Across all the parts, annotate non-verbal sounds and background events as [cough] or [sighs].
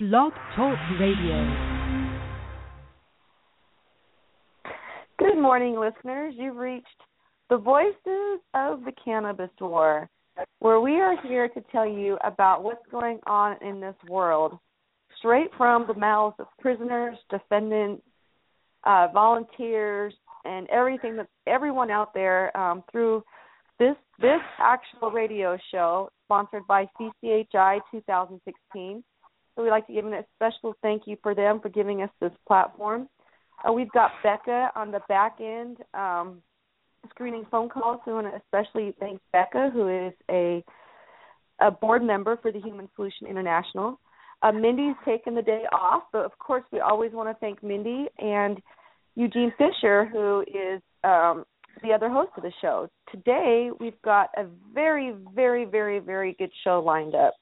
Blog Talk Radio. Good morning, listeners. You've reached the voices of the cannabis war, where we are here to tell you about what's going on in this world, straight from the mouths of prisoners, defendants, uh, volunteers, and everything that everyone out there um, through this this actual radio show sponsored by CCHI 2016 so we'd like to give a special thank you for them for giving us this platform. Uh, we've got Becca on the back end um, screening phone calls. We want to especially thank Becca, who is a a board member for the Human Solution International. Uh, Mindi's taken the day off, but of course we always want to thank Mindi and Eugene Fischer, who is um, the other host of the show. Today we've got a very, very, very, very good show lined up.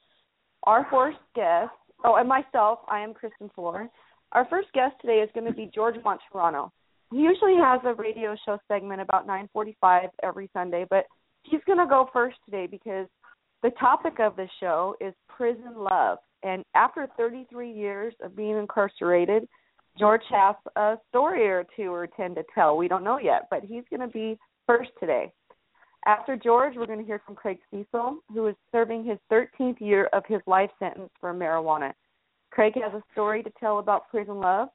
Our first guest Oh, and myself, I am Kristin Flor. Our first guest today is going to be George Martorano. He usually has a radio show segment about 9:45 every Sunday, but he's going to go first today because the topic of the show is prison love. And after 33 years of being incarcerated, George has a story or two or 10 to tell. We don't know yet, but he's going to be first today. After George, we're going to hear from Craig Cesal, who is serving his 13th year of his life sentence for marijuana. Craig has a story to tell about prison love.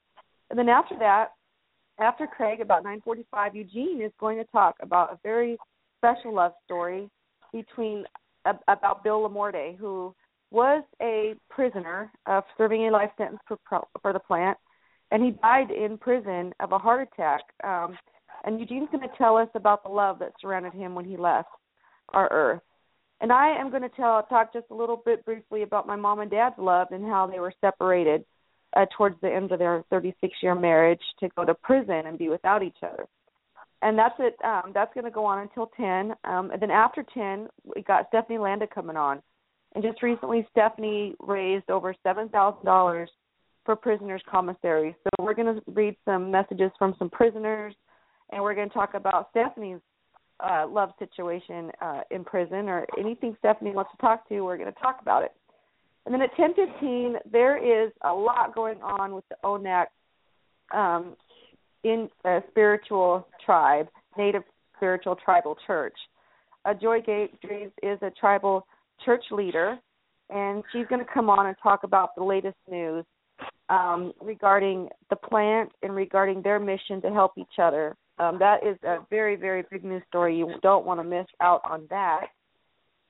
And then after that, after Craig, about 9:45, Eugene is going to talk about a very special love story between about Bill Lemorte, who was a prisoner uh, serving a life sentence for for the plant, and he died in prison of a heart attack. Um, and Eugene's going to tell us about the love that surrounded him when he left our earth. And I am going to tell talk just a little bit briefly about my mom and dad's love and how they were separated uh, towards the end of their 36 year marriage to go to prison and be without each other. And that's it. Um, that's going to go on until 10. Um, and then after 10, we got Stephanie Landa coming on. And just recently, Stephanie raised over $7,000 for prisoners' commissary. So we're going to read some messages from some prisoners and we're going to talk about Stephanie's uh, love situation uh, in prison or anything Stephanie wants to talk to. We're going to talk about it. And then at 10:15, there is a lot going on with the ONAC um, in a spiritual tribe, Native Spiritual Tribal Church. Uh, Joy Graves is a tribal church leader, and she's going to come on and talk about the latest news um, regarding the plant and regarding their mission to help each other um, that is a very, very big news story. You don't want to miss out on that.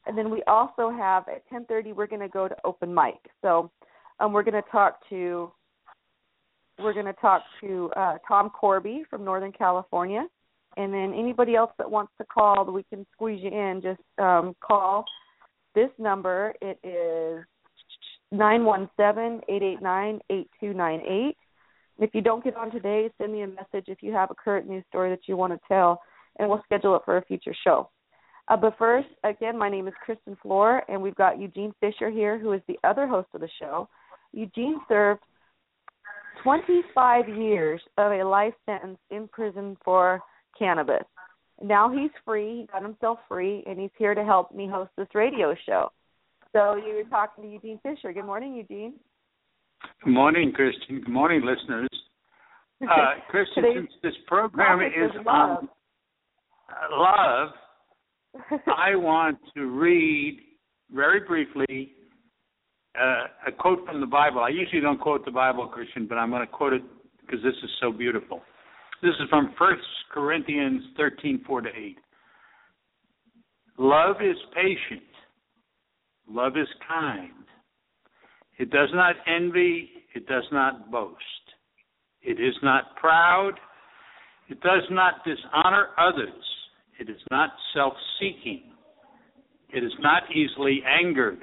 And then we also have at 10:30 we're going to go to open mic. So um, we're going to talk to we're going to talk to uh, Tom Korby from Northern California, and then anybody else that wants to call, we can squeeze you in. Just um, call this number. It is nine one seven eight eight nine eight two nine eight. If you don't get on today, send me a message if you have a current news story that you want to tell, and we'll schedule it for a future show. Uh, but first, again, my name is Kristin Flor, and we've got Eugene Fischer here, who is the other host of the show. Eugene served 25 years of a life sentence in prison for cannabis. Now he's free. He got himself free, and he's here to help me host this radio show. So you're talking to Eugene Fischer. Good morning, Eugene. Good morning, Kristin. Good morning, listeners. Uh, [laughs] Kristin, since this program is on love, [laughs] I want to read very briefly uh, a quote from the Bible. I usually don't quote the Bible, Kristin, but I'm going to quote it because this is so beautiful. This is from First Corinthians 13, 4 to 8. Love is patient. Love is kind. It does not envy, it does not boast. It is not proud, it does not dishonor others, it is not self seeking, it is not easily angered,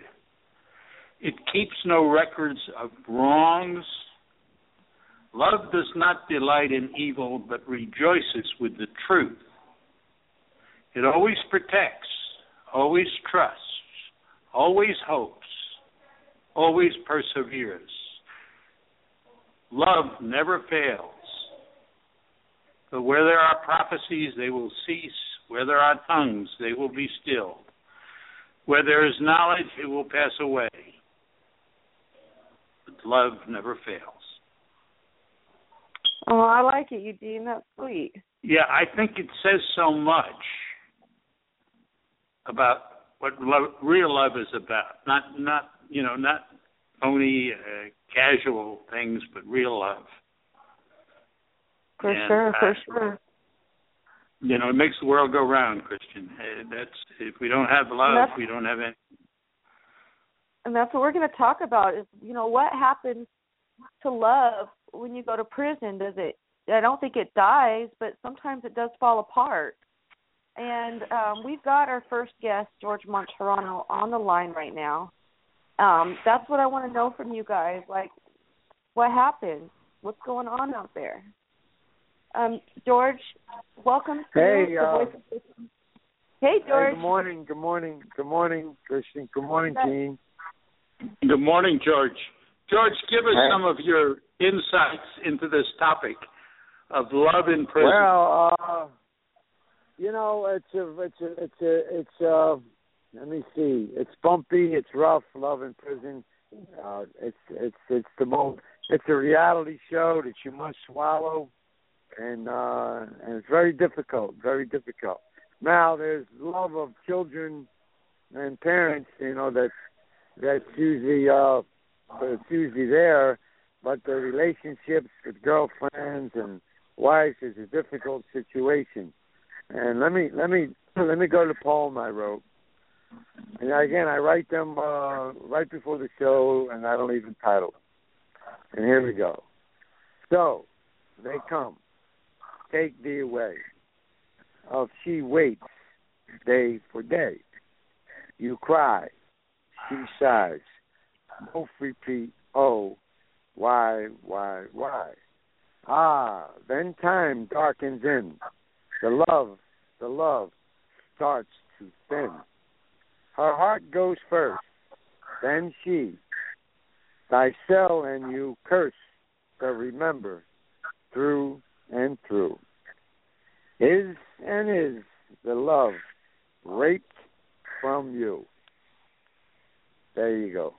it keeps no records of wrongs. Love does not delight in evil, but rejoices with the truth. It always protects, always trusts, always hopes always perseveres. Love never fails. But where there are prophecies, they will cease. Where there are tongues, they will be stilled. Where there is knowledge, it will pass away. But love never fails. Oh, I like it, Eugene. That's sweet. Yeah, I think it says so much about what love, real love is about. Not, not you know, not only uh, casual things, but real love. For and, sure, for sure. You know, it makes the world go round, Kristin. Uh, That's if we don't have love, we don't have any. and that's what we're going to talk about is you know what happens to love when you go to prison does it i don't think it dies but sometimes it does fall apart and um we've got our first guest george martorano on the line right now um that's what i want to know from you guys like what happened what's going on out there um george welcome to Hey, the uh, voice of Wisdom. hey Hey, george good morning, good morning, good morning, Kristin. Good morning, Gene. Good morning, George. George, give us Hey. some of your insights into this topic of love in prison. Well, uh, you know, it's a, it's a, it's a, it's uh, let me see. It's bumpy. It's rough. Love in prison. Uh, it's, it's, it's the most. It's a reality show that you must swallow, and uh, and it's very difficult. Very difficult. Now, there's love of children and parents. You know that that's usually uh, it's usually there, but the relationships with girlfriends and wives is a difficult situation. And let me let me let me go to the poem I wrote. And again, I write them uh, right before the show, and I don't even title them. And here we go. So they come, take thee away. Of she waits day for day. You cry, she sighs. Both repeat, oh, why, why, why? Ah, then time darkens in. The love, the love starts to thin. Her heart goes first, then she. Thy cell and you curse, but remember, through and through. Is and is the love raped from you. There you go.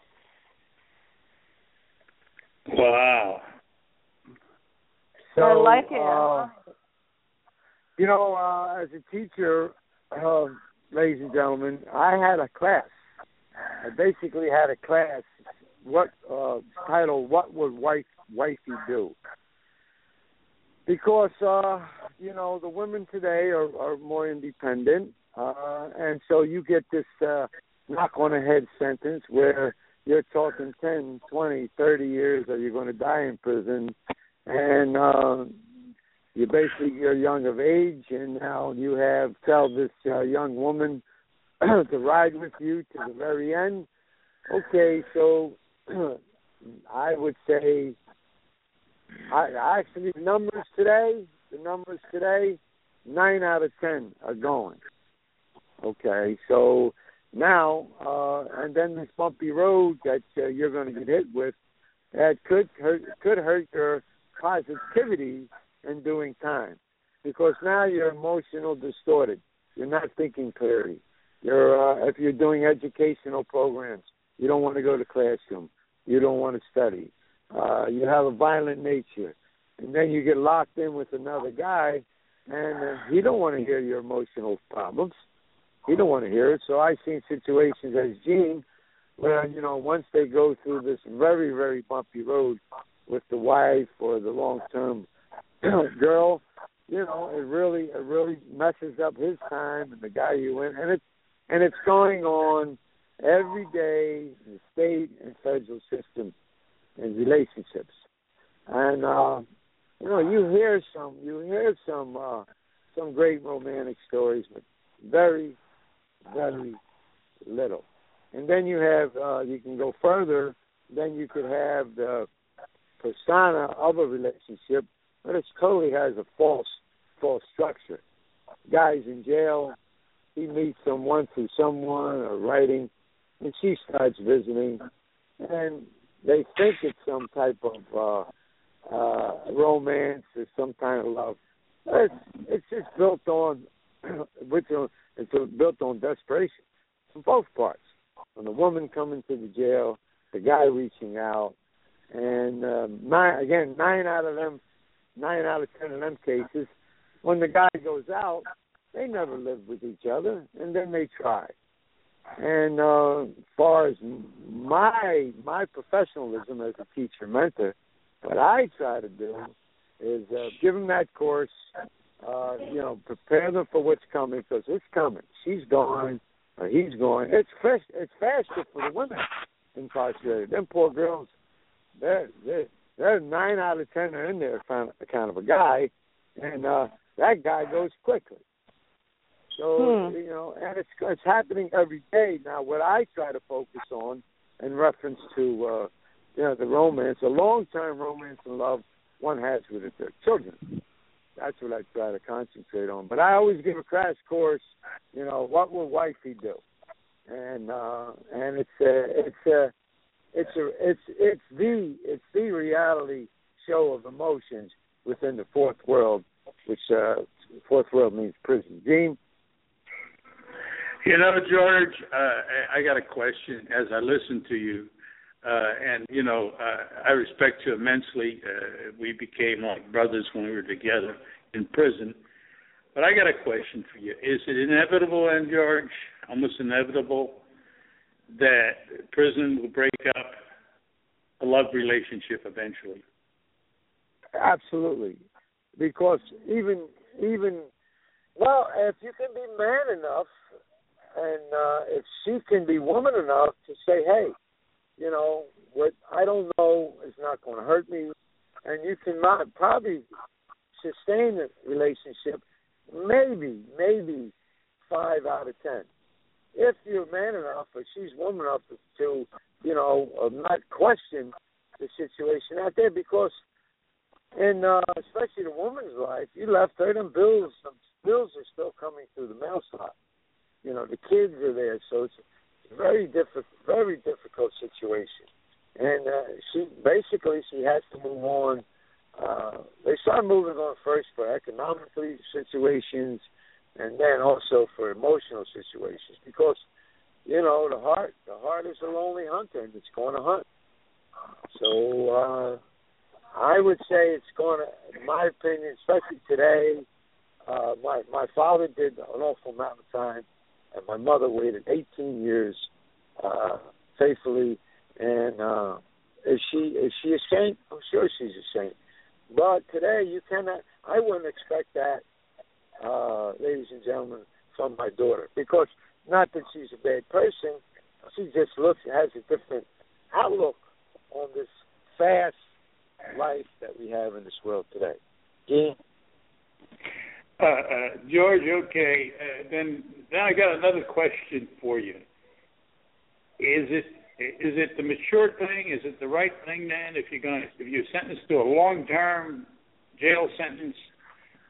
Wow. So, I like it. Uh, you know, uh, as a teacher, uh, ladies and gentlemen, I had a class. I basically had a class. What uh, title? What would wife wifey do? Because uh, you know the women today are, are more independent, uh, and so you get this uh, knock on the head sentence where you're talking ten, twenty, thirty years, or you're going to die in prison, and uh, you basically you're young of age, and now you have tell this uh, young woman [clears throat] to ride with you to the very end. Okay, so [clears throat] I would say, I actually numbers today, the numbers today, nine out of ten are going. Okay, so now uh, and then this bumpy road that uh, you're going to get hit with, that could hurt could hurt your positivity in doing time, because now you're emotional distorted. You're not thinking clearly. You're uh, if you're doing educational programs, you don't want to go to classroom. You don't want to study. Uh, you have a violent nature, and then you get locked in with another guy, and uh, he don't want to hear your emotional problems. He don't want to hear it. So I've seen situations as Gene, where you know once they go through this very very bumpy road with the wife or the long term [clears throat] girl, you know it really it really messes up his time and the guy you went and it's and it's going on every day in the state and federal system and relationships. And uh you know, you hear some you hear some uh some great romantic stories but very, very little. And then you have uh you can go further, then you could have the persona of a relationship, but it totally has a false false structure. Guys in jail, he meets someone through someone or writing, and she starts visiting, and they think it's some type of uh, uh, romance or some kind of love. It's it's just built on, [clears throat] which it's built on desperation from both parts. From the woman coming to the jail, the guy reaching out, And um, nine again, nine out of them, nine out of ten of them cases, when the guy goes out, they never live with each other, and then they try. And uh, as far as my my professionalism as a teacher mentor, what I try to do is uh, give them that course. Uh, you know, prepare them for what's coming because it's coming. She's going, or he's going. It's fresh. It's faster for the women incarcerated. Them poor girls, they're they're, they're nine out of ten are in there kind of, kind of a guy, and uh, that guy goes quickly. So hmm. you know, and it's it's happening every day now. What I try to focus on, in reference to uh, you know the romance, the long term romance and love one has with their children. That's what I try to concentrate on. But I always give a crash course. You know, what will wifey do? And uh, and it's a it's a it's a it's it's the it's the reality show of emotions within the fourth world, which uh, fourth world means prison. Gene. You know, George, uh, I got a question as I listen to you. Uh, and you know, uh, I respect you immensely. Uh, we became like brothers when we were together in prison. But I got a question for you: Is it inevitable, and George, almost inevitable, that prison will break up a love relationship eventually? Absolutely, because even even well, if you can be man enough and uh, if she can be woman enough to say, "Hey, you know what? I don't know is not going to hurt me," and you can probably sustain the relationship, maybe, maybe five out of ten. If you're man enough, or she's woman enough to, you know, uh, not question the situation out there, because in uh, especially the woman's life, you left her, them bills, some bills are still coming through the mail slot you know the kids are there, so it's a very difficult, very difficult situation. And uh, she basically she has to move on. Uh, they start moving on first for economically situations, and then also for emotional situations because you know the heart the heart is a lonely hunter and it's going to hunt. So uh, I would say it's going to, in my opinion, especially today. Uh, my my father did an awful amount of time and my mother waited 18 years uh, faithfully. And uh, is she is she a saint? I'm sure she's a saint. But today you cannot. I wouldn't expect that, uh, ladies and gentlemen, from my daughter because not that she's a bad person. She just looks has a different outlook on this fast life that we have in this world today. Gene? Uh, uh, George, okay. Uh, then, then I got another question for you. Is it is it the mature thing? Is it the right thing then? If you're going, if you're sentenced to a long-term jail sentence,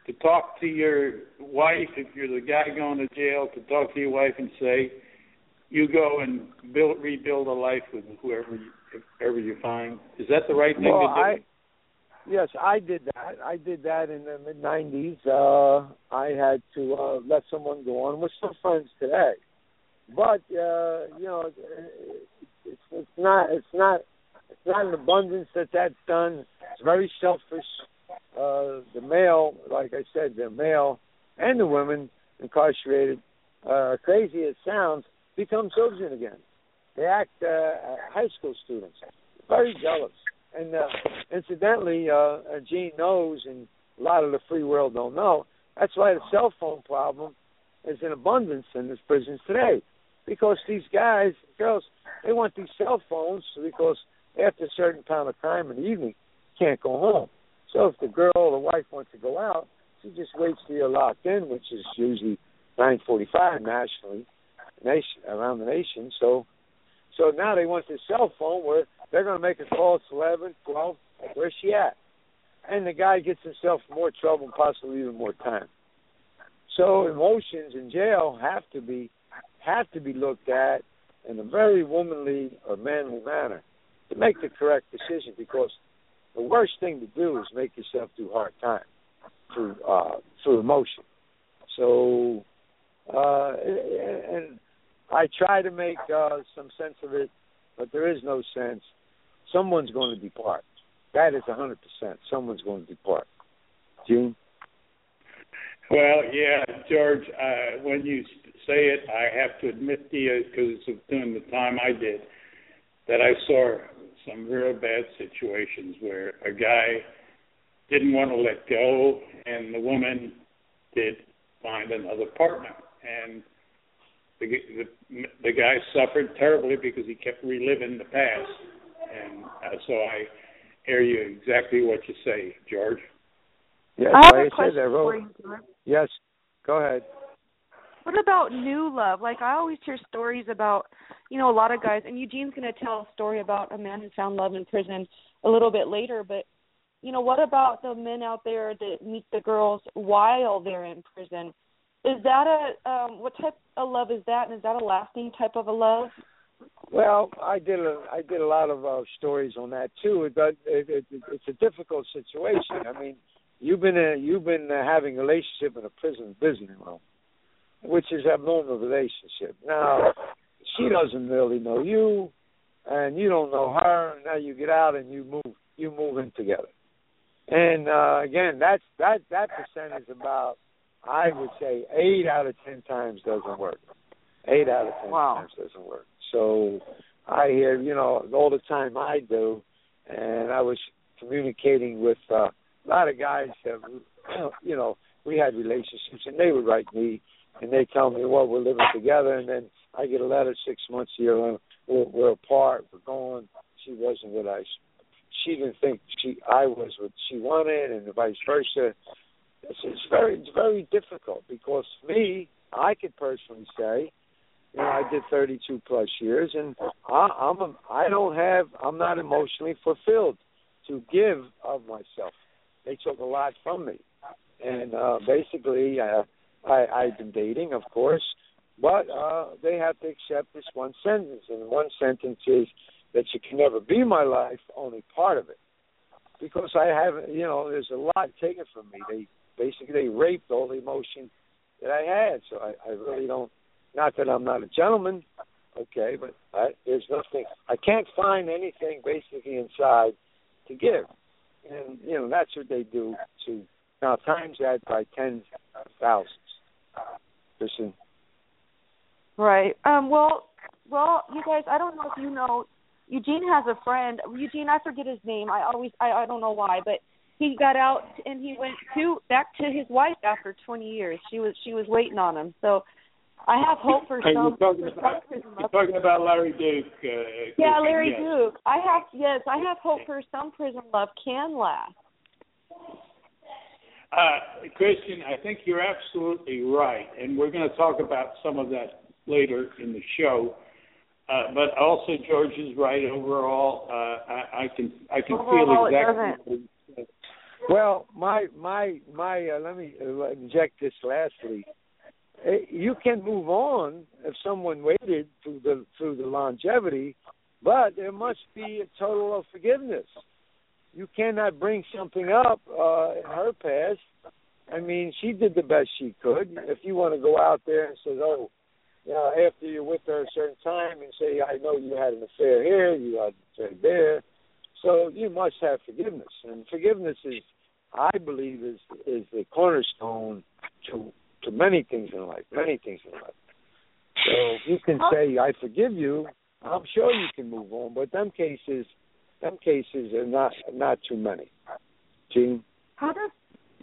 to talk to your wife, if you're the guy going to jail, to talk to your wife and say, you go and build rebuild a life with whoever you, whoever you find. Is that the right thing well, to do? I, Yes, I did that. I did that in the mid '90s. Uh, I had to uh, let someone go on. We're still friends today, but uh, you know, it's, it's not. It's not. It's not an abundance that that's done. It's very selfish. Uh, the male, like I said, the male and the women incarcerated, uh, crazy as sounds, become children again. They act uh, high school students. Very jealous and uh, incidentally, uh, Gene knows, and a lot of the free world don't know. That's why the cell phone problem is in abundance in these prisons today, because these guys, girls, they want these cell phones because after a certain amount of time in the evening, can't go home. So if the girl the wife wants to go out, she just waits till you're locked in, which is usually 9:45 nationally, nation around the nation. So, so now they want this cell phone where they're going to make a call at 11, 12. Where's she at? And the guy gets himself more trouble possibly even more time. So emotions in jail have to be have to be looked at in a very womanly or manly manner to make the correct decision because the worst thing to do is make yourself do hard time through uh through emotion. So uh and I try to make uh some sense of it, but there is no sense someone's going to depart. That is a hundred percent. Someone's going to depart. Gene. Well, yeah, George. Uh, when you say it, I have to admit to you, because of doing the time I did, that I saw some real bad situations where a guy didn't want to let go, and the woman did find another partner, and the the, the guy suffered terribly because he kept reliving the past, and uh, so I hear you exactly what you say, George. Yes, I have like a question said, for you, George. Yes, go ahead. What about new love? Like I always hear stories about, you know, a lot of guys, and Eugene's going to tell a story about a man who found love in prison a little bit later. But, you know, what about the men out there that meet the girls while they're in prison? Is that a um what type of love is that, and is that a lasting type of a love? Well, I did a I did a lot of uh, stories on that too. It, it, it, it's a difficult situation. I mean, you've been uh you've been uh, having a relationship in a prison visiting room, which is abnormal relationship. Now, she doesn't really know you, and you don't know her. And now you get out and you move you move in together. And uh again, that's that that percent is about I would say eight out of ten times doesn't work. Eight out of ten Wow. times doesn't work. So I hear, you know, all the time I do, and I was communicating with uh, a lot of guys that, you know, we had relationships, and they would write me, and they tell me, well, we're living together, and then I get a letter six months here, uh, we're, we're apart, we're gone. She wasn't what I, she didn't think she, I was what she wanted, and vice versa. It's, it's very, it's very difficult because me, I could personally say, you know, I did 32 plus years, and I, I'm a, I don't have I'm not emotionally fulfilled to give of myself. They took a lot from me, and uh, basically, uh, I I've been dating, of course, but uh, they have to accept this one sentence, and one sentence is that you can never be my life, only part of it, because I have you know there's a lot taken from me. They basically they raped all the emotion that I had, so I, I really don't not that I'm not a gentleman, okay, but I, there's nothing. I can't find anything basically inside to give, and you know that's what they do to. Now times that by tens of thousands. Listen, Right. Um. Well. Well, you guys, I don't know if you know. Eugene has a friend. Eugene, I forget his name. I always, I, I don't know why, but he got out and he went to back to his wife after 20 years. She was, she was waiting on him. So, I have hope for some. talking for about, you're talking about Larry Duke? Uh, Yeah, Larry yes. Duke. I have yes, I have hope for some prison love can last. Uh, Kristin, I think you're absolutely right, and we're going to talk about some of that later in the show. Uh, but also, George is right. Overall, uh, I, I can I can Overall, it feel exactly. well, my my my. Uh, let me uh, inject this lastly. Eh, You can move on if someone waited through the through the longevity, but there must be a total of forgiveness. You cannot bring something up uh, in her past. I mean, she did the best she could. If you want to go out there and say, "Oh, you know, after you're with her a certain time and say, I know you had an affair here, you had an affair there. So you must have forgiveness. And forgiveness is I believe is is the cornerstone to to many things in life. Many things in life. So if you can say, I forgive you, I'm sure you can move on, but them cases them cases are not not too many. Gene? How does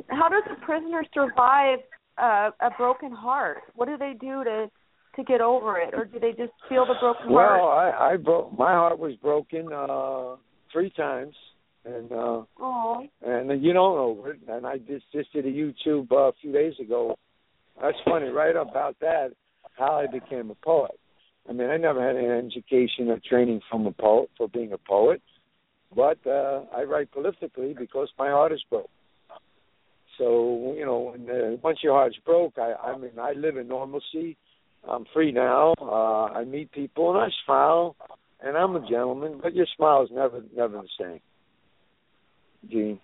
how does a prisoner survive uh, a broken heart? What do they do to to get over it, or do they just feel the broken heart? Well, I, I broke my heart was broken uh three times and uh and you don't over it. And I just just did a YouTube uh, a few days ago. That's funny, right about that, how I became a poet. I mean, I never had an education or training from a poet for being a poet, but uh, I write prolifically because my heart is broke. So you know, when, uh, once your heart's broke, I I mean, I live in normalcy. I'm free now. Uh, I meet people and I smile, and I'm a gentleman. But your smile is never never the same. Gene.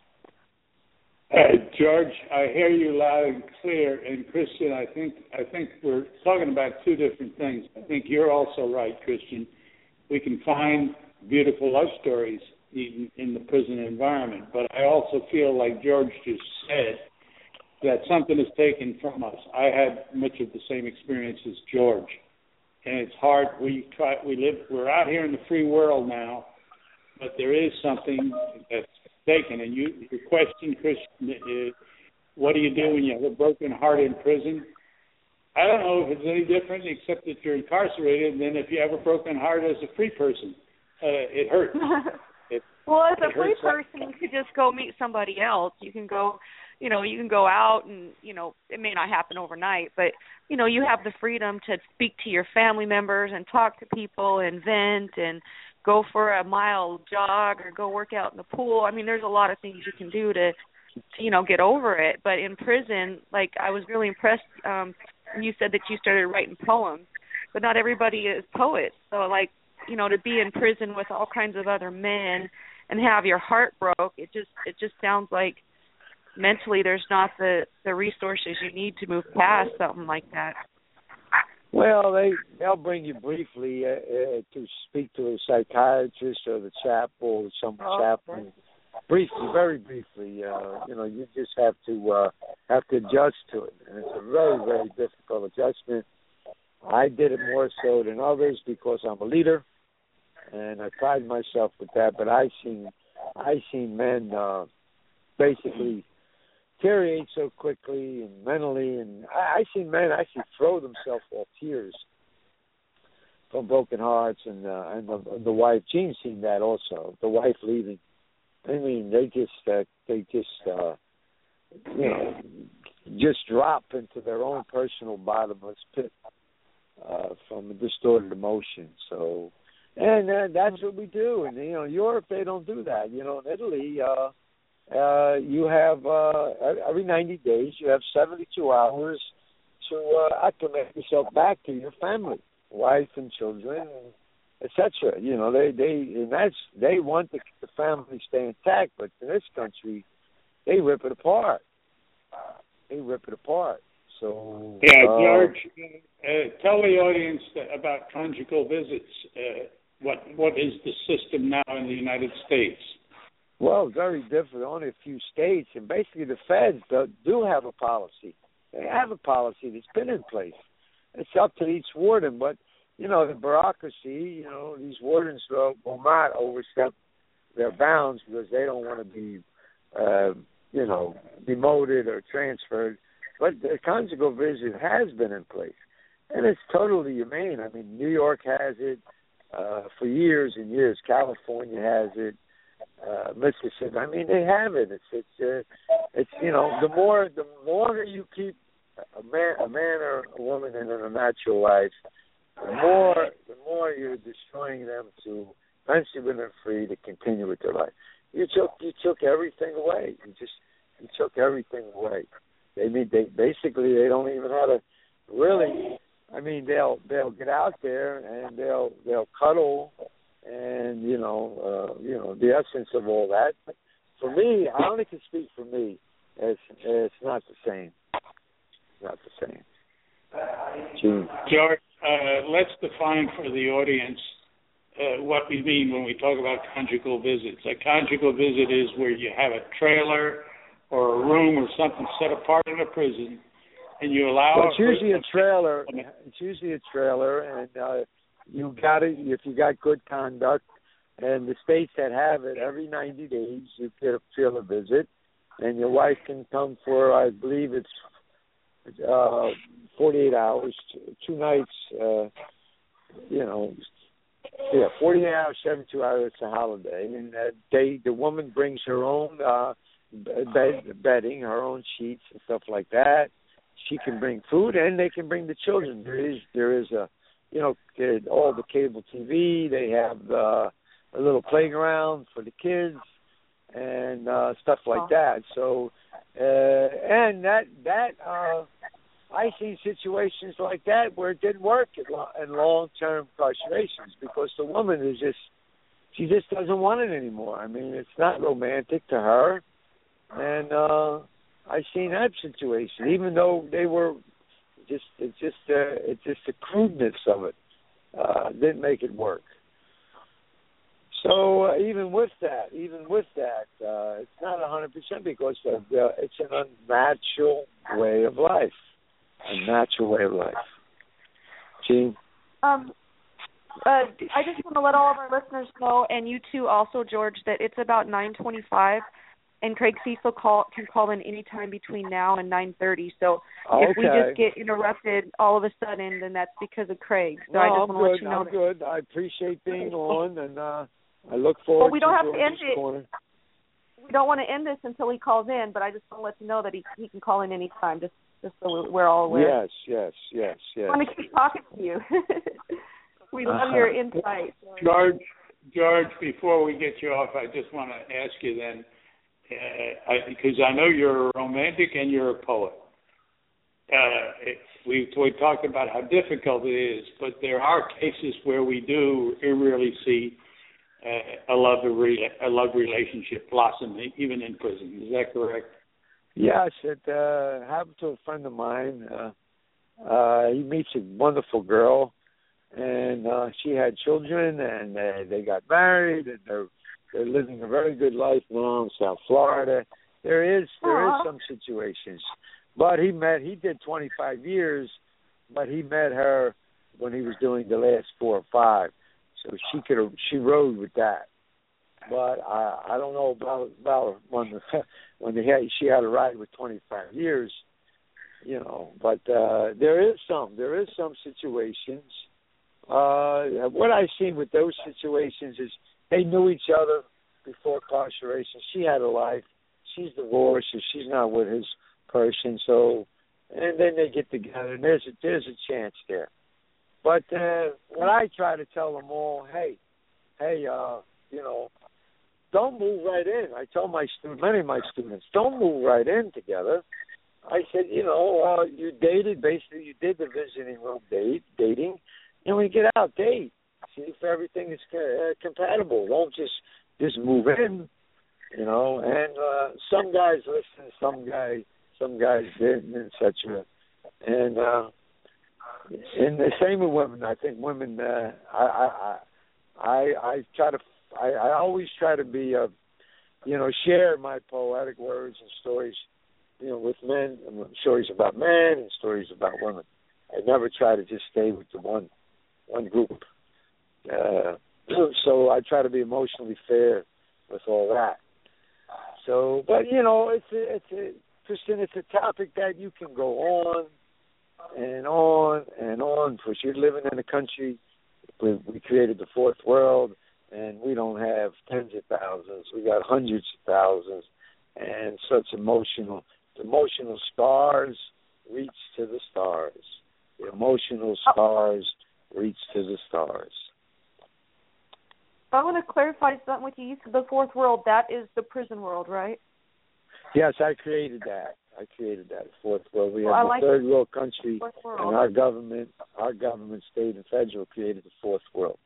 Uh, George, I hear you loud and clear, and Kristin, I think I think we're talking about two different things. I think you're also right, Kristin. We can find beautiful love stories in, in the prison environment. But I also feel like George just said that something is taken from us. I had much of the same experience as George, and it's hard. We try. We live. We're out here in the free world now, but there is something that's taken. And you, your question, Chris, is, what do you do when you have a broken heart in prison? I don't know if it's any different, except that you're incarcerated than if you have a broken heart as a free person. Uh, it hurts. [laughs] Well, as a free person, you could just go meet somebody else. You can go, you know, you can go out and, you know, it may not happen overnight, but you know, you have the freedom to speak to your family members and talk to people and vent and go for a mile jog or go work out in the pool. I mean, there's a lot of things you can do to, to you know, get over it. But in prison, like I was really impressed um you said that you started writing poems, but not everybody is poets. So like, you know, to be in prison with all kinds of other men and have your heart broke, it just it just sounds like mentally there's not the the resources you need to move past something like that. Well, they they'll bring you briefly uh, uh, to speak to a psychiatrist or the chapel or some oh, chaplain. Briefly, very briefly. Uh, you know, you just have to uh, have to adjust to it, and it's a very very difficult adjustment. I did it more so than others because I'm a leader, and I pride myself with that. But I seen I seen men uh, basically deteriorate so quickly and mentally. And I, I see men actually throw themselves off tears from broken hearts, and uh, and the, the wife Gene seen that also. The wife leaving. I mean, they just uh, they just uh, you know just drop into their own personal bottomless pit uh, from a distorted emotion. So, and uh, that's what we do. And you know, Europe they don't do that. You know, in Italy. uh uh, you have uh, every 90 days you have 72 hours to uh, acclimate yourself back to your family, wife and children, etc. You know, they they and that's they want the, the family stay intact, but in this country, they rip it apart. They rip it apart. So yeah, uh, George, uh, tell the audience about conjugal visits. Uh, what what is the system now in the United States? Well, very different. Only a few states, and basically the feds do, do have a policy. They have a policy that's been in place. It's up to each warden, but you know the bureaucracy. You know these wardens will, will not overstep their bounds because they don't want to be, uh, you know, demoted or transferred. But the conjugal visit has been in place, and it's totally humane. I mean, New York has it uh, for years and years. California has it uh, Mississippi. I mean, they have it. It's it's uh, it's you know the more the longer you keep a man a man or a woman in a natural life, the more the more you're destroying them to eventually when they're free to continue with their life. You took you took everything away. You just you took everything away. They mean they basically they don't even have to really. I mean they'll they'll get out there and they'll they'll cuddle and you know, uh, you know the essence of all that. For me, I only can speak for me. It's it's not the same. Not the same. Gene. George, uh, let's define for the audience uh, what we mean when we talk about conjugal visits. A conjugal visit is where you have a trailer or a room or something set apart in a prison, and you allow. Well, it's usually a trailer. It's usually a trailer, and uh, you got it if you got good conduct. And the states that have it, every 90 days you get a trailer visit, and your wife can come for I believe it's uh 48 hours, two, two nights. uh You know, yeah, 48 hours, 72 hours. It's a holiday, and uh, they the woman brings her own uh bed, bedding, her own sheets and stuff like that. She can bring food, and they can bring the children. There is there is a you know, all the cable TV. They have uh, a little playground for the kids and uh, stuff like that. So, uh, and that that uh, I see situations like that where it didn't work in, lo- in long-term incarcerations because the woman is just she just doesn't want it anymore. I mean, it's not romantic to her, and uh, I've seen that situation. Even though they were just it's just uh, it's just the crudeness of it uh, didn't make it work. So uh, even with that, even with that, uh, it's not a hundred percent because of, uh, it's an unnatural way of life, a natural way of life. Gene. Um, uh, I just want to let all of our listeners know, and you too, also George, that it's about 9:25, and Craig Cesal call can call in any time between now and 9:30. So okay. if we just get interrupted all of a sudden, then that's because of Craig. So no, I just want to let you know. I'm that. good. I appreciate being on, and uh, I look forward. Well, we don't to have to end it. Corner. We don't want to end this until he calls in, but I just want to let you know that he he can call in any time, just just so we're all aware. Yes, yes, yes, yes. I want to keep talking to you. [laughs] we love Uh-huh. your insight. George, George, before we get you off, I just want to ask you then, uh, I, because I know you're a romantic and you're a poet. Uh, we we talked about how difficult it is, but there are cases where we do really see uh, a love re- a love relationship blossom even in prison. Is that correct? Yes, it uh, happened to a friend of mine. Uh, uh, he meets a wonderful girl, and uh, she had children, and uh, they got married, and they're they're living a very good life now in South Florida. There is there is Aw. some situations, but he met he did 25 years, but he met her when he was doing the last four or five, so she could have she rode with that. But I I don't know about about when the, [laughs] when they had she had a ride with 25 years, you know. But uh there is some there is some situations. Uh what I've seen with those situations is they knew each other before incarceration. She had a life. She's divorced, so she's not with his person. So, and then they get together, and there's a there's a chance there. But uh, what I try to tell them all, hey, hey, uh, you know, don't move right in. I tell my student, many of my students, don't move right in together. I said, you know, uh, you dated basically, you did the visiting room date dating, and when you get out, date. See if everything is uh, compatible. Don't just just move in, you know. And uh, some guys listen, some guys some guys didn't, etc. And uh, and the same with women. I think women. Uh, I I I I try to. I, I always try to be uh you know, share my poetic words and stories, you know, with men, stories about men and stories about women. I never try to just stay with the one one group. Uh, [clears throat] so I try to be emotionally fair with all that. So, but you know, it's a, it's a Kristin, it's a topic that you can go on and on and on because you're living in a country we, we created the fourth world and we don't have tens of thousands we got hundreds of thousands and such emotional emotional scars reach to the stars the emotional scars reach to the stars I want to clarify something with you. You said the fourth world. That is the prison world, right? yes i created that i created that fourth world we Well, have I the like third world country Fourth and our government our government state and federal created the fourth world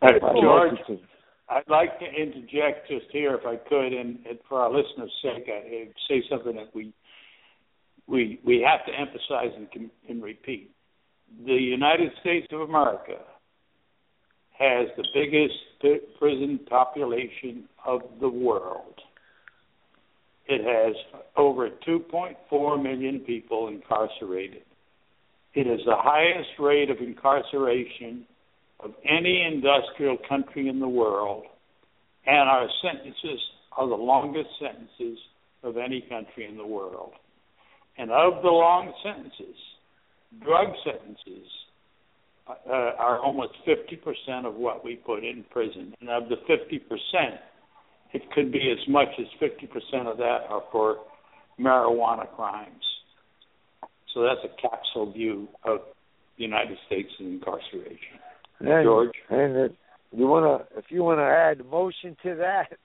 I'd like George, to- I'd like to interject just here, if I could, and, and for our listeners' sake, I, I'd say something that we we we have to emphasize and, and repeat. The United States of America has the biggest prison population of the world. It has over 2.4 million people incarcerated. It is the highest rate of incarceration of any industrial country in the world, and our sentences are the longest sentences of any country in the world. And of the long sentences, drug sentences uh, are almost 50% of what we put in prison. And of the 50%, it could be as much as 50% of that are for marijuana crimes. So that's a capsule view of the United States and incarceration. And, George? And it, you want to, if you want to add emotion to that,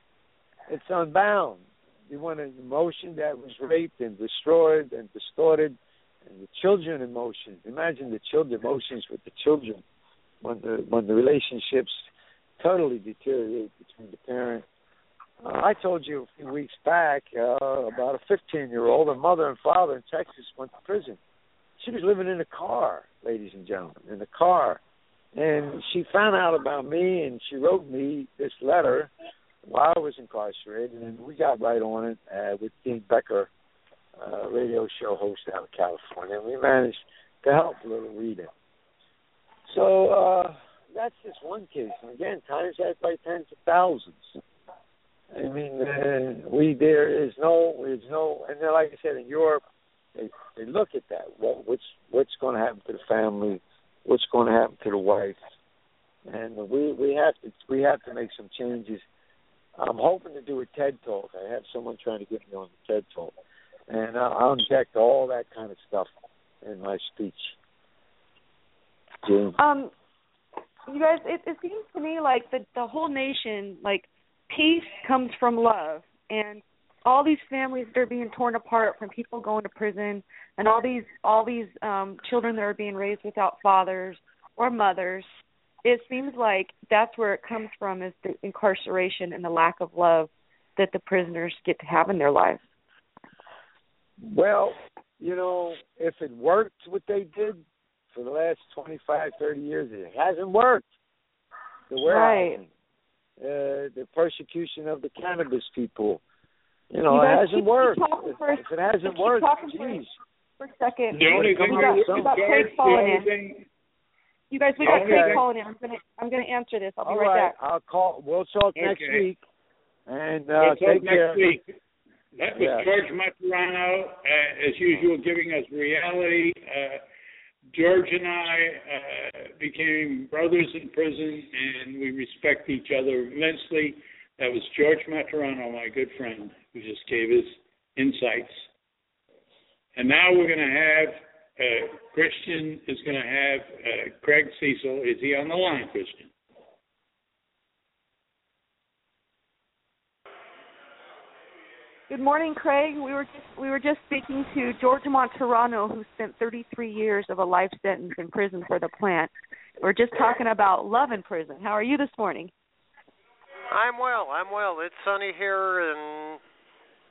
it's unbound. You want an emotion that was raped and destroyed and distorted, and the children emotions. Imagine the children emotions with the children when the when the relationships totally deteriorate between the parent. Uh, I told you a few weeks back uh, about a 15 year old, her mother and father in Texas went to prison. She was living in a car, ladies and gentlemen, in a car and she found out about me, and she wrote me this letter while I was incarcerated, and we got right on it uh, with Dean Becker, uh, radio show host out of California. We managed to help little Rita. So uh, that's just one case. And again, times that by tens of thousands. I mean, uh, we there is no, there's no, and then like I said, in Europe, they they look at that. What what's what's going to happen to the family? What's going to happen to the wife? And we we have to we have to make some changes. I'm hoping to do a TED talk. I have someone trying to get me on the TED talk, and I'll, inject all that kind of stuff in my speech. Jane. Um, you guys, it, it seems to me like the the whole nation, like peace comes from love, and all these families that are being torn apart from people going to prison, and all these all these um children that are being raised without fathers or mothers. It seems like that's where it comes from is the incarceration and the lack of love that the prisoners get to have in their lives. Well, you know, if it worked what they did for the last 25, 30 years, it hasn't worked. The warehousing, uh, the persecution of the cannabis people, you know, You it hasn't keep- keep worked. talking If, for if it hasn't worked, talking for a- geez. For a second, The only thing on, got- we, some- got Craig the calling only in. thing, you guys, we got Okay. Craig calling in. I'm gonna I'm gonna answer this. I'll be All right right, back. I'll call. We'll talk next week. And uh, we'll talk take care. next week. That was Yeah. George Martorano, uh, as usual, giving us reality. Uh, George and I uh, became brothers in prison, and we respect each other immensely. That was George Martorano, my good friend, who just gave his insights. And now we're going to have uh, Kristin is going to have uh, Craig Cesal. Is he on the line, Kristin? Good morning, Craig. We were just we were just speaking to George Martorano, who spent 33 years of a life sentence in prison for the plant. We're just talking about love in prison. How are you this morning? I'm well. I'm well. It's sunny here, and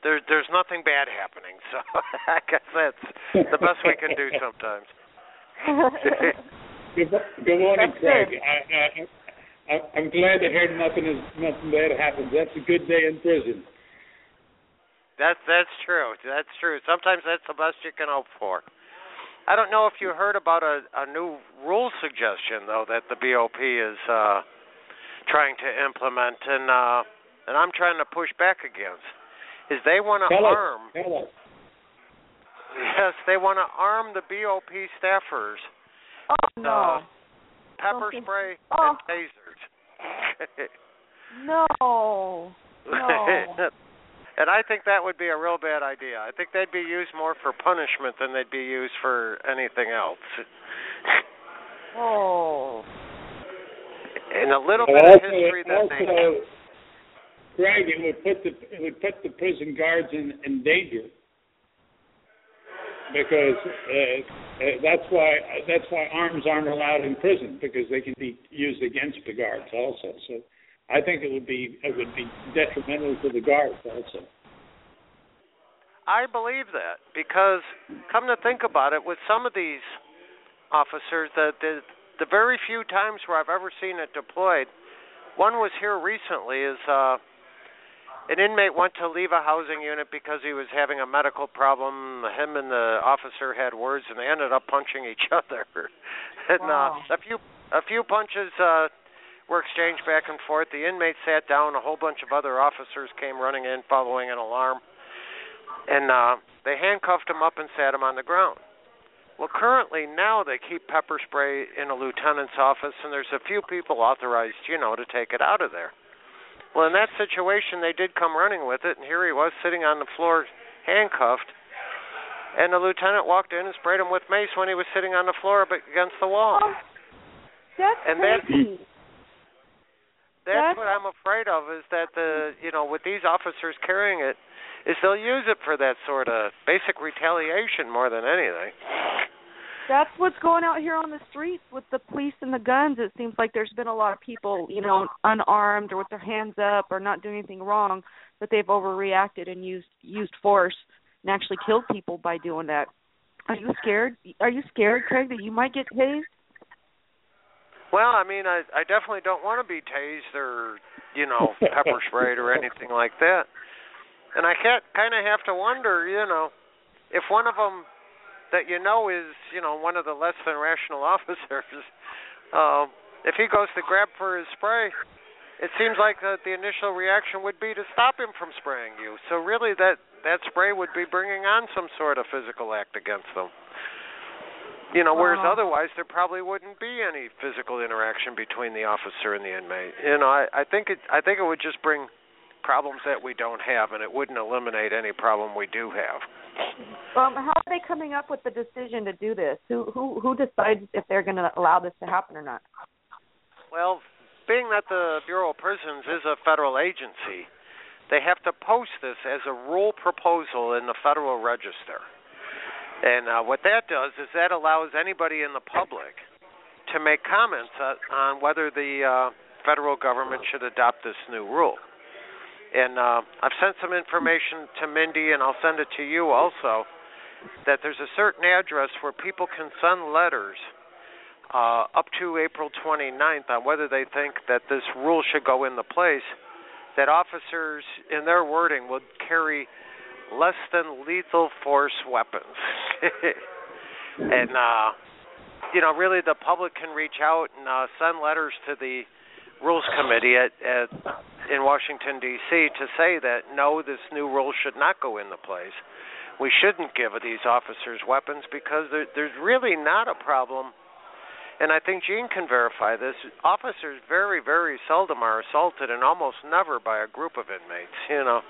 there's there's nothing bad happening. So [laughs] I guess that's the best we can do [laughs] sometimes. Good, good morning, That's Craig. good. I, I, I, I'm glad to hear nothing is nothing bad happens. That's a good day in prison. That's that's true. That's true. Sometimes that's the best you can hope for. I don't know if you heard about a, a new rule suggestion though that the BOP is uh trying to implement and uh and I'm trying to push back against is they want to Tell arm Tell us. yes, they want to arm the BOP staffers Oh no, pepper Okay. spray Oh. and tasers. [laughs] no, no. [laughs] and I think that would be a real bad idea. I think they'd be used more for punishment than they'd be used for anything else. Oh, And a little But bit of also, history that they also, Craig, it would put the it would put the prison guards in, in danger because uh, uh, that's why that's why arms aren't allowed in prison because they can be used against the guards also. So I think it would be it would be detrimental to the guards also. I believe that because come to think about it, with some of these officers, that the the very few times where I've ever seen it deployed, one was here recently. Is uh, an inmate went to leave a housing unit because he was having a medical problem. Him and the officer had words, and they ended up punching each [laughs] other. and Wow. uh, a few a few punches uh, were exchanged back and forth. The inmate sat down. A whole bunch of other officers came running in, following an alarm and uh, they handcuffed him up and sat him on the ground. Well, currently now they keep pepper spray in a lieutenant's office, and there's a few people authorized, you know, to take it out of there. Well, in that situation, they did come running with it, and here he was sitting on the floor, handcuffed. And the lieutenant walked in and sprayed him with mace when he was sitting on the floor but against the wall. oh that's And that- crazy. That's That's- what I'm afraid of is that the you know with these officers carrying it, is they'll use it for that sort of basic retaliation more than anything. That's what's going out here on the streets with the police and the guns. It seems like there's been a lot of people, you know, unarmed or with their hands up or not doing anything wrong, but they've overreacted and used used force and actually killed people by doing that. Are you scared? Are you scared, Craig, that you might get tased? Well, I mean, I I definitely don't want to be tased or you know [laughs] pepper sprayed or anything like that. And I can't kind of have to wonder, you know, if one of them that you know is you know one of the less than rational [laughs] officers, um, if he goes to grab for his spray, it seems like the, the initial reaction would be to stop him from spraying you. So really, that that spray would be bringing on some sort of physical act against them. You know, whereas Wow. otherwise there probably wouldn't be any physical interaction between the officer and the inmate. You know, I, I think it I think it would just bring problems that we don't have and it wouldn't eliminate any problem we do have. Um, how are they coming up with the decision to do this? Who who who decides if they're going to allow this to happen or not? Well, being that the Bureau of Prisons is a federal agency, they have to post this as a rule proposal in the Federal Register. And uh, what that does is that allows anybody in the public to make comments uh, on whether the uh, federal government should adopt this new rule. And uh, I've sent some information to Mindi, and I'll send it to you also. That there's a certain address where people can send letters uh, up to April 29th on whether they think that this rule should go into place. That officers, in their wording, would carry less than lethal force weapons. [laughs] and uh you know, really the public can reach out and uh send letters to the rules committee at, at in Washington D.C. to say that no, this new rule should not go into place. We shouldn't give these officers weapons because there, there's really not a problem. And I think Gene can verify this. Officers very, very seldom are assaulted, and almost never by a group of inmates. You know,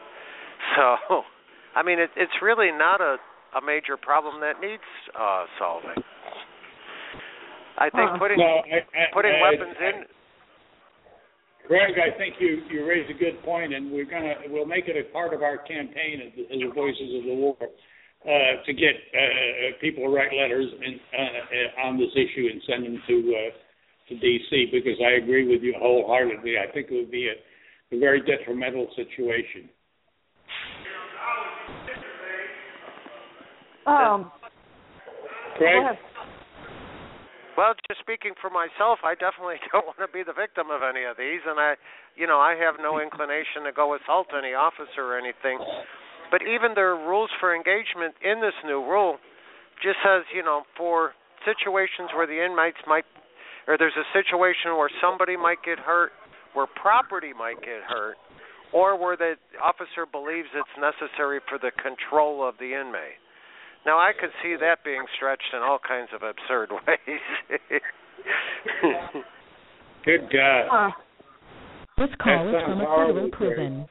[laughs] so I mean, it, it's really not a a major problem that needs uh solving. I think Huh. putting No, I, I, putting I, weapons I, in Greg, I think you you raise a good point, and we're gonna we'll make it a part of our campaign as, the- as the voices of the war uh, to get uh, people to write letters in, uh, uh, on this issue and send them to uh, to DC because I agree with you wholeheartedly. I think it would be a, a very detrimental situation. Um, Greg. Well, just speaking for myself, I definitely [laughs] don't want to be the victim of any of these, and I, you know, I have no inclination to go assault any officer or anything. But even their rules for engagement in this new rule just says, you know, for situations where the inmates might, or there's a situation where somebody might get hurt, where property might get hurt, or where the officer believes it's necessary for the control of the inmate. Now, I could see that being stretched in all kinds of absurd [laughs] ways. good God. Huh. This call is from a horrible, federal prison.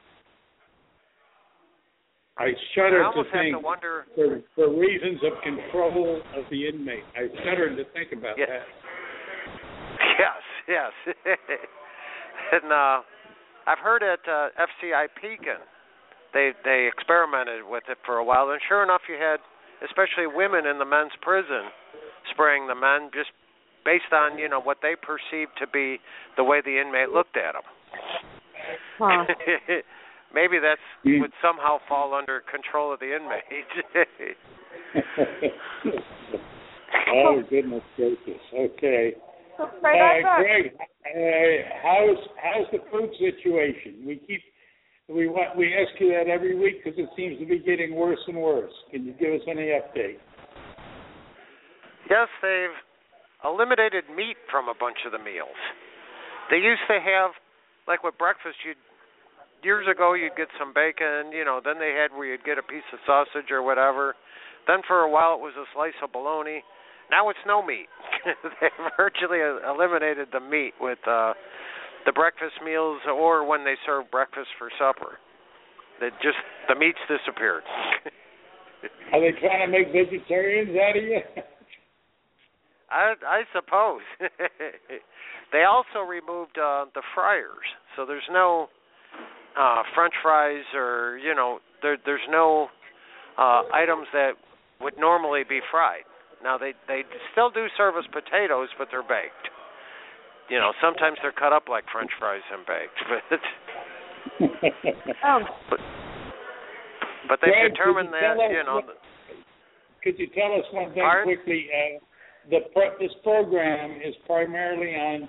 I I shudder to think to wonder. for, for reasons of control of the inmate. I shudder to think about Yeah. that. Yes, yes. [laughs] and uh, I've heard at uh, FCI Pekin, they they experimented with it for a while, and sure enough, you had especially women in the men's prison spraying the men just based on you know what they perceived to be the way the inmate looked at them. Huh. [laughs] Maybe that's Mm. would somehow fall under control of the inmate. [laughs] oh goodness gracious. Okay. So, Uh. Greg, uh, how's how's the food situation? We keep we want we ask you that every week because it seems to be getting worse and worse. Can you give us any update? Yes, they've eliminated meat from a bunch of the meals. They used to have, like with breakfast, you'd years ago you'd get some bacon, you know. Then they had where you'd get a piece of sausage or whatever. Then for a while it was a slice of bologna. Now it's no meat. [laughs] they virtually eliminated the meat with uh the breakfast meals or when they serve breakfast for supper. They just the meat's disappeared. [laughs] Are they trying to make vegetarians out of you? I I suppose. [laughs] they also removed uh the fryers. So there's no uh french fries or, you know, there there's no uh items that would normally be fried. Now they they still do serve us potatoes, but they're baked. You know, sometimes they're cut up like french fries and baked, [laughs] but Um, but they've Greg, determined you that, tell you know, what- Could you tell us one thing Pardon? quickly? Uh, the this program is primarily on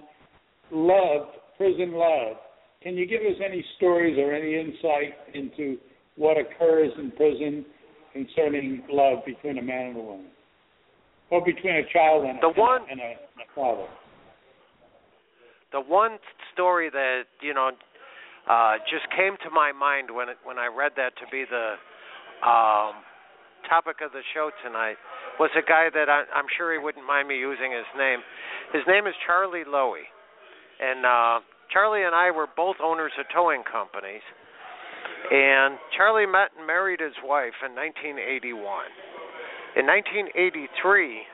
love, prison love. Can you give us any stories or any insight into what occurs in prison concerning love between a man and a woman, or between a child and, the a, one, and, a, and a father? The one story that you know uh, just came to my mind when it, when I read that to be the um, topic of the show tonight was a guy that I, I'm sure he wouldn't mind me using his name. His name is Charlie Lowy, and uh, Charlie and I were both owners of towing companies. And Charlie met and married his wife in 1981. In 1983,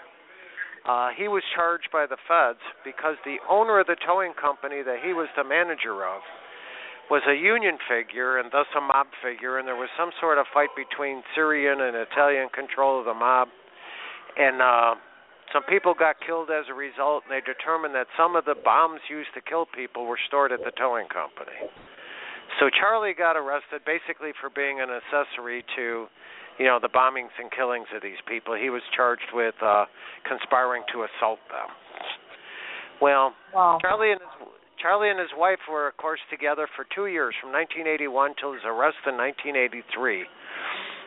uh, he was charged by the feds because the owner of the towing company that he was the manager of was a union figure and thus a mob figure, and there was some sort of fight between Syrian and Italian control of the mob, and uh, some people got killed as a result. And they determined that some of the bombs used to kill people were stored at the towing company. So Charlie got arrested basically for being an accessory to, you know, the bombings and killings of these people. He was charged with uh, conspiring to assault them. Well, wow. Charlie and his Charlie and his wife were, of course, together for two years, from 1981 till his arrest in 1983.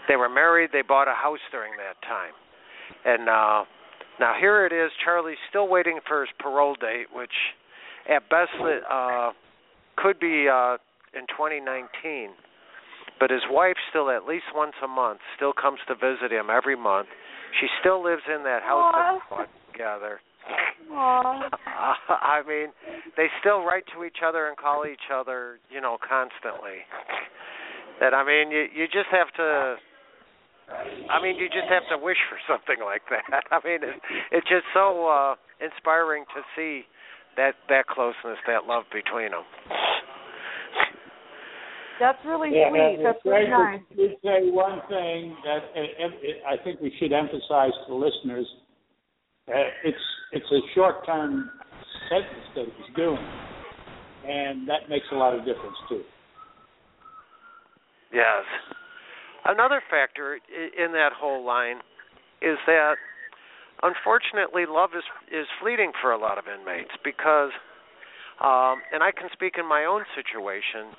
They were married. They bought a house during that time, and uh, now here it is. Charlie's still waiting for his parole date, which, at best, uh, could be uh, in 2019. But his wife still, at least once a month, still comes to visit him every month. She still lives in that house Aww. that bought together. Aww. [laughs] I mean, they still write to each other and call each other, you know, constantly. That I mean, you you just have to. I mean, you just have to wish for something like that. [laughs] I mean, it, it's just so uh inspiring to see that that closeness, that love between them. That's really Yeah, sweet. That's really great nice. to you say one thing that uh, I think we should emphasize to listeners. Uh, it's it's a short-term sentence that he's doing, and that makes a lot of difference too. Yes. Another factor in that whole line is that unfortunately love is is fleeting for a lot of inmates because um and I can speak in my own situation.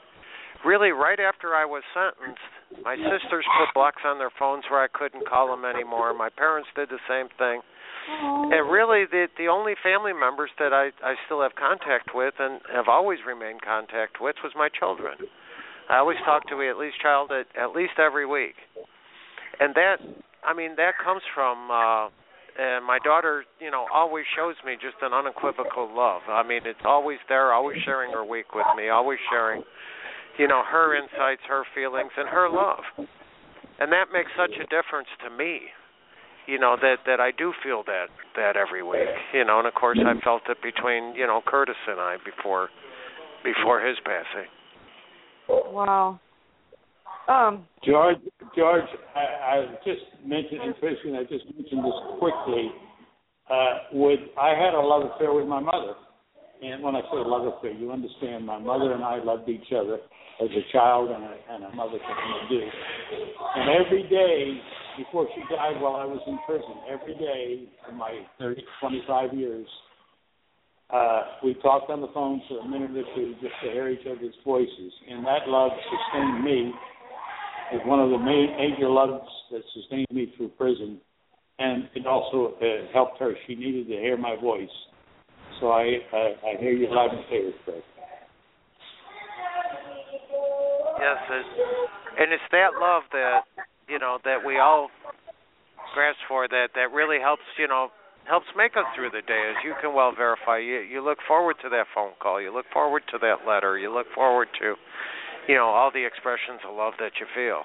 Really right after I was sentenced, my sisters put blocks on their phones where I couldn't call them anymore. My parents did the same thing. And really the the only family members that I I still have contact with and have always remained contact with was my children. I always talk to at least child at, at least every week. And that I mean that comes from uh and my daughter, you know, always shows me just an unequivocal love. I mean, it's always there, always sharing her week with me, always sharing, you know, her insights, her feelings, and her love. And that makes such a difference to me. You know that that I do feel that that every week. You know, and of course I felt it between you know Curtis and I before before his passing. Wow. Um. George, George, I, I just mentioned, and Kristin, I just mentioned this quickly. Uh, with I had a love affair with my mother, and when I say love affair, you understand. My mother and I loved each other as a child and a, and a mother can do. And every day before she died, while I was in prison, every day for my 30, 25 years, uh, we talked on the phone for a minute or two just to hear each other's voices, and that love sustained me. It's one of the main major loves that sustained me through prison, and it also uh, helped her. She needed to hear my voice, so I uh, I hear you loud and clear, Fred. Yes, it, and it's that love that you know that we all grasp for that that really helps you know helps make us through the day. As you can well verify, you you look forward to that phone call, you look forward to that letter, you look forward to you know all the expressions of love that you feel,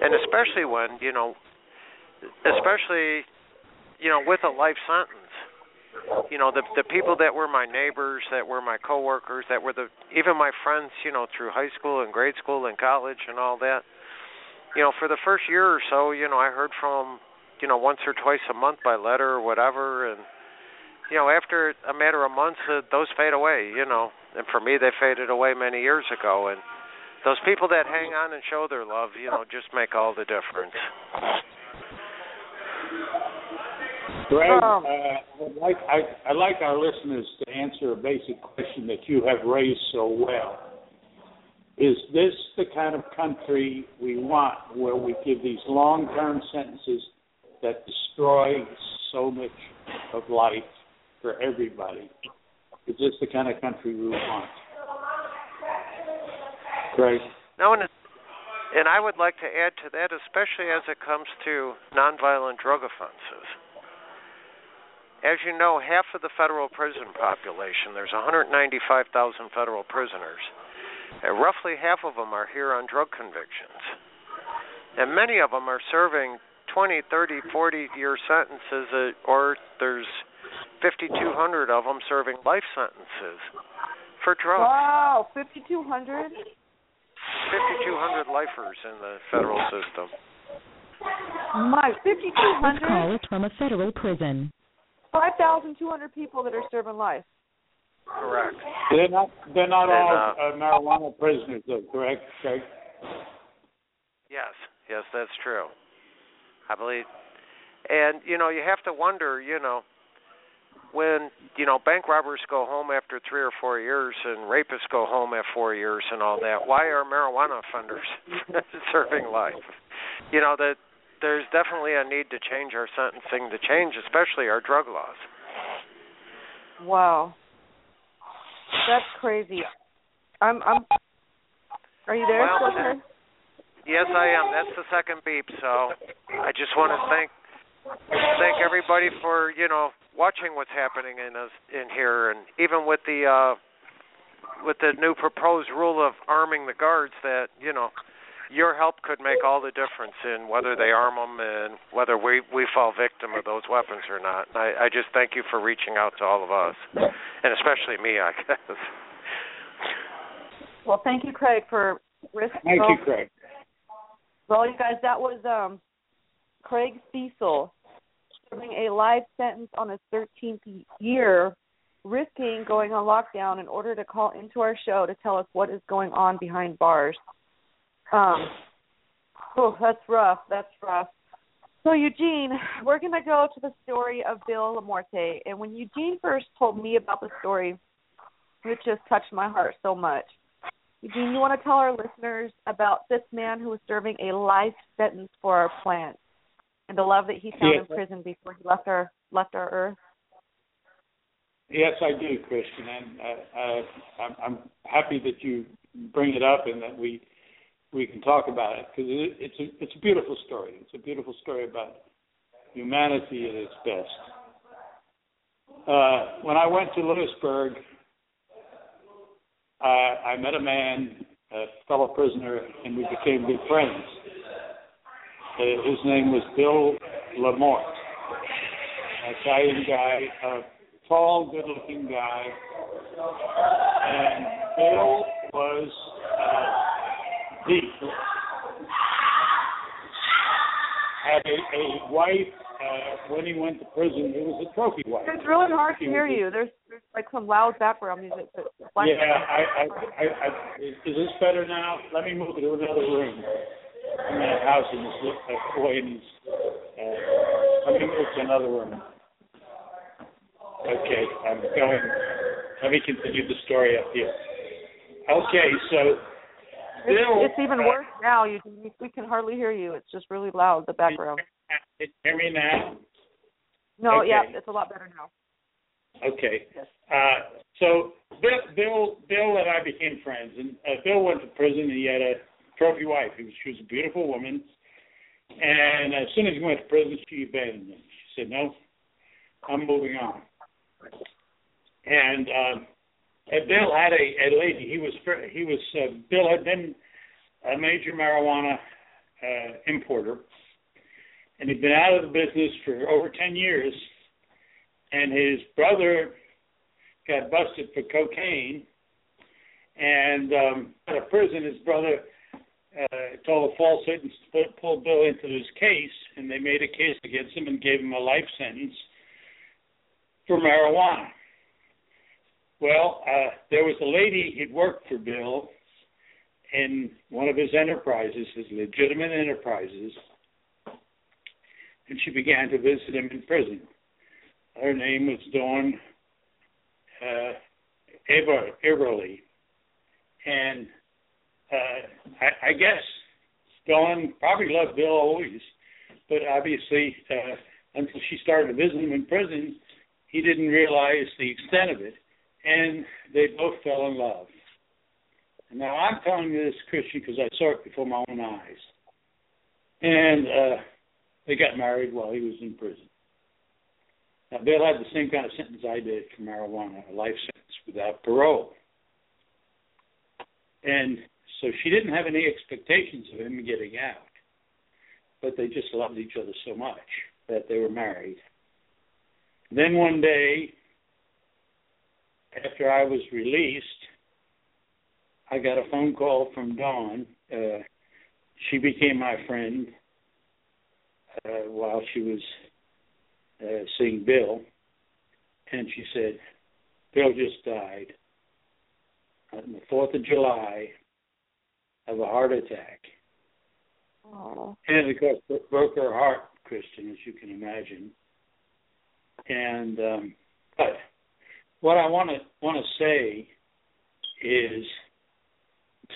and especially when you know, especially you know with a life sentence you know the the people that were my neighbors that were my coworkers that were the even my friends you know through high school and grade school and college and all that. You know for the first year or so you know i heard from you know once or twice a month by letter or whatever and you know after a matter of months uh, those fade away you know. And for me they faded away many years ago and those people that hang on and show their love you know just make all the difference Greg, Um, uh, I'd like I, I'd like our listeners to answer a basic question that you have raised so well. Is this the kind of country we want, where we give these long-term sentences that destroy so much of life for everybody? Is this the kind of country we want? Greg. No, and, and I would like to add to that, especially as it comes to nonviolent drug offenses. As you know, half of the federal prison population, there's 195,000 federal prisoners, and roughly half of them are here on drug convictions. And many of them are serving 20, 30, 40 year sentences, uh, or there's 5,200 of them serving life sentences for drugs. Wow, 5,200? 5,200 lifers in the federal system. My, 5,200? This 5,200? call is from a federal prison. 5,200 people that are serving life. Correct. They're not they're not And, all uh, uh, marijuana prisoners, though, correct, Greg? Yes, yes, that's true. I believe, and you know, you have to wonder, you know, when you know bank robbers go home after three or four years and rapists go home at four years and all that. Why are marijuana offenders [laughs] serving life? You know that there's definitely a need to change our sentencing to change, especially our drug laws. Wow. That's crazy. I'm I'm Are you there, Well? Yes, I am. That's the second beep. So I just want to thank thank everybody for you know watching what's happening in us in here, and even with the uh, with the new proposed rule of arming the guards, that you know your help could make all the difference in whether they arm them and whether we we fall victim of those weapons or not. I, I just thank you for reaching out to all of us, and especially me, I guess. Well, thank you, Craig, for risk. Thank well, you, Craig. Well, you guys, that was um Craig Cesal serving a life sentence on his 13th year, risking going on lockdown in order to call into our show to tell us what is going on behind bars. Um, oh, that's rough. That's rough. So, Eugene, we're going to go to the story of Bill Lemorte. And when Eugene first told me about the story, it just touched my heart so much. Eugene, you want to tell our listeners about this man who was serving a life sentence for our plant and the love that he found Yes. in prison before he left our left our earth? Yes, I do, Kristin, and uh, uh, I'm, I'm happy that you bring it up and that we we can talk about it because it, it's a it's a beautiful story. It's a beautiful story about humanity at its best. Uh, when I went to Lewisburg, uh, I met a man, a fellow prisoner, and we became good friends. Uh, his name was Bill Lemorte, Italian guy, a tall, good-looking guy, and Bill was uh, deep. Had a, a wife uh, when he went to prison. It was a trophy wife. It's really hard to hear you. There's there's like some loud background music. But yeah, I, I, I, I, is is this better now? Let me move to another room. I'm in a house and this uh, boy and he's, uh, let me move to another room. Okay, I'm going. Let me continue the story up here. Okay, so It's, it's even worse now. You we, we can hardly hear you. It's just really loud. The background. Can you hear me now? No, yeah, it's a lot better now. Okay. Yes. Uh, so Bill, Bill, Bill and I became friends, and uh, Bill went to prison. and He had a trophy wife. He was, she was a beautiful woman, and as soon as he went to prison, she abandoned him. She said, "No, I'm moving on." And, um, and Bill had a, a lady. He was he was uh, Bill had been a major marijuana uh, importer, and he'd been out of the business for over ten years and his brother got busted for cocaine and um out of prison his brother uh told a false witness to put- Bill into this case and they made a case against him and gave him a life sentence for marijuana. Well, uh there was a lady who'd worked for Bill in one of his enterprises, his legitimate enterprises, and she began to visit him in prison. Her name was Dawn uh, Eber, Eberle, and uh, I, I guess Dawn probably loved Bill always, but obviously uh, until she started to visit him in prison, he didn't realize the extent of it, and they both fell in love. Now I'm telling you this, Kristin, because I saw it before my own eyes. And uh, they got married while he was in prison. Now Bill had the same kind of sentence I did for marijuana, a life sentence without parole. And so she didn't have any expectations of him getting out. But they just loved each other so much that they were married. Then one day, after I was released, I got a phone call from Dawn. Uh, she became my friend uh, while she was uh, seeing Bill, and she said, Bill just died on the 4th of July of a heart attack. Oh. And of course, broke her heart, Kristin, as you can imagine. And um, but what I want to want to say is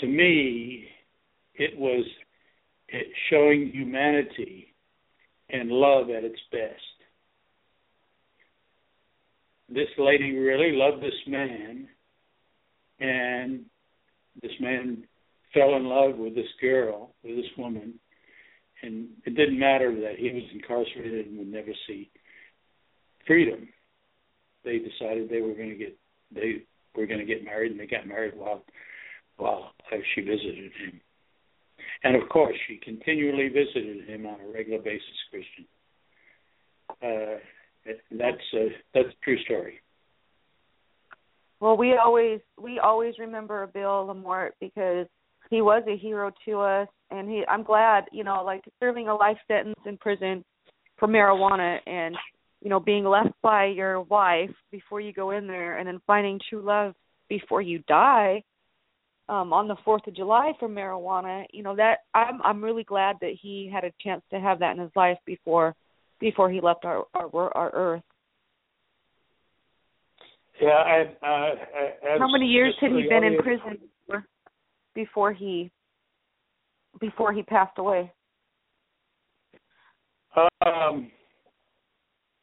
to me, it was it showing humanity and love at its best. This lady really loved this man, and this man fell in love with this girl, with this woman, and it didn't matter that he was incarcerated and would never see freedom. They decided they were going to get they were going to get married, and they got married while while she visited him. And of course, she continually visited him on a regular basis, Kristin. Uh, that's a, that's a true story. Well, we always we always remember Bill Lemorte because he was a hero to us, and he I'm glad you know like serving a life sentence in prison for marijuana and you know being left by your wife before you go in there and then finding true love before you die um on the 4th of July for marijuana, you know that I'm I'm really glad that he had a chance to have that in his life before before he left our our, our earth. Yeah, I, uh, how many years had he been in prison before, before he before he passed away? Um,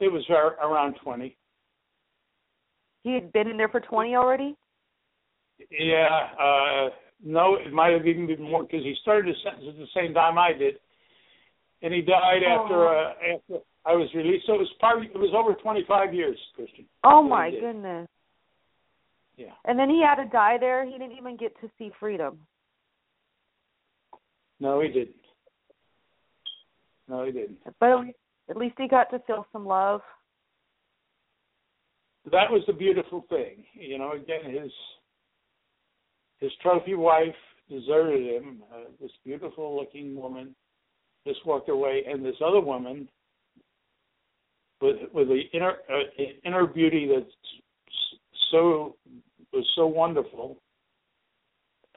it was around twenty. He had been in there for twenty already. Yeah, uh, no, it might have even been more because he started his sentence at the same time I did, and he died oh. after uh, after I was released. So it was probably it was over 25 years, Kristin. Oh my goodness. Yeah. And then he had to die there. He didn't even get to see freedom. No, he didn't. No, he didn't. But at least he got to feel some love. That was the beautiful thing. You know, again, his his trophy wife deserted him. Uh, this beautiful looking woman just walked away, and this other woman with with the inner uh, inner beauty that's so was so wonderful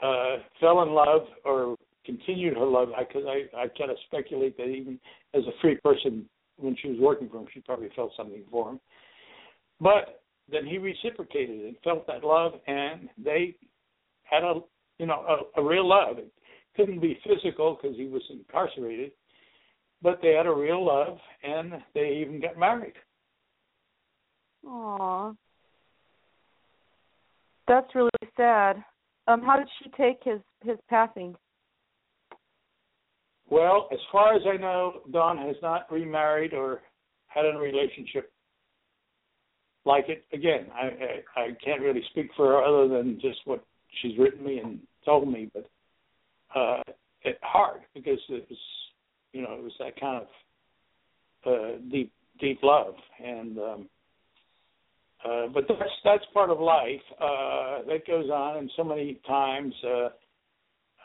uh, fell in love or continued her love because I I kind of speculate that even as a free person when she was working for him she probably felt something for him but then he reciprocated and felt that love and they had a you know a, a real love. It couldn't be physical because he was incarcerated, but they had a real love, and they even got married. Aww, that's really sad. Um, how did she take his his passing? Well, as far as I know, Dawn has not remarried or had a relationship like it. Again, I, I I can't really speak for her other than just what she's written me and told me, but uh, it hard because it was, you know, it was that kind of uh, deep, deep love, and um, uh, but that's that's part of life. Uh, that goes on, and so many times uh,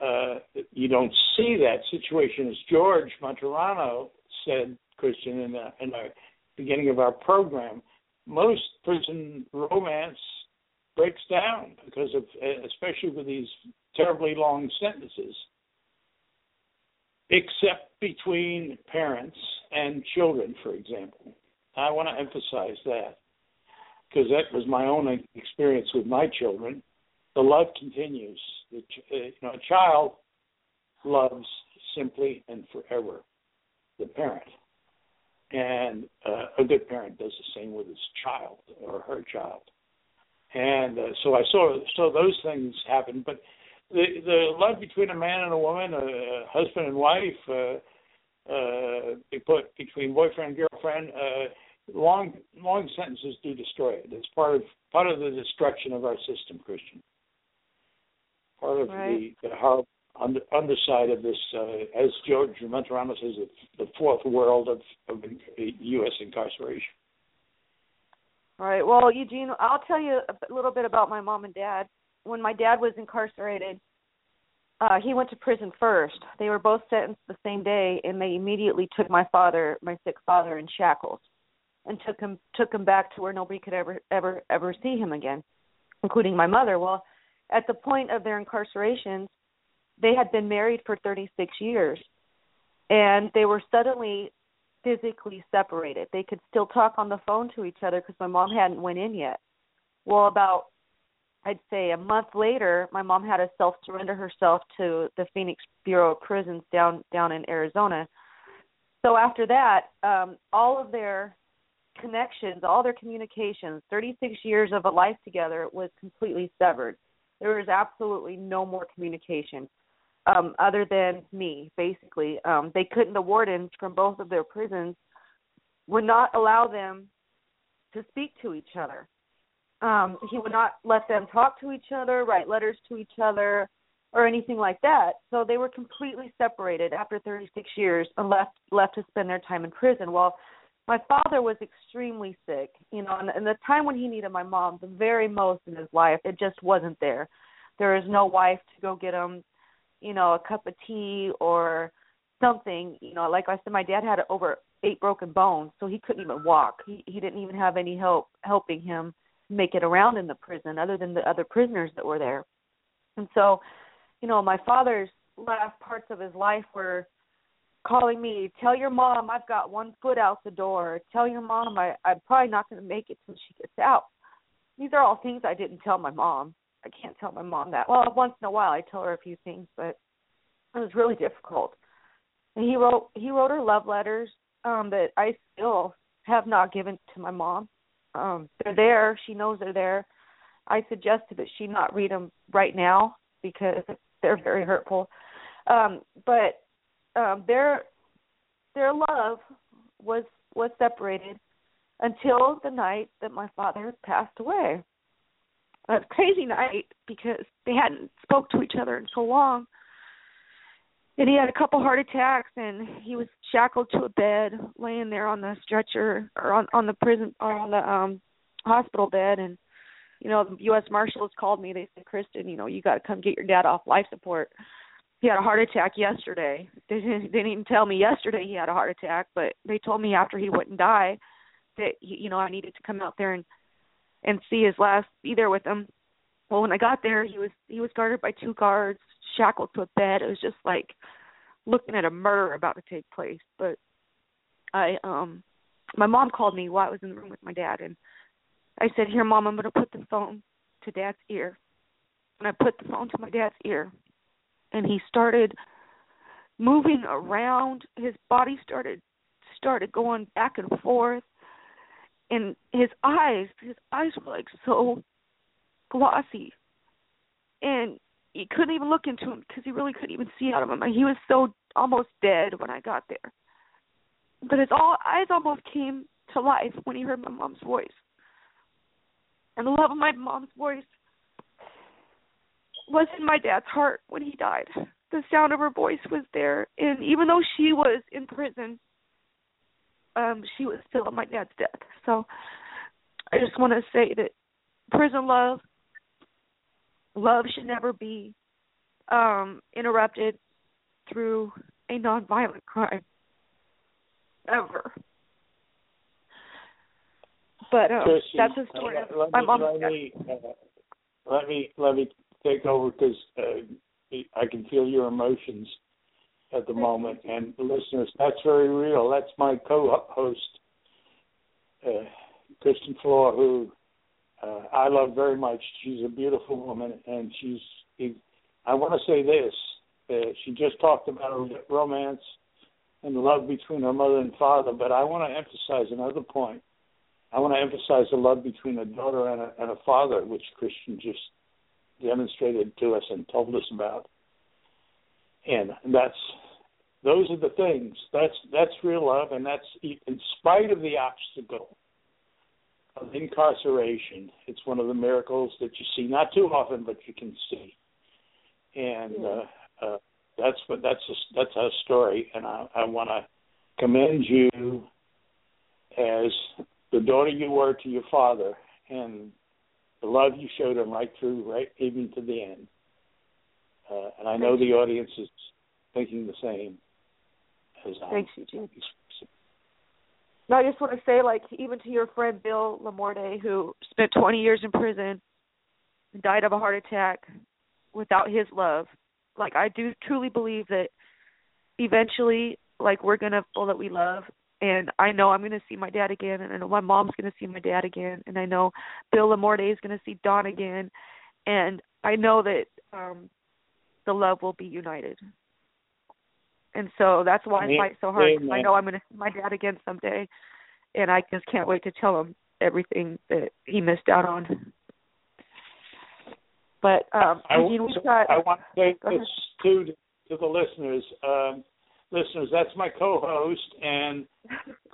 uh, you don't see that situation. As George Martorano said, Kristin, in the, in the beginning of our program, most prison romance breaks down because of, especially with these terribly long sentences, except between parents and children, for example. I want to emphasize that because that was my own experience with my children. The love continues. The, uh, you know, a child loves simply and forever the parent, and uh, a good parent does the same with his child or her child. And uh, so I saw saw those things happen, but the the love between a man and a woman, a husband and wife, uh, uh, they put between boyfriend and girlfriend. Uh, long long sentences do destroy it. It's part of part of the destruction of our system, Kristin. Part of right. the, the how under, underside of this, uh, as George Martorano says, the fourth world of, of U.S. incarceration. All right. Well, Eugene, I'll tell you a little bit about my mom and dad. When my dad was incarcerated, uh he went to prison first. They were both sentenced the same day and they immediately took my father, my sick father in shackles and took him took him back to where nobody could ever ever ever see him again, including my mother. Well, at the point of their incarcerations, they had been married for 36 years and they were suddenly physically separated. They could still talk on the phone to each other because my mom hadn't went in yet. Well, about I'd say a month later, my mom had to self surrender herself to the Phoenix Bureau of Prisons down down in Arizona. So after that, um, all of their connections, all their communications, 36 years of a life together was completely severed. There was absolutely no more communication um, other than me, basically. Um, they couldn't, the wardens from both of their prisons would not allow them to speak to each other. Um, he would not let them talk to each other, write letters to each other, or anything like that. So they were completely separated after 36 years and left left to spend their time in prison. Well, my father was extremely sick, you know, and, and the time when he needed my mom the very most in his life, it just wasn't there. There was no wife to go get him you know, a cup of tea or something. You know, like I said, my dad had over eight broken bones, so he couldn't even walk. He he didn't even have any help helping him make it around in the prison, other than the other prisoners that were there. And so, you know, my father's last parts of his life were calling me, tell your mom I've got one foot out the door. Tell your mom I I'm probably not going to make it till she gets out. These are all things I didn't tell my mom. I can't tell my mom that. Well, once in a while I tell her a few things, but it was really difficult. And he wrote he wrote her love letters um that I still have not given to my mom. Um they're there, she knows they're there. I suggested that she not read them right now because they're very hurtful. Um but um their their love was was separated until the night that my father passed away a crazy night because they hadn't spoke to each other in so long. And he had a couple heart attacks and he was shackled to a bed, laying there on the stretcher or on on the prison or on the um hospital bed and you know, the US Marshals called me. They said, "Kristin, you know, you got to come get your dad off life support." He had a heart attack yesterday. They didn't, they didn't even tell me yesterday he had a heart attack, but they told me after he wouldn't die that you know I needed to come out there and and see his last be there with him. Well, when I got there, he was he was guarded by two guards, shackled to a bed. It was just like looking at a murder about to take place. But I um my mom called me while I was in the room with my dad and I said, "Here, mom, I'm to put the phone to dad's ear." And I put the phone to my dad's ear. And he started moving around. His body started started going back and forth and his eyes his eyes were like so glossy and you couldn't even look into him because he really couldn't even see out of him he was so almost dead when i got there but his all eyes almost came to life when he heard my mom's voice and the love of my mom's voice was in my dad's heart when he died the sound of her voice was there and even though she was in prison um she was still on my dad's death. So I just want to say that prison love love should never be um interrupted through a nonviolent crime ever. But um, that's a story uh, of my mom. Let me, uh, let me let me take over because uh, I can feel your emotions at the moment. And listeners, that's very real. That's my co-host, uh, Kristin Flor, who uh, I love very much. She's a beautiful woman, and she's. I want to say this: uh, she just talked about a romance and love between her mother and father, but I want to emphasize another point. I want to emphasize the love between a daughter and a, and a father, which Kristin just demonstrated to us and told us about. And that's those are the things. That's that's real love, and that's in spite of the obstacle of incarceration. It's one of the miracles that you see not too often, but you can see. And uh, uh, that's what that's a, that's our story, and I, I want to commend you as the daughter you were to your father, and the love you showed him right through, right even to the end. Uh, and I know the audience is thinking the same as I. Thanks, Eugene. No, I just want to say, like, even to your friend Bill Lemorte, who spent 20 years in prison, died of a heart attack without his love. Like, I do truly believe that eventually, like, we're gonna feel that we love, and I know I'm gonna see my dad again, and I know my mom's gonna see my dad again, and I know Bill Lemorte is gonna see Dawn again, and I know that um the love will be united. And so that's why I fight so hard. I know I'm going to see my dad again someday, and I just can't wait to tell him everything that he missed out on. But um, I, mean, we've got. I want to say this to to the listeners. Um, listeners, that's my co-host and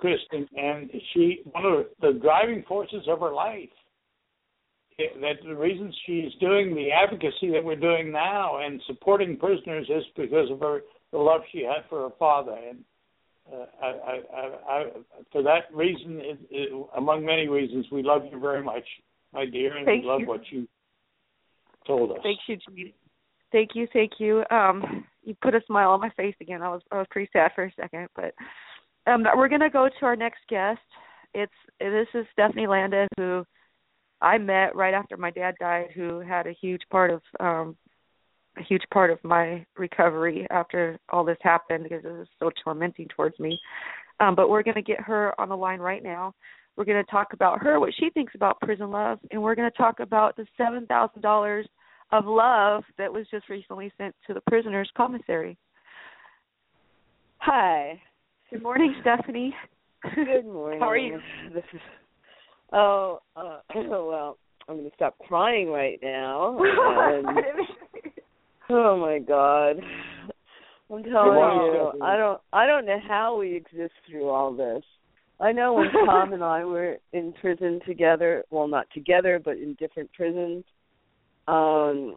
Kristin, and she one of the driving forces of her life. That the reason she's doing the advocacy that we're doing now and supporting prisoners is because of her the love she had for her father, and uh, I, I, I, for that reason, it, it, among many reasons, we love you very much, my dear, and Thank we love you. what you told us. Thank you, Judy. Thank you, thank you. Um, you put a smile on my face again. I was I was pretty sad for a second, but um, we're gonna go to our next guest. It's this is Stephanie Landa, who I met right after my dad died, who had a huge part of um, a huge part of my recovery after all this happened because it was so tormenting towards me. Um, but we're to get her on the line right now. We're to talk about her, what she thinks about prison love, and we're to talk about the seven thousand dollars of love that was just recently sent to the prisoners' commissary. Hi. Good morning, Stephanie. Good morning. [laughs] How are you? This is oh, uh, well, I'm going to stop crying right now. [laughs] And, oh my God. I'm telling Wow. you, I don't I don't know how we exist through all this. I know when [laughs] Tom and I were in prison together, well not together, but in different prisons, um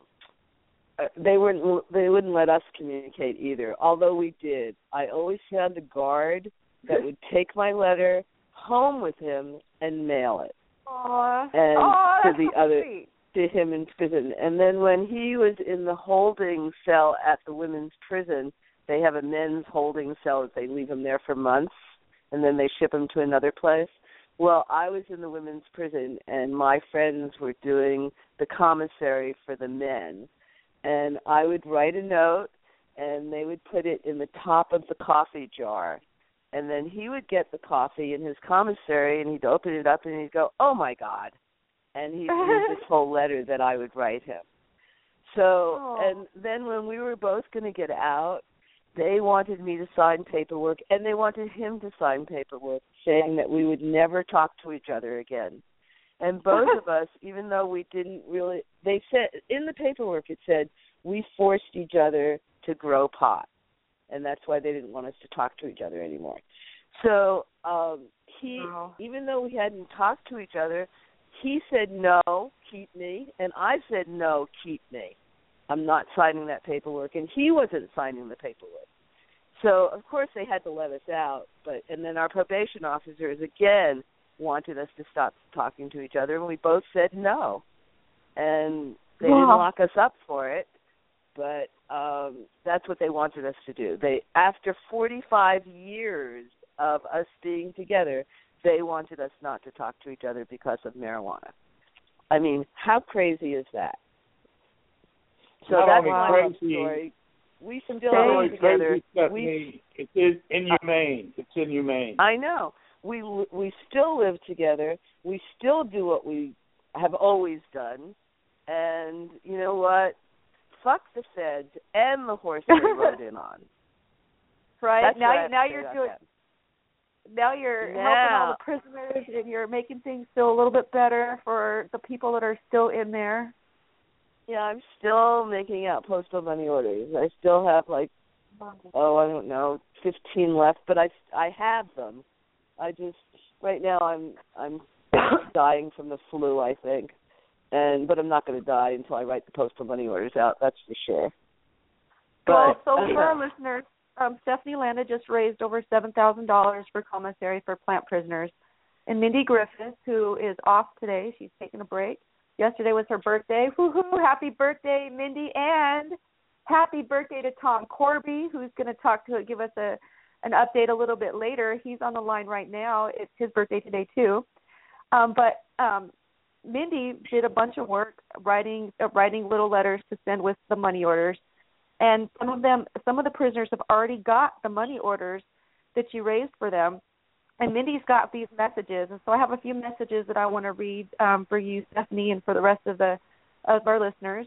uh, they wouldn't they wouldn't let us communicate either. Although we did. I always had a guard that would take my letter home with him and mail it Aww. and Aw, to the so other sweet. to him in prison. And then when he was in the holding cell at the women's prison, they have a men's holding cell that they leave him there for months and then they ship him to another place. Well, I was in the women's prison and my friends were doing the commissary for the men. And I would write a note and they would put it in the top of the coffee jar. And then he would get the coffee in his commissary and he'd open it up and he'd go, "Oh my god." And he'd read this [laughs] whole letter that I would write him. So, Aw. and then when we were both going to get out, they wanted me to sign paperwork and they wanted him to sign paperwork saying that we would never talk to each other again. And both of us, [laughs] even though we didn't really, they said in the paperwork it said we forced each other to grow pot, and that's why they didn't want us to talk to each other anymore. So um he, Wow. even though we hadn't talked to each other, he said no, keep me, and I said no, keep me. I'm not signing that paperwork, and he wasn't signing the paperwork. So of course they had to let us out, but and then our probation officers again wanted us to stop talking to each other, and we both said no, and they didn't lock us up for it, but um that's what they wanted us to do. They after 45 years of us being together, they wanted us not to talk to each other because of marijuana. I mean, how crazy is that? So Not that's only crazy, story. We still Not live only together. crazy, We Stephanie, it's in, inhumane. It's inhumane. I know. we we still live together. We still do what we have always done. And you know what? Fuck the feds and the horse they [laughs] rode in on. Right That's now, what I now you're doing. that. Now you're helping all the prisoners, and you're making things feel a little bit better for the people that are still in there. Yeah, I'm still making out postal money orders. I still have like oh, I don't know, 15 left, but I I have them. I just right now I'm I'm [coughs] dying from the flu, I think. And but I'm not going to die until I write the postal money orders out. That's for sure. Well, so for our listeners, um, Stephanie Landa just raised over seven thousand dollars for commissary for plant prisoners, and Mindi Griffith, who is off today, she's taking a break. Yesterday was her birthday. Woohoo! Happy birthday, Mindi, and happy birthday to Tom Korby, who's going to talk to give us a an update a little bit later. He's on the line right now. It's his birthday today too. Um, but um, Mindi did a bunch of work writing uh, writing little letters to send with the money orders and some of them some of the prisoners have already got the money orders that you raised for them and mindi's got these messages and so i have a few messages that i want to read um, for you stephanie and for the rest of the of our listeners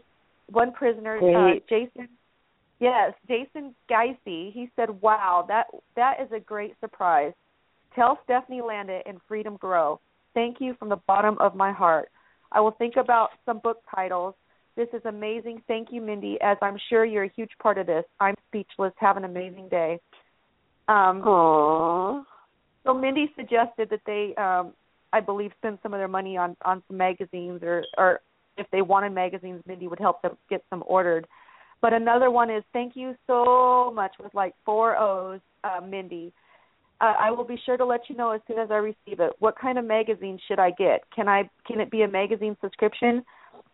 one prisoner uh, jason yes jason geisey he said wow that that is a great surprise tell stephanie landa and freedom grow thank you from the bottom of my heart i will think about some book titles this is amazing. Thank you, Mindi, as I'm sure you're a huge part of this. I'm speechless. Have an amazing day. Um, Aww. So Mindi suggested that they, um, I believe, spend some of their money on on some magazines, or or if they wanted magazines, Mindi would help them get some ordered. But another one is thank you so much with like four O's, uh, Mindi. Uh, I will be sure to let you know as soon as I receive it. What kind of magazine should I get? Can I can it be a magazine subscription?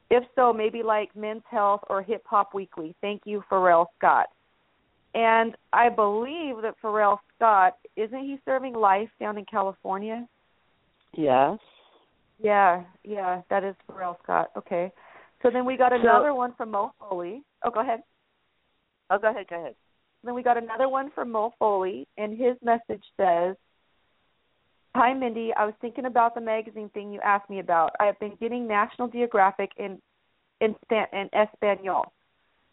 If so, maybe like Men's Health or Hip Hop Weekly. Thank you, Ferrell Scott. And I believe that Ferrell Scott isn't he serving life down in California? Yes. Yeah, yeah, that is Ferrell Scott. Okay. So then we got another one from Mo Foley. Oh, go ahead. Oh, go ahead. Go ahead. Then we got another one from Mo Foley, and his message says, "Hi, Mindi. I was thinking about the magazine thing you asked me about. I have been getting National Geographic in in, in Espanol.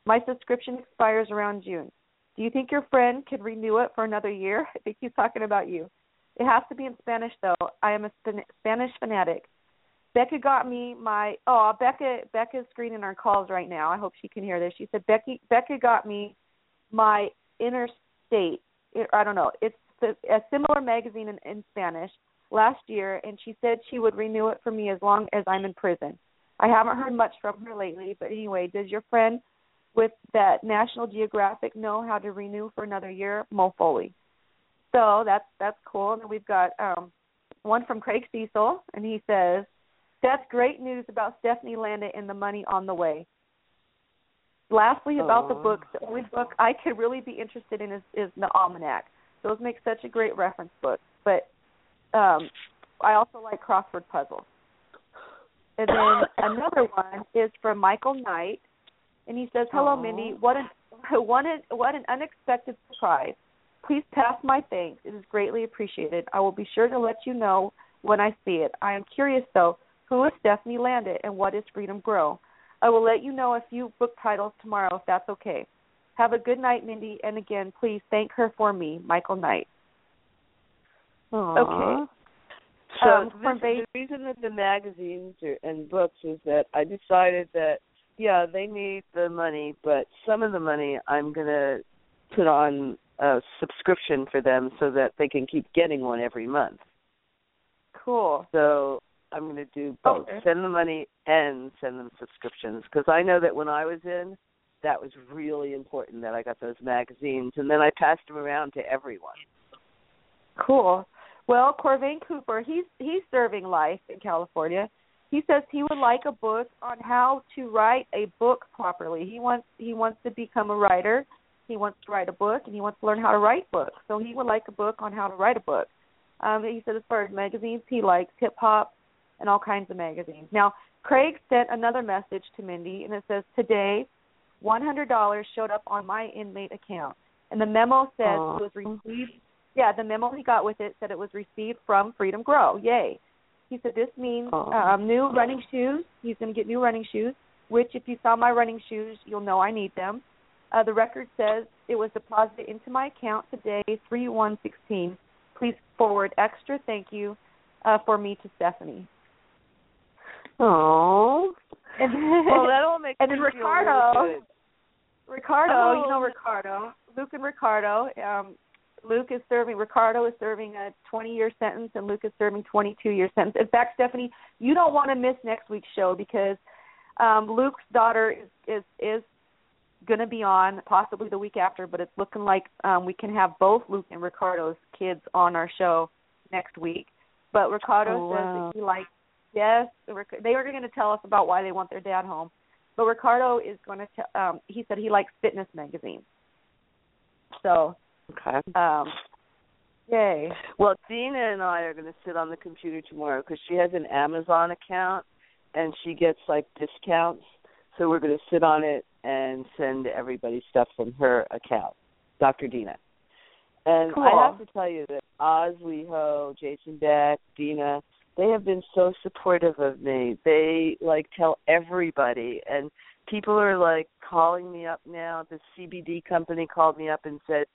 My subscription expires around June. Do you think your friend could renew it for another year? [laughs] I think he's talking about you. It has to be in Spanish, though. I am a Span- Spanish fanatic. Becca got me my oh Becca Becca's screening our calls right now. I hope she can hear this. She said Becky Becca got me my interstate I don't know it's a similar magazine in, in Spanish last year, and she said she would renew it for me as long as I'm in prison. I haven't heard much from her lately, but anyway, does your friend with that National Geographic know how to renew for another year? Mo Foley. So that's that's cool. And then we've got um one from Craig Cesal, and he says, "That's great news about Stephanie Landa and the money on the way." Lastly, about the books, the only book I could really be interested in is, is the Almanac. Those make such a great reference book. But um, I also like crossword puzzles. And then another one is from Michael Knight, and he says, "Hello, Aw. Mindi. What an [laughs] what an what an unexpected surprise. Please pass my thanks. It is greatly appreciated. I will be sure to let you know when I see it. I am curious though, who is Stephanie Landa and what is Freedom Grow? I will let you know a few book titles tomorrow if that's okay. Have a good night, Mindi, and again, please thank her for me, Michael Knight. Aww. Okay. So Um, this- the reason that the magazines are, and books is that I decided that yeah they need the money, but some of the money I'm gonna put on a subscription for them so that they can keep getting one every month. Cool. So I'm going to do both: Okay. send the money and send them subscriptions because I know that when I was in, that was really important that I got those magazines, and then I passed them around to everyone. Cool. Well, Corvain Cooper, he's he's serving life in California. He says he would like a book on how to write a book properly. He wants he wants to become a writer. He wants to write a book and he wants to learn how to write books. So he would like a book on how to write a book. Um, he said as far as magazines, he likes hip hop and all kinds of magazines. Now, Craig sent another message to Mindi and it says today, one hundred dollars showed up on my inmate account, and the memo says Aw. it was received yeah, the memo he got with it said it was received from Freedom Grow. Yay. He said this means Oh. um, new running shoes. He's going to get new running shoes, which if you saw my running shoes, you'll know I need them. Uh, the record says it was deposited into my account today, three one sixteen. Please forward extra thank you uh, for me to Stephanie. Oh. And [laughs] Well, that all makes and then Ricardo. Ricardo, you know Oh. Ricardo, Luke and Ricardo. Um, Luke is serving. Ricardo is serving a 20-year sentence, and Luke is serving 22-year sentence. In fact, Stephanie, you don't want to miss next week's show because um, Luke's daughter is is is going to be on possibly the week after, but it's looking like um, we can have both Luke and Ricardo's kids on our show next week. But Ricardo Oh, says wow. that he likes yes, they are going to tell us about why they want their dad home. But Ricardo is going to. tell. um, he said he likes fitness magazines. So, Okay. um, yay! Well, Dina and I are going to sit on the computer tomorrow because she has an Amazon account and she gets like discounts. So we're going to sit on it and send everybody stuff from her account, Dr. Dina. And Cool. I have to tell you that Oz Leho, Jason Beck, Dina, they have been so supportive of me. They like tell everybody and people are like calling me up now. The CBD company called me up and said,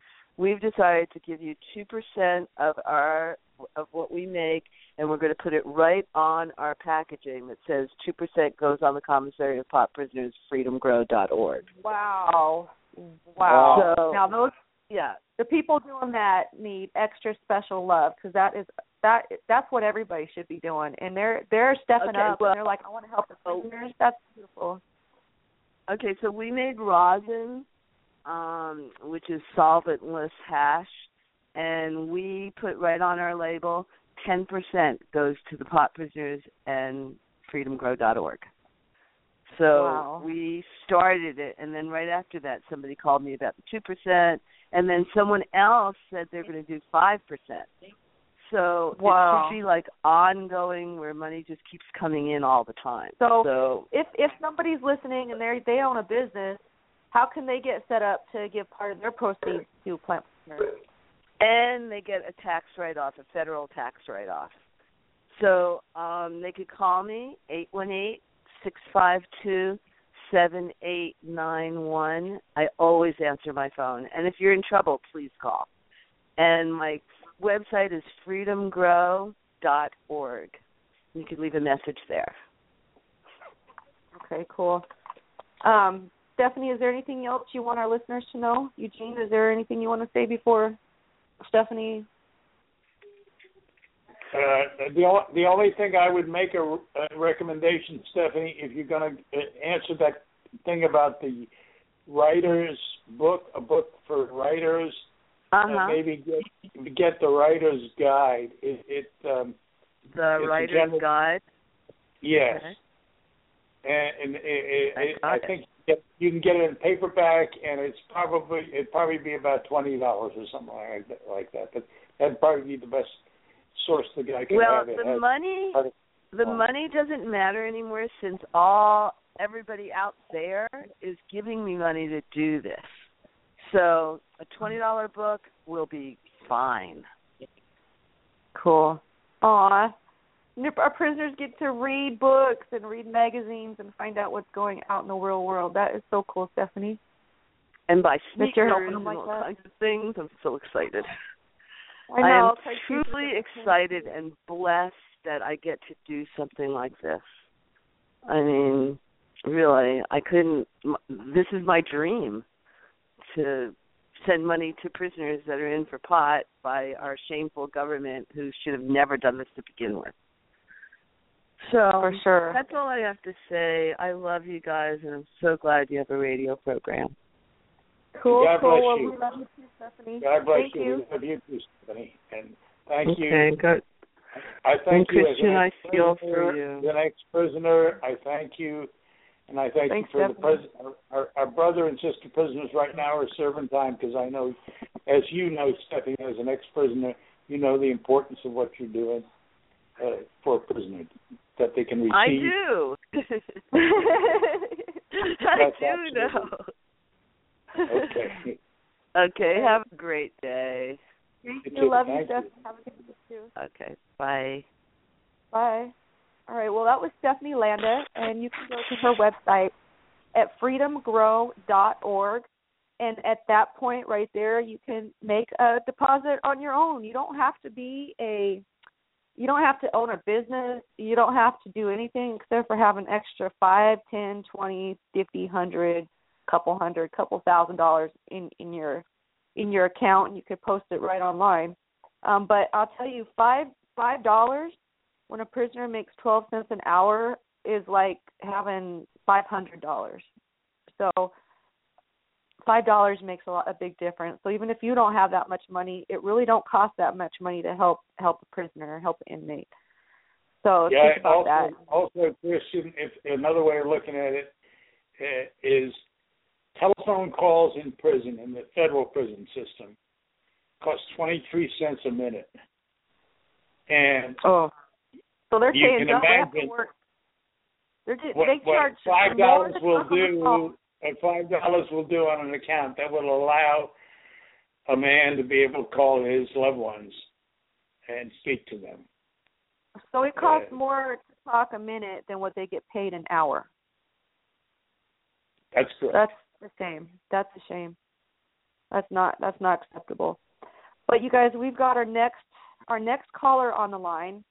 "We've decided to give you 2% of our of what we make and we're going to put it right on our packaging that says 2% goes on the commissary of pot prisoners freedomgrow.org." Wow, wow. So- now those Yeah. the people doing that need extra special love because that is that that's what everybody should be doing, and they're they're stepping Okay, up well- and they're like, I want to help the prisoners. That's beautiful. Okay, so we made rosin, um, which is solventless hash, and we put right on our label, 10% goes to the pot prisoners and freedomgrow.org. So Wow. we started it, and then right after that, somebody called me about the 2%, and then someone else said they're going to do 5%. So Wow. it should be like ongoing where money just keeps coming in all the time. So- so If if somebody's listening and they they own a business, how can they get set up to give part of their proceeds to Plant Partners? and they get a tax write off, a federal tax write off. So um they could call me eight one eight six five two seven eight nine one. I always answer my phone. And if you're in trouble, please call. And my website is freedomgrow dot org. You could leave a message there. Okay, cool. Um, Stephanie, is there anything else you want our listeners to know? Eugene, is there anything you want to say before Stephanie? Uh, the only the only thing I would make a, a recommendation, Stephanie, if you're going to answer that thing about the writers book, a book for writers, Uh uh, maybe get get the writer's guide. It, it um, the it's a writer's general- guide. yes, Okay. and, and it, it, I I think you you can get it in paperback, and it's probably it'd probably be about twenty dollars or something like that, like that. But that'd probably be the best source the guy can Well, have. It the money the Oh. money doesn't matter anymore since all everybody out there is giving me money to do this. So a twenty dollar book will be fine. Cool. Aw. Our prisoners get to read books and read magazines and find out what's going out in the real world. That is so cool, Stephanie. And by sneakers and like all that. kinds of things, I'm so excited. I know. am like she's truly excited and blessed that I get to do something like this. I mean, really, I couldn't. This is my dream to send money to prisoners that are in for pot by our shameful government who should have never done this to begin with. So For sure. that's all I have to say. I love you guys, and I'm so glad you have a radio program. Cool, God cool. bless Well, you. we love you too, Stephanie. God bless Thank you. you. We love you too, Stephanie. And thank okay, you. good. I thank And you Christian, I an feel for you. The next prisoner, I thank you, and I thank Thanks, you for the Stephanie. pres- our, our brother and sister prisoners right now are serving time because I know, as you know, Stephanie, as an ex-prisoner, you know the importance of what you're doing uh, for a prisoner that they can receive. [laughs] I do. I do know. Okay. Okay, have a great day. Thank You you. Love you, Thank you. Stephanie. Have a good day too. Okay. Bye. Bye. All right. Well, that was Stephanie Landa, and you can go to her website at freedomgrow.org. And at that point, right there, you can make a deposit on your own. You don't have to be a, you don't have to own a business. You don't have to do anything except for have an extra five, ten, twenty, fifty, hundred, couple hundred, couple thousand dollars in in your in your account, and you could post it right online. Um, but I'll tell you, five five dollars when a prisoner makes twelve cents an hour is like having five hundred dollars. So five dollars makes a lot a big difference. So even if you don't have that much money, it really don't cost that much money to help help a prisoner, help an inmate. So yeah, think about also, that. also, Christian, if another way of looking at it uh, is telephone calls in prison in the federal prison system cost twenty three cents a minute, and Oh, so they're You saying can have to imagine work. They're what, they what charge five dollars will do. What five dollars will do on an account that will allow a man to be able to call his loved ones and speak to them. So it costs Yeah. more to talk a minute than what they get paid an hour. That's correct. That's the same. That's a shame. That's not that's not acceptable. But you guys, we've got our next our next caller on the line.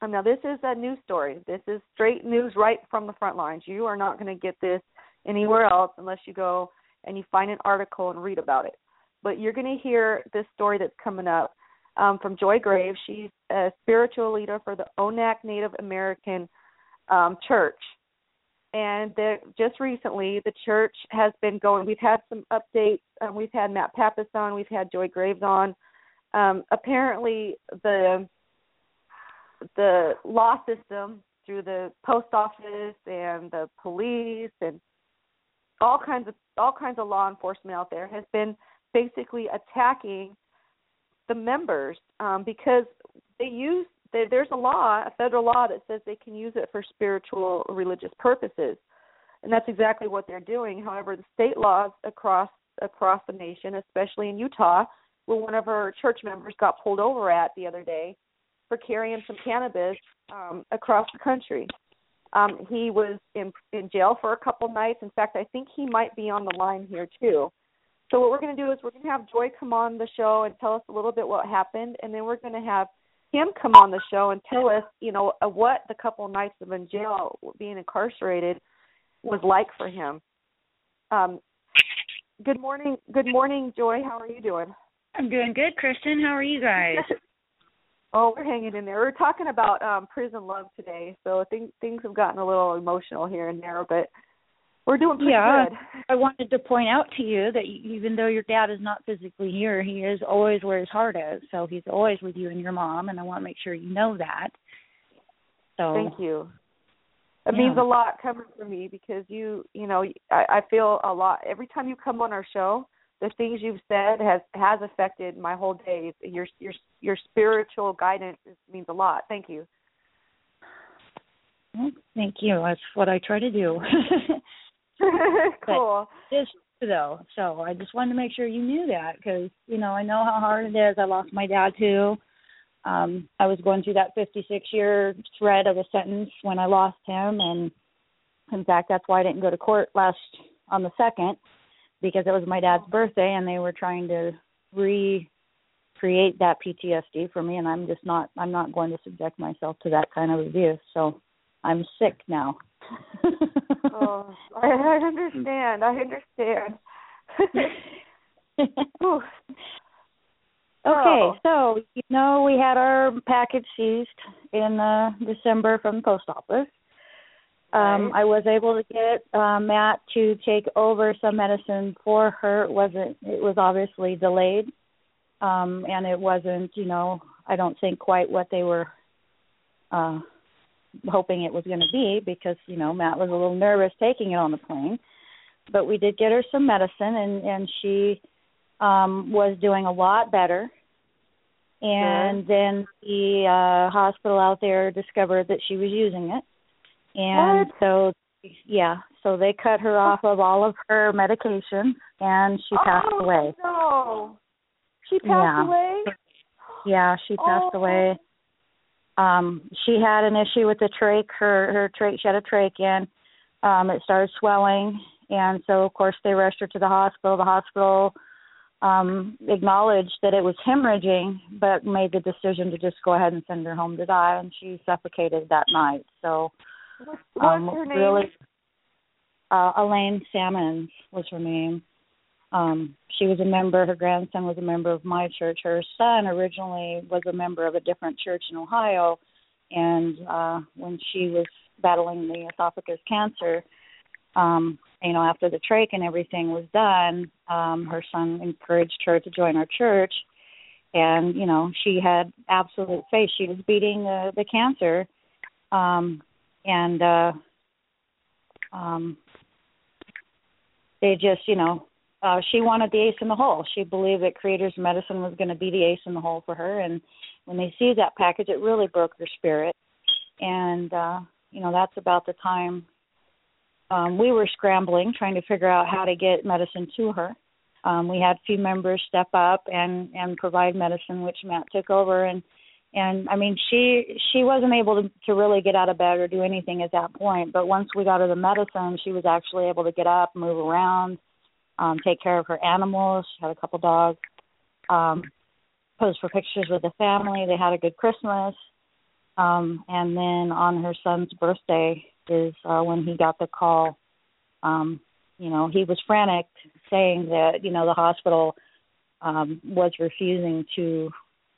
Um, now this is a news story. This is straight news right from the front lines. You are not going to get this anywhere else unless you go and you find an article and read about it. But you're going to hear this story that's coming up um, from Joy Graves. She's a spiritual leader for the ONAC Native American um, Church and just recently the church has been going we've had some updates um, we've had matt pappas on we've had joy graves on um, apparently the the law system through the post office and the police and all kinds of all kinds of law enforcement out there has been basically attacking the members um, because they use there, there's a law, a federal law that says they can use it for spiritual religious purposes, and that's exactly what they're doing. However, the state laws across across the nation, especially in Utah, where one of our church members got pulled over at the other day for carrying some cannabis um, across the country. Um, he was in in jail for a couple nights. In fact, I think he might be on the line here too. So what we're going to do is we're going to have Joy come on the show and tell us a little bit what happened, and then we're going to have him come on the show and tell us, you know, uh, what the couple nights of in jail being incarcerated was like for him. Um, good morning, good morning, Joy. How are you doing? I'm doing good, Kristin. How are you guys? [laughs] oh, we're hanging in there. We're talking about um prison love today, so things things have gotten a little emotional here and there, but we're doing pretty Yeah. good. I wanted to point out to you that even though your dad is not physically here, he is always where his heart is. So he's always with you and your mom, and I want to make sure you know that. So Thank you. It Yeah. means a lot coming from me because you, you know, I, I feel a lot every time you come on our show. The things you've said has has affected my whole day. Your your your spiritual guidance means a lot. Thank you. well, thank you. That's what I try to do. [laughs] cool. Just though, so I just wanted to make sure you knew that because you know I know how hard it is. I lost my dad too. Um, I was going through that 56 year thread of a sentence when I lost him, and in fact, that's why I didn't go to court last on the second because it was my dad's birthday, and they were trying to recreate that PTSD for me, and I'm just not. I'm not going to subject myself to that kind of abuse. So I'm sick now. [laughs] oh, I, I understand. I understand. [laughs] Okay, so you know we had our package seized in uh, December from the post office. Um. I was able to get uh, Matt to take over some medicine for her. It wasn't. It was obviously delayed, um, and it wasn't. You know, I don't think quite what they were uh, hoping it was going to be because you know Matt was a little nervous taking it on the plane. But we did get her some medicine, and and she um was doing a lot better and then the uh hospital out there discovered that she was using it and so yeah so they cut her off of all of her medication and she passed oh, away No. She passed Yeah. away? Yeah, she passed Oh. away. Um, she had an issue with the trach. Her her trach. She had a trach in. Um, it started swelling, and so of course they rushed her to the hospital. The hospital um, acknowledged that it was hemorrhaging, but made the decision to just go ahead and send her home to die, and she suffocated that night. So What's, um, her name? really, uh, Elaine Salmons was her name. Um, she was a member. Her grandson was a member of my church. Her son originally was a member of a different church in Ohio, and uh, when she was battling the esophagus cancer, um, you know, after the trach and everything was done, um, her son encouraged her to join our church, and you know, she had absolute faith. She was beating the the cancer, um, and uh, um, they just, you know, uh, she wanted the ace in the hole. She believed that Creator's Medicine was going to be the ace in the hole for her, and when they seized that package, it really broke her spirit. And uh, you know, that's about the time um, we were scrambling, trying to figure out how to get medicine to her. Um, we had a few members step up and and provide medicine, which Matt took over and and I mean she she wasn't able to to really get out of bed or do anything at that point. But once we got her the medicine, she was actually able to get up, move around, um, take care of her animals. She had a couple dogs. Um, posed for pictures with the family. They had a good Christmas. Um, and then on her son's birthday is uh, when he got the call. Um, you know, he was frantic, saying that you know the hospital um, was refusing to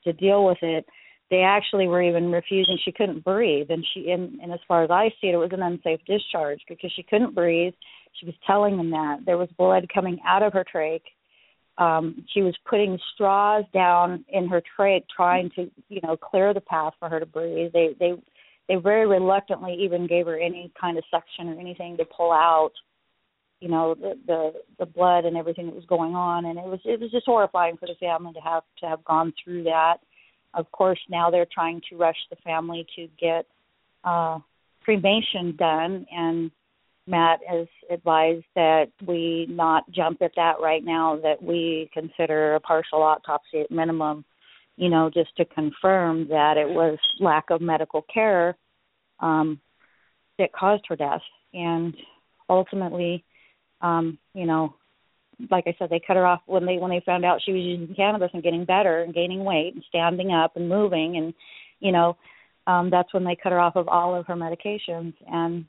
to deal with it. They actually were even refusing. She couldn't breathe, and she and, and as far as I see it, it was an unsafe discharge because she couldn't breathe. She was telling them that there was blood coming out of her trach. Um, she was putting straws down in her trach, trying to you know clear the path for her to breathe. They they they very reluctantly even gave her any kind of suction or anything to pull out you know the the the blood and everything that was going on and it was it was just horrifying for the family to have to have gone through that of course now they're trying to rush the family to get uh cremation done. And Matt has advised that we not jump at that right now that we consider a partial autopsy at minimum you know just to confirm that it was lack of medical care um that caused her death. And ultimately um you know like i said they cut her off when they when they found out she was using cannabis and getting better and gaining weight and standing up and moving and you know um that's when they cut her off of all of her medications and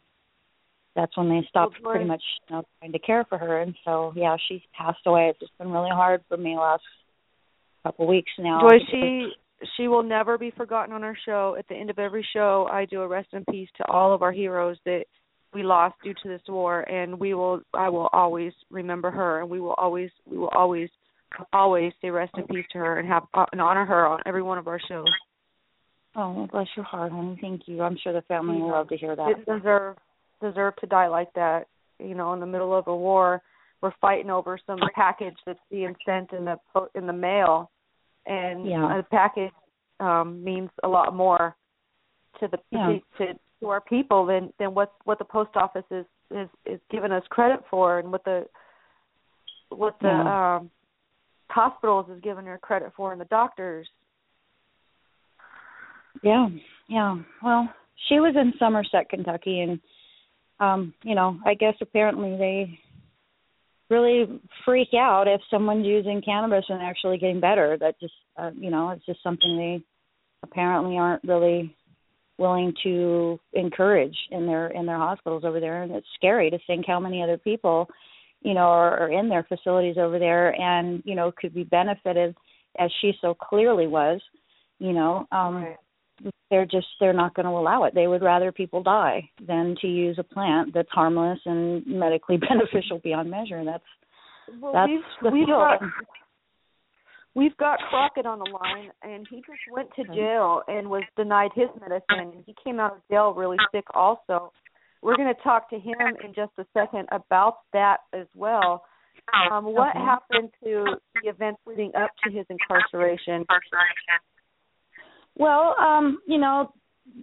that's when they stopped pretty much you know trying to care for her. And so yeah she's passed away. It's just been really hard for me the last couple of weeks now. Joy, she she will never be forgotten on our show. At the end of every show, I do a rest in peace to all of our heroes that we lost due to this war, and we will I will always remember her, and we will always we will always always say rest in peace to her and have uh, and honor her on every one of our shows. oh bless your heart honey thank you i'm sure the family will love to hear that Didn't deserve deserve to die like that. You know, in the middle of a war, we're fighting over some package that's being sent in the po- in the mail, and Yeah. a package um means a lot more to the Yeah. to to our people than than what what the post office is is is giving us credit for, and what the what the Yeah. um hospitals is giving her credit for, and the doctors. Yeah, yeah. Well, she was in Somerset, Kentucky, and um, you know, I guess apparently they really freak out if someone's using cannabis and actually getting better. That just, uh, you know, it's just something they apparently aren't really willing to encourage in their in their hospitals over there, and it's scary to think how many other people, you know, are, are in their facilities over there and you know could be benefited as she so clearly was. You know, um, they're just they're not going to allow it. They would rather people die than to use a plant that's harmless and medically [laughs] beneficial beyond measure. That's Well, that's we've the we've got we've got Crockett on the line, and he just went to jail and was denied his medicine, and he came out of jail really sick. Also, we're going to talk to him in just a second about that as well. Um, what Okay. happened to the events leading up to his incarceration? Well, um, you know,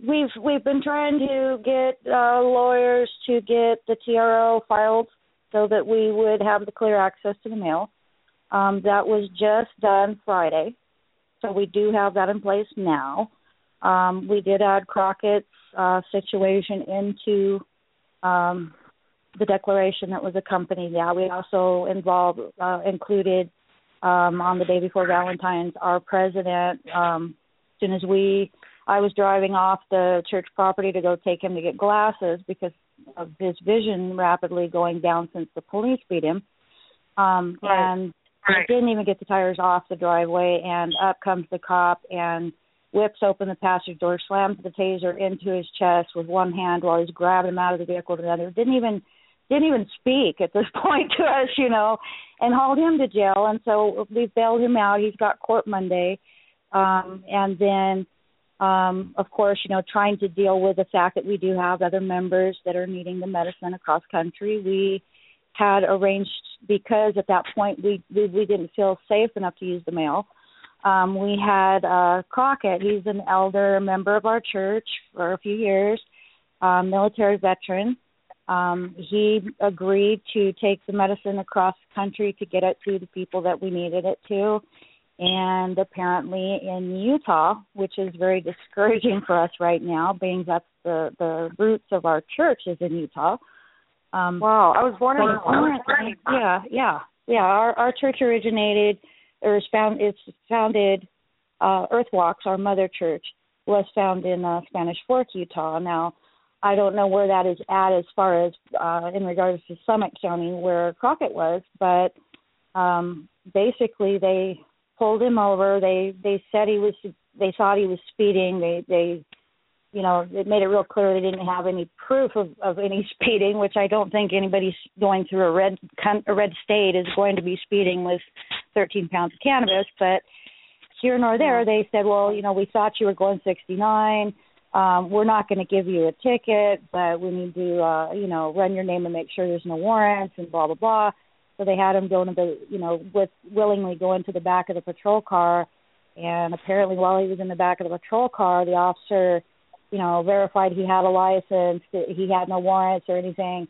we've we've been trying to get uh, lawyers to get the TRO filed so that we would have the clear access to the mail. Um, that was just done Friday, so we do have that in place now. Um, we did add Crockett's uh, situation into um, the declaration that was accompanied that. We also involved uh, included um, on the day before Valentine's our president. Um, as soon as we, I was driving off the church property to go take him to get glasses because of his vision rapidly going down since the police beat him. Um, right. And right. didn't even get the tires off the driveway, and up comes the cop and whips open the passenger door, slams the taser into his chest with one hand while he's grabbing him out of the vehicle with another. Didn't even didn't even speak at this [laughs] point to us, you know, and hauled him to jail. And so we bailed him out. He's got court Monday, um, and then um, of course, you know, trying to deal with the fact that we do have other members that are needing the medicine across country. We had arranged because at that point we we, we didn't feel safe enough to use the mail. Um, we had uh, Crockett. He's an elder member of our church for a few years, um, military veteran. Um, he agreed to take the medicine across the country to get it to the people that we needed it to and apparently in Utah, which is very discouraging for us right now, being that's the the roots of our church is in Utah. Um, wow, I was born in [clears throat] yeah, yeah, yeah. Our our church originated or is found it's founded. Uh, Earthwalks, our mother church, was found in uh, Spanish Fork, Utah. Now, I don't know where that is at as far as uh, in regards to Summit County, where Crockett was, but um, basically they pulled him over. They they said he was they thought he was speeding. They they you know it made it real clear they didn't have any proof of of any [laughs] speeding, which I don't think anybody going through a red a red state is going to be speeding with 13 pounds of cannabis. But here nor there, they said, well, you know, we thought you were going 69. Um, we're not going to give you a ticket, but we need to, uh, you know, run your name and make sure there's no warrants and blah blah blah. So they had him go into the, you know, with willingly go into the back of the patrol car, and apparently while he was in the back of the patrol car, the officer, you know, verified he had a license, he had no warrants or anything.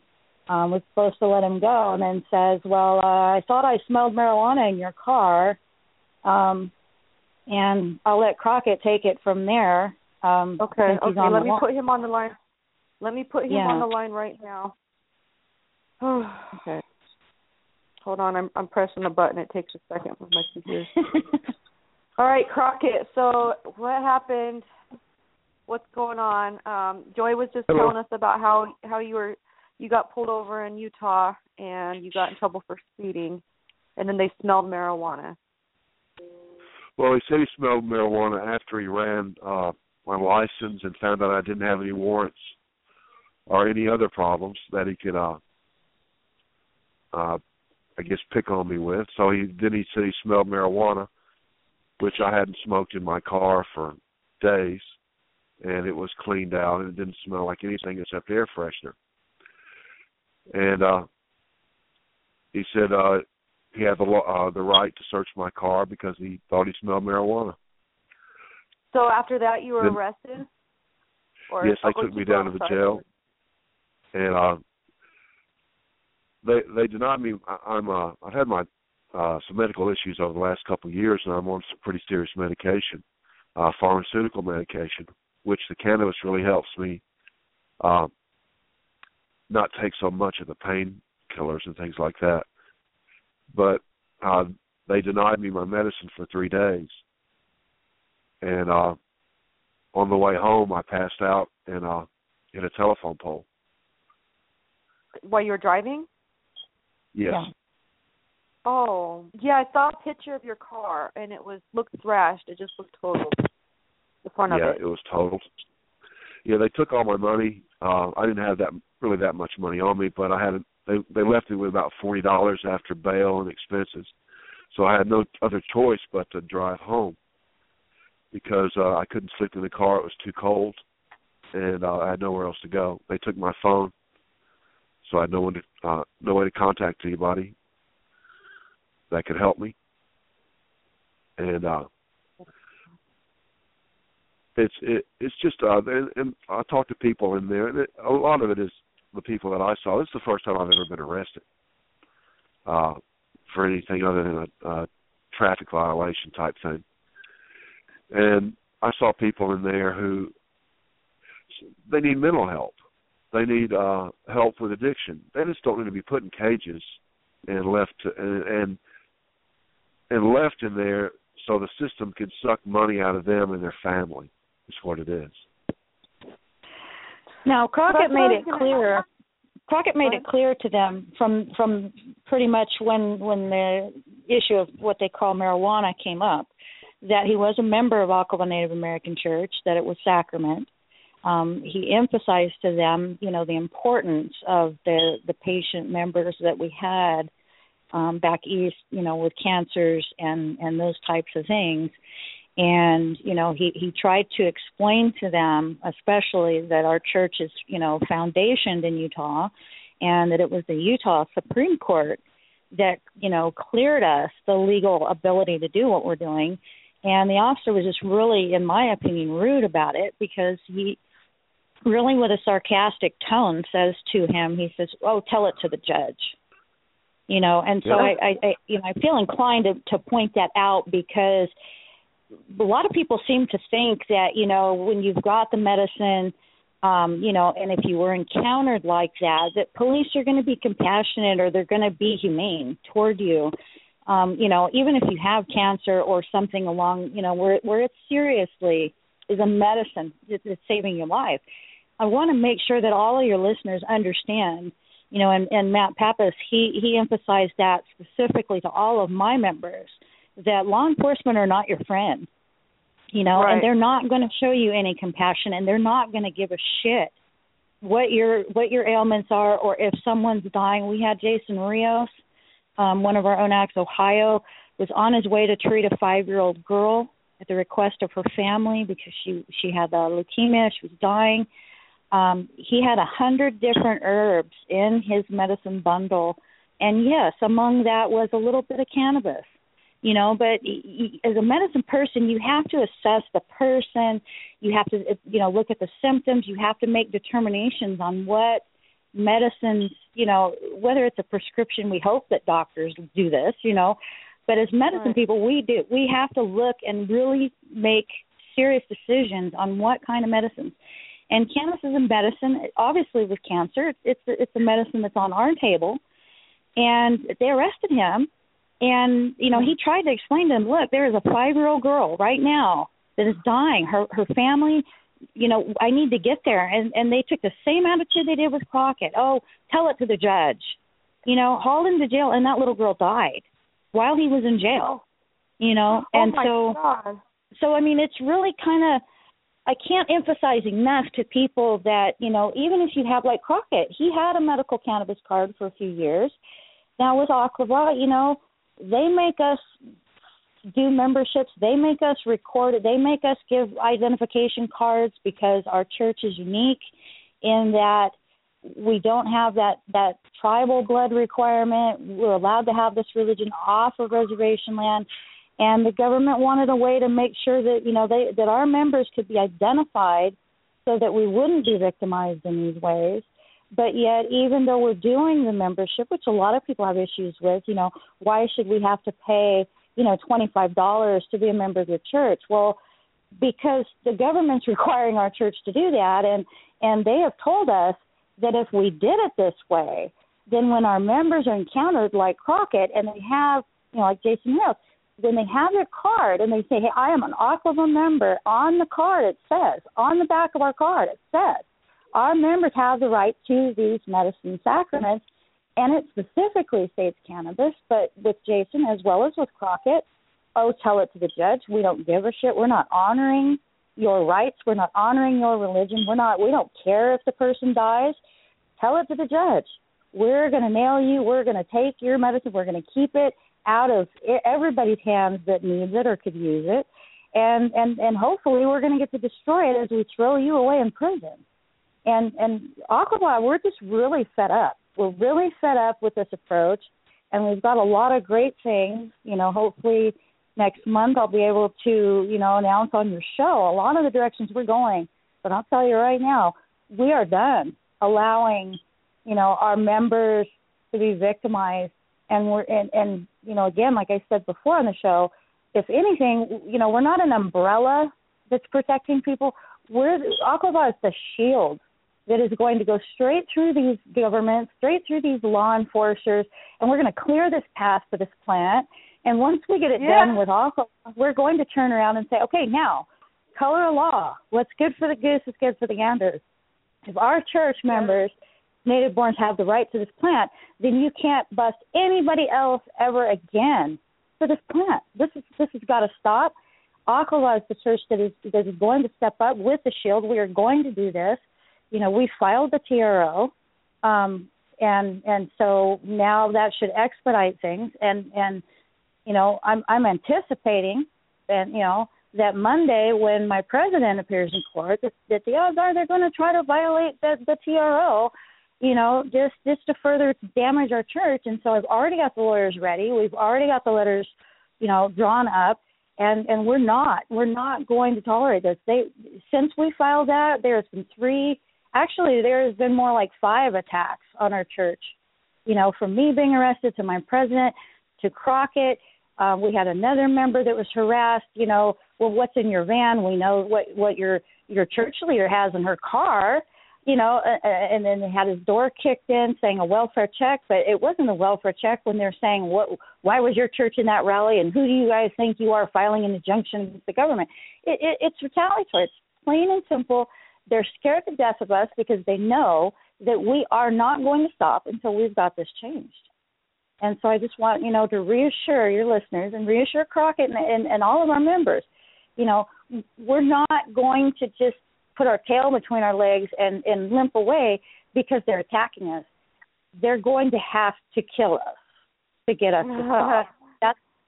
Um, was supposed to let him go, and then says, "Well, uh, I thought I smelled marijuana in your car." Um, and I'll let Crockett take it from there. Um, okay, okay. Let me line. put him on the line. Let me put him yeah. on the line right now. [sighs] okay. Hold on, I'm I'm pressing the button. It takes a second for my computer. [laughs] All right, Crockett. So what happened? What's going on? Um, Joy was just Hello. telling us about how how you were you got pulled over in Utah and you got in trouble for speeding, and then they smelled marijuana. Well, he said he smelled marijuana after he ran uh my license and found out I didn't have any warrants or any other problems that he could uh uh I guess pick on me with. So he then he said he smelled marijuana, which I hadn't smoked in my car for days, and it was cleaned out and it didn't smell like anything except air freshener. And uh he said uh he had the uh the right to search my car because he thought he smelled marijuana. So after that, you were then, arrested. Or, yes, they took me down to the jail, and uh they they denied me. I, I'm uh I've had my uh some medical issues over the last couple of years, and I'm on some pretty serious medication, uh pharmaceutical medication, which the cannabis really helps me uh not take so much of the pain killers and things like that. But uh they denied me my medicine for three days. And uh on the way home I passed out and uh in a telephone pole. While you were driving? Yes. Yeah. Oh, yeah. I saw a picture of your car, and it was looked thrashed. It just looked totaled. The yeah, of it. it was totaled. Yeah, they took all my money. Uh, I didn't have that really that much money on me, but I had they they left me with about forty dollars after bail and expenses. So I had no other choice but to drive home because uh, I couldn't sleep in the car. It was too cold, and uh, I had nowhere else to go. They took my phone so I had no one to uh, no way to contact anybody that could help me. And uh it's it it's just uh and, and I talked to people in there and it, a lot of it is the people that I saw. This is the first time I've ever been arrested uh for anything other than a, a traffic violation type thing. and I saw people in there who they need mental help. They need uh help with addiction. They just don't need to be put in cages and left to, and and left in there so the system can suck money out of them and their family. Is what it is. Now Crockett made it clear. Crockett made it clear to them from from pretty much when when the issue of what they call marijuana came up that he was a member of Oklevueha Native American Church, that it was sacrament. Um, he emphasized to them, you know, the importance of the the patient members that we had um, back east, you know, with cancers and and those types of things. And you know, he he tried to explain to them, especially that our church is, you know, foundationed in Utah, and that it was the Utah Supreme Court that you know cleared us the legal ability to do what we're doing. And the officer was just really, in my opinion, rude about it because he really with a sarcastic tone says to him, he says, "Oh, tell it to the judge." you know and so yeah. I, I i you know i feel inclined to to point that out because a lot of people seem to think that you know when you've got the medicine um you know and if you were encountered like that that police are going to be compassionate or they're going to be humane toward you. Um you know even if you have cancer or something along you know where where it seriously is a medicine that's saving your life. I want to make sure that all of your listeners understand you know, and, and Matt Pappas, he, he emphasized that specifically to all of my members that law enforcement are not your friend, you know, right. and they're not going to show you any compassion and they're not going to give a shit what your what your ailments are or if someone's dying. We had Jason Rios, um, one of our own acts, Ohio, was on his way to treat a five year old girl at the request of her family because she she had uh, leukemia, she was dying um, he had a hundred different herbs in his medicine bundle, and yes, among that was a little bit of cannabis. You know, but as a medicine person, you have to assess the person. You have to, you know, look at the symptoms. You have to make determinations on what medicines, you know, whether it's a prescription. We hope that doctors do this, you know, but as medicine right. people, we do. We have to look and really make serious decisions on what kind of medicines. And cannabis is a medicine, obviously with cancer. It's it's a, it's a medicine that's on our table. And they arrested him, and you know he mm-hmm. tried to explain to them, look, there is a five year old girl right now that is dying. Her her family, you know, I need to get there. And and they took the same attitude they did with Crockett. Oh, tell it to the judge. You know, hauled him to jail, and that little girl died while he was in jail. You know, oh and so God. so I mean, it's really kind of I can't emphasize enough to people that, you know, even if you have like Crockett, he had a medical cannabis card for a few years. Now with Oklevueha, you know, they make us do memberships, they make us record it, they make us give identification cards because our church is unique in that we don't have that that tribal blood requirement. We're allowed to have this religion off of reservation land. And the government wanted a way to make sure that you know they that our members could be identified so that we wouldn't be victimized in these ways but yet even though we're doing the membership which a lot of people have issues with you know why should we have to pay you know twenty five dollars to be a member of your church? Well because the government's [laughs] requiring our church to do that and and they have told us that if we did it this way then when our members are encountered like crockett and they have you know like jason Mills, when they have their card and they say, "Hey, I am an Oklevueha member," on the card it says, on the back of our card it says, our members have the right to these medicine sacraments, and it specifically states cannabis. But with Jason as well as with Crockett, oh, tell it to the judge. We don't give a shit. We're not honoring your rights. We're not honoring your religion. We're not. We don't care if the person dies. Tell it to the judge. We're going to nail you. We're going to take your medicine. We're going to keep it out of everybody's hands that needs it or could use it and and and hopefully we're going to get to destroy it as we throw you away in prison and and Oklevueha we're just really set up. We're really set up with this approach and we've got a lot of great things. You know hopefully next month I'll be able to you know announce on your show a lot of the directions we're going. But I'll tell you right now we are done allowing you know our members to be victimized. And we're and and you know again like i said before on the show if anything, you know, we're not an umbrella that's protecting people. We're Akava is the shield that is going to go straight through these governments, straight through these law enforcers, and we're going to clear this path for this plant. And once we get it yeah. done with Akava, we're going to turn around and say, okay, now color of law. What's good for the goose is good for the gander. If our church members, native borns, have the right to this plant, then you can't bust anybody else ever again for this plant. This is this has got to stop. Akava is the church that is that is going to step up with the shield. We are going to do this. You know, we filed the TRO, um, and and so now that should expedite things. And and you know, I'm I'm anticipating, and you know, that Monday when my president appears in court, that, that the odds are they're going to try to violate the, the TRO, you know, just just to further damage our church. And so I've already got the lawyers ready. We've already got the letters, you know, drawn up, and and we're not we're not going to tolerate this. They since we filed that, there's been three. Actually, there has been more like five attacks on our church. You know, from me being arrested to my president to Crockett. Uh, we had another member that was harassed. You know, well, what's in your van? We know what what your your church leader has in her car, you know, uh, and then they had his door kicked in saying a welfare check, but it wasn't a welfare check when they're saying what why was your church in that rally and who do you guys think you are filing an injunction against the government? It, it, it's retaliatory. It's plain and simple. They're scared to death of us because they know that we are not going to stop until we've got this changed. And so I just want you know to reassure your listeners and reassure Crockett and, and, and all of our members you know, we're not going to just put our tail between our legs and, and limp away because they're attacking us. They're going to have to kill us to get us to [laughs] stop.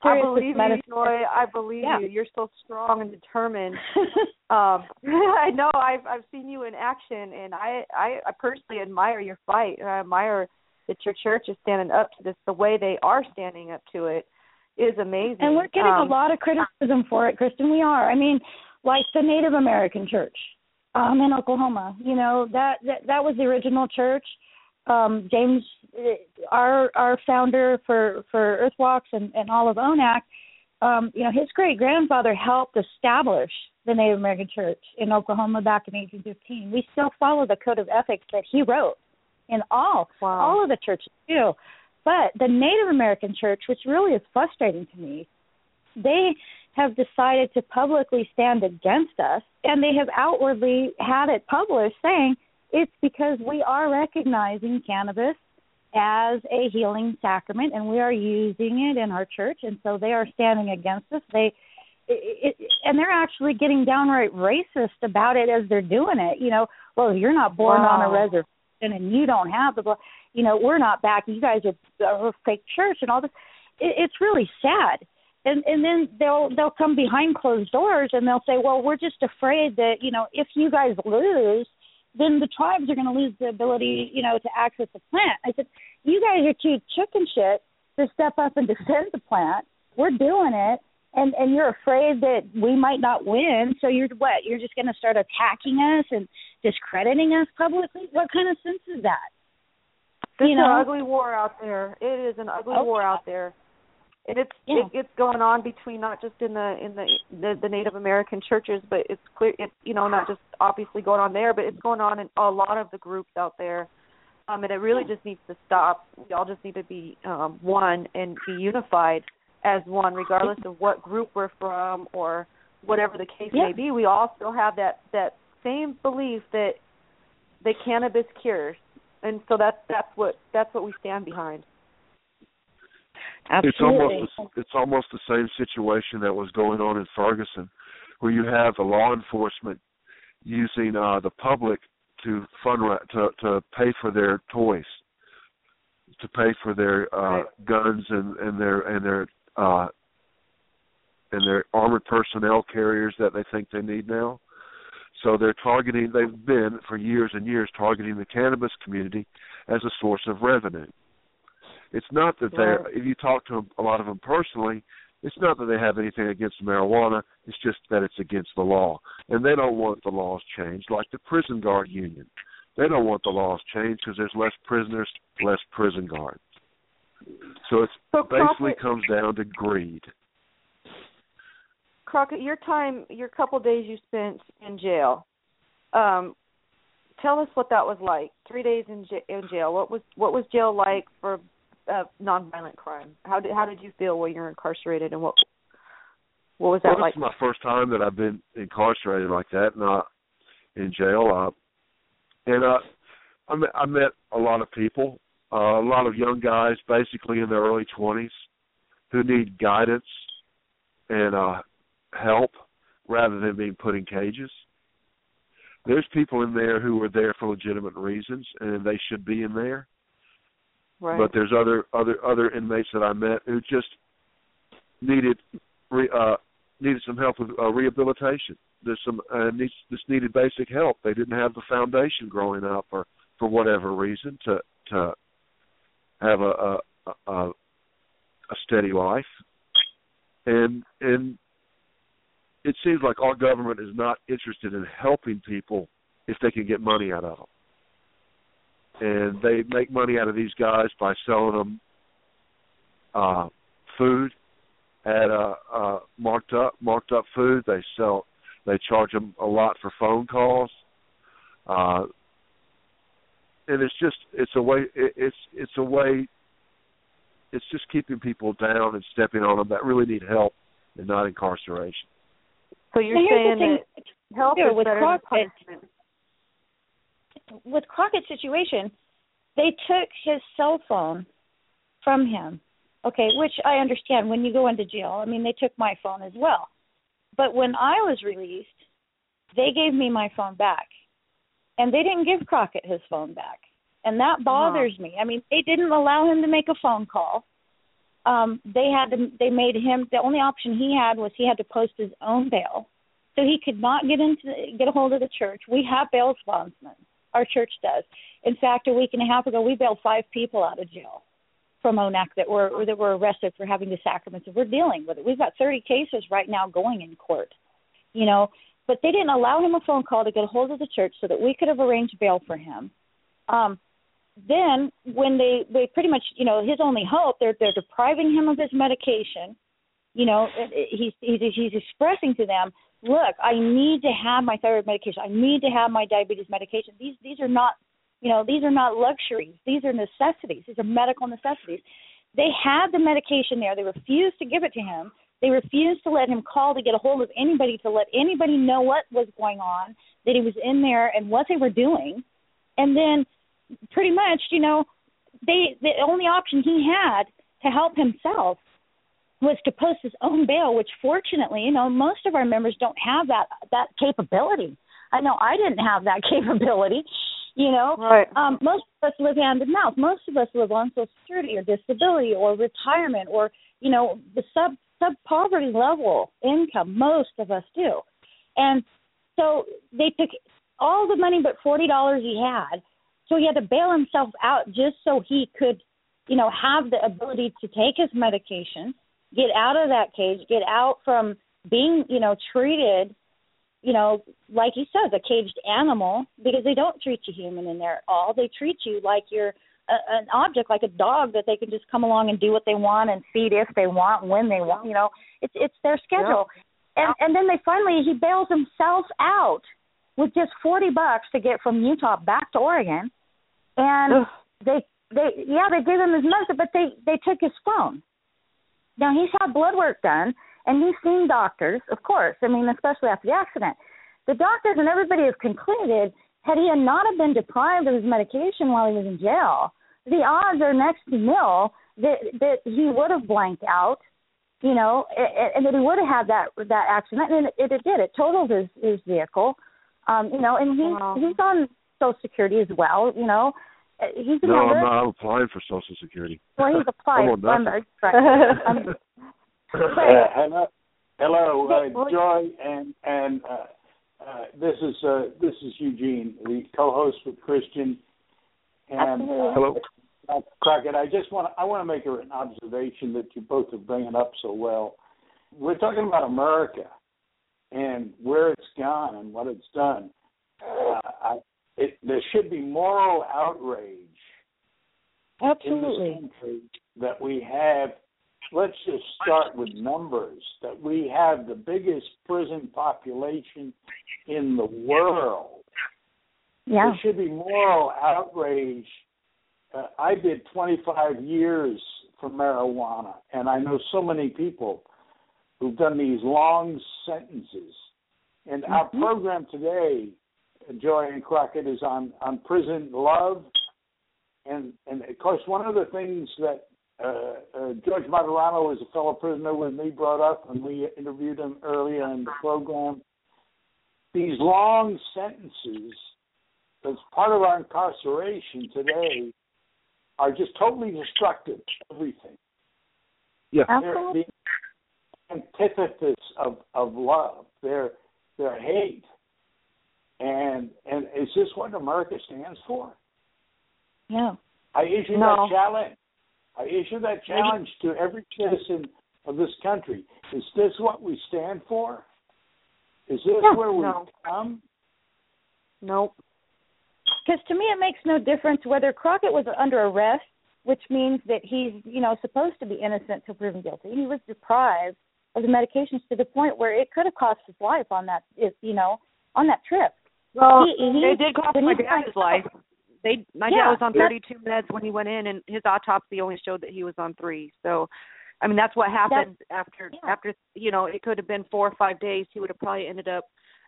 I believe you, Joy. I believe yeah. you. You're so strong and determined. [laughs] um, [laughs] I know. I've I've seen you in action, and I I, I personally admire your fight. and I admire that your church is standing up to this the way they are standing up to it is amazing. And we're getting um, a lot of criticism for it, Kristin. We are. I mean, like the Native American church um, in Oklahoma. You know that that, that was the original church. Um, James, our our founder for for Earthwalks and, and all of ONAC, um, you know, his great grandfather helped establish the Native American Church in Oklahoma back in 1815. We still follow the code of ethics that he wrote in all wow. all of the churches too. But the Native American church, which really is frustrating to me, they have decided to publicly stand against us, and they have outwardly had it published saying it's because we are recognizing cannabis as a healing sacrament and we are using it in our church and so they are standing against us. They it, it, and they're actually getting downright racist about it as they're doing it you know. Well you're not born wow. on a reservation and you don't have the you know we're not back. You guys are a fake church and all this. It, it's really sad. And and then they'll they'll come behind closed doors and they'll say well we're just afraid that you know if you guys lose then the tribes are going to lose the ability you know to access the plant. I said you guys are too chicken shit to step up and [laughs] defend the plant. We're doing it and and you're afraid that we might not win. So you're what? You're just going to start attacking us and discrediting us publicly? What kind of sense is that? There's you know? an ugly war out there. It is an ugly okay. war out there, and it's yeah. it, it's going on between not just in the in the, the the Native American churches, but it's clear it's you know not just obviously going on there, but it's going on in a lot of the groups out there. Um, and it really just needs to stop. We all just need to be um, one and be unified as one, regardless of what group we're from or whatever the case yeah. may be. We all still have that that same belief that that cannabis cures and so that's that's what that's what we stand behind. Absolutely. It's almost it's almost the same situation that was going on in Ferguson, where you have the law enforcement using uh, the public to fund to to pay for their toys, to pay for their uh, right. guns and and their and their uh, and their armored personnel carriers that they think they need now. So they're targeting, they've been for years and years targeting the cannabis community as a source of revenue. It's not that they're, if you talk to a lot of them personally, it's not that they have anything against marijuana, it's just that it's against the law. And they don't want the laws changed, like the prison guard union. They don't want the laws changed because there's less prisoners, less prison guards. So it so basically Crawford, comes down to greed. Crockett, your time, your couple days you spent in jail. Um, tell us what that was like. Three days in, j- in jail. What was what was jail like for uh, nonviolent crime? How did how did you feel while you were incarcerated, and what what was that well, like? This is my first time that I've been incarcerated like that, not in jail. Uh, and uh, I met, I met a lot of people, uh, a lot of young guys, basically in their early twenties, who need guidance and uh, help rather than being put in cages. There's people in there who are there for legitimate reasons, and they should be in there. Right. But there's other other other inmates that I met who just needed re, uh, needed some help with uh, rehabilitation. There's some uh, needs, just needed basic help. They didn't have the foundation growing up, or for whatever reason, to to have a a, a, a steady life. And and it seems like our government is not interested in helping people if they can get money out of them. And they make money out of these guys by selling them uh food at uh, uh marked up marked up food. They sell they charge them a lot for phone calls. Uh and it's just it's a way it, it's it's a way it's just keeping people down and stepping on them that really need help and not incarceration. So you're Now, here's the saying that help too, is with better than punishment. With Crockett's situation, they took his cell phone from him. Okay, which I understand when you go into jail. I mean, they took my phone as well. But when I was released, they gave me my phone back. And they didn't give Crockett his phone back. And that bothers me. I mean, they didn't allow him to make a phone call. Um, they had to they made him the only option he had was he had to post his own bail. So he could not get into get a hold of the church. We have bail bondsmen. Our church does. In fact, a week and a half ago, we bailed five people out of jail from ONAC that were that were arrested for having the sacraments. And we're dealing with it. We've got 30 cases right now going in court. You know, but they didn't allow him a phone call to get a hold of the church so that we could have arranged bail for him. Um, then when they they pretty much you know his only hope they're they're depriving him of his medication. You know, he's he's he's expressing to them look, I need to have my thyroid medication. I need to have my diabetes medication. These these are not, you know, these are not luxuries. These are necessities. These are medical necessities. They had the medication there. They refused to give it to him. They refused to let him call to get a hold of anybody to let anybody know what was going on, that he was in there and what they were doing. And then pretty much, you know, they the only option he had to help himself was to post his own bail, which fortunately, you know, most of our members don't have that that capability. I know I didn't have that [laughs] capability. You know, Right. um, most of us live hand to mouth. Most of us live on Social Security or disability or retirement or you know the sub sub poverty level income. Most of us do, and so they took all the money but forty dollars he had. So he had to bail himself out just so he could, you know, have the ability to take his medication, get out of that cage, get out from being, you know, treated, you know, like he says, a caged animal because they don't treat you human in there at all. They treat you like you're a, an object, like a dog that they can just come along and do what they want and feed if they want, when they want. You know, it's it's their schedule. And and then they finally he bails himself out with just forty bucks to get from Utah back to Oregon, and they they yeah they gave him his medicine, but they they took his phone. Now he's had blood work done, and he's seen doctors, of course. I mean, especially after the accident, the doctors and everybody have concluded had he had not have been deprived of his medication while he was in jail, the odds are next to nil that that he would have blanked out, you know, and, and that he would have had that that accident, and it, it did. It totaled his his vehicle, um, you know, and he's Wow. he's on Social Security as well, you know. Uh, He's a No, member. I'm not. I'm applying for Social Security. Well, he's [laughs] applied. I'm on nothing. I'm- right. [laughs] Um, [laughs] Uh, hello, hello, uh, Joy, and and uh, uh, this is uh, this is Eugene, the co-host with Christian, and Absolutely. uh, Hello. Crockett. I just want I want to make an observation that you both are bringing up so well. We're talking about America and where it's gone and what it's done. Uh, I, it, there should be moral outrage in this country that we have let's just start with numbers that we have the biggest prison population in the world. Yeah. There should be moral outrage. Uh, I did 25 years for marijuana, and I know so many people who've done these long sentences. And mm-hmm. our program today, Joy and Crockett, is on on prison love, and and of course one of the things that uh, uh, George Martorano is a fellow prisoner with me, brought up when we interviewed him earlier in the program. These long sentences, as part of our incarceration today, are just totally destructive to everything. Yeah. Absolutely. They're the antithesis of, of love. They're they're hate. And and is this what America stands for? Yeah. I issue no. that challenge. I issue that challenge to every citizen of this country. Is this what we stand for? Is this Yeah, where we no. come? Nope. Because to me, it makes no difference whether Crockett was under arrest, which means that he's, you know, supposed to be innocent till proven guilty. He was deprived of the medications to the point where it could have cost his life on that, you know, on that trip. Well, He- he- it did cost my he dad his life. They, my Yeah, dad was on yeah. 32 meds when he went in, and his autopsy only showed that he was on three. So, I mean, that's what happened after yeah. after you know it could have been four or five days. He would have probably ended up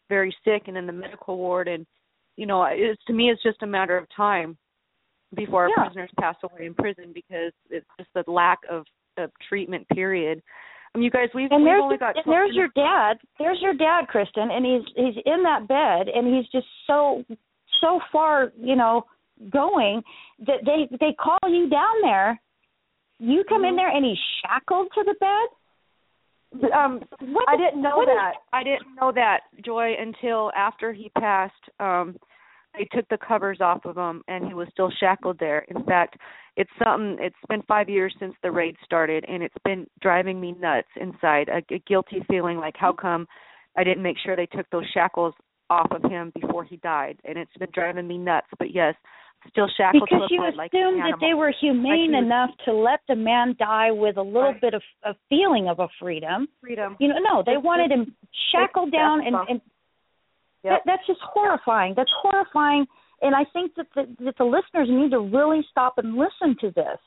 very sick and in the medical ward, and you know, it's to me, it's just a matter of time before our prisoners pass away in prison because it's just the lack of, of treatment. Period. Mean, you guys, we've, and we've only got and there's your dad. There's your dad, Kristin, and he's he's in that bed, and he's just so so far, you know, going that they they call you down there. You come in Mhm. there, and he's shackled to the bed. Um, What I didn't know what is- that. I didn't know that, Joy, until after he passed. Um, they took the covers off of him, and he was still shackled there. In fact, it's something. It's been five years since the raid started, and it's been driving me nuts inside. A, a guilty feeling, like how come I didn't make sure they took those shackles off of him before he died, and it's been driving me nuts. But yes, still shackled because to you bed like an assumed that they were humane Like he was- enough to let the man die with a little Right. bit of a feeling of a freedom. freedom. You know, no, they wanted him shackled down, and, and Yep. that, that's just horrifying. That's horrifying, and I think that the, that the listeners need to really stop and listen to this.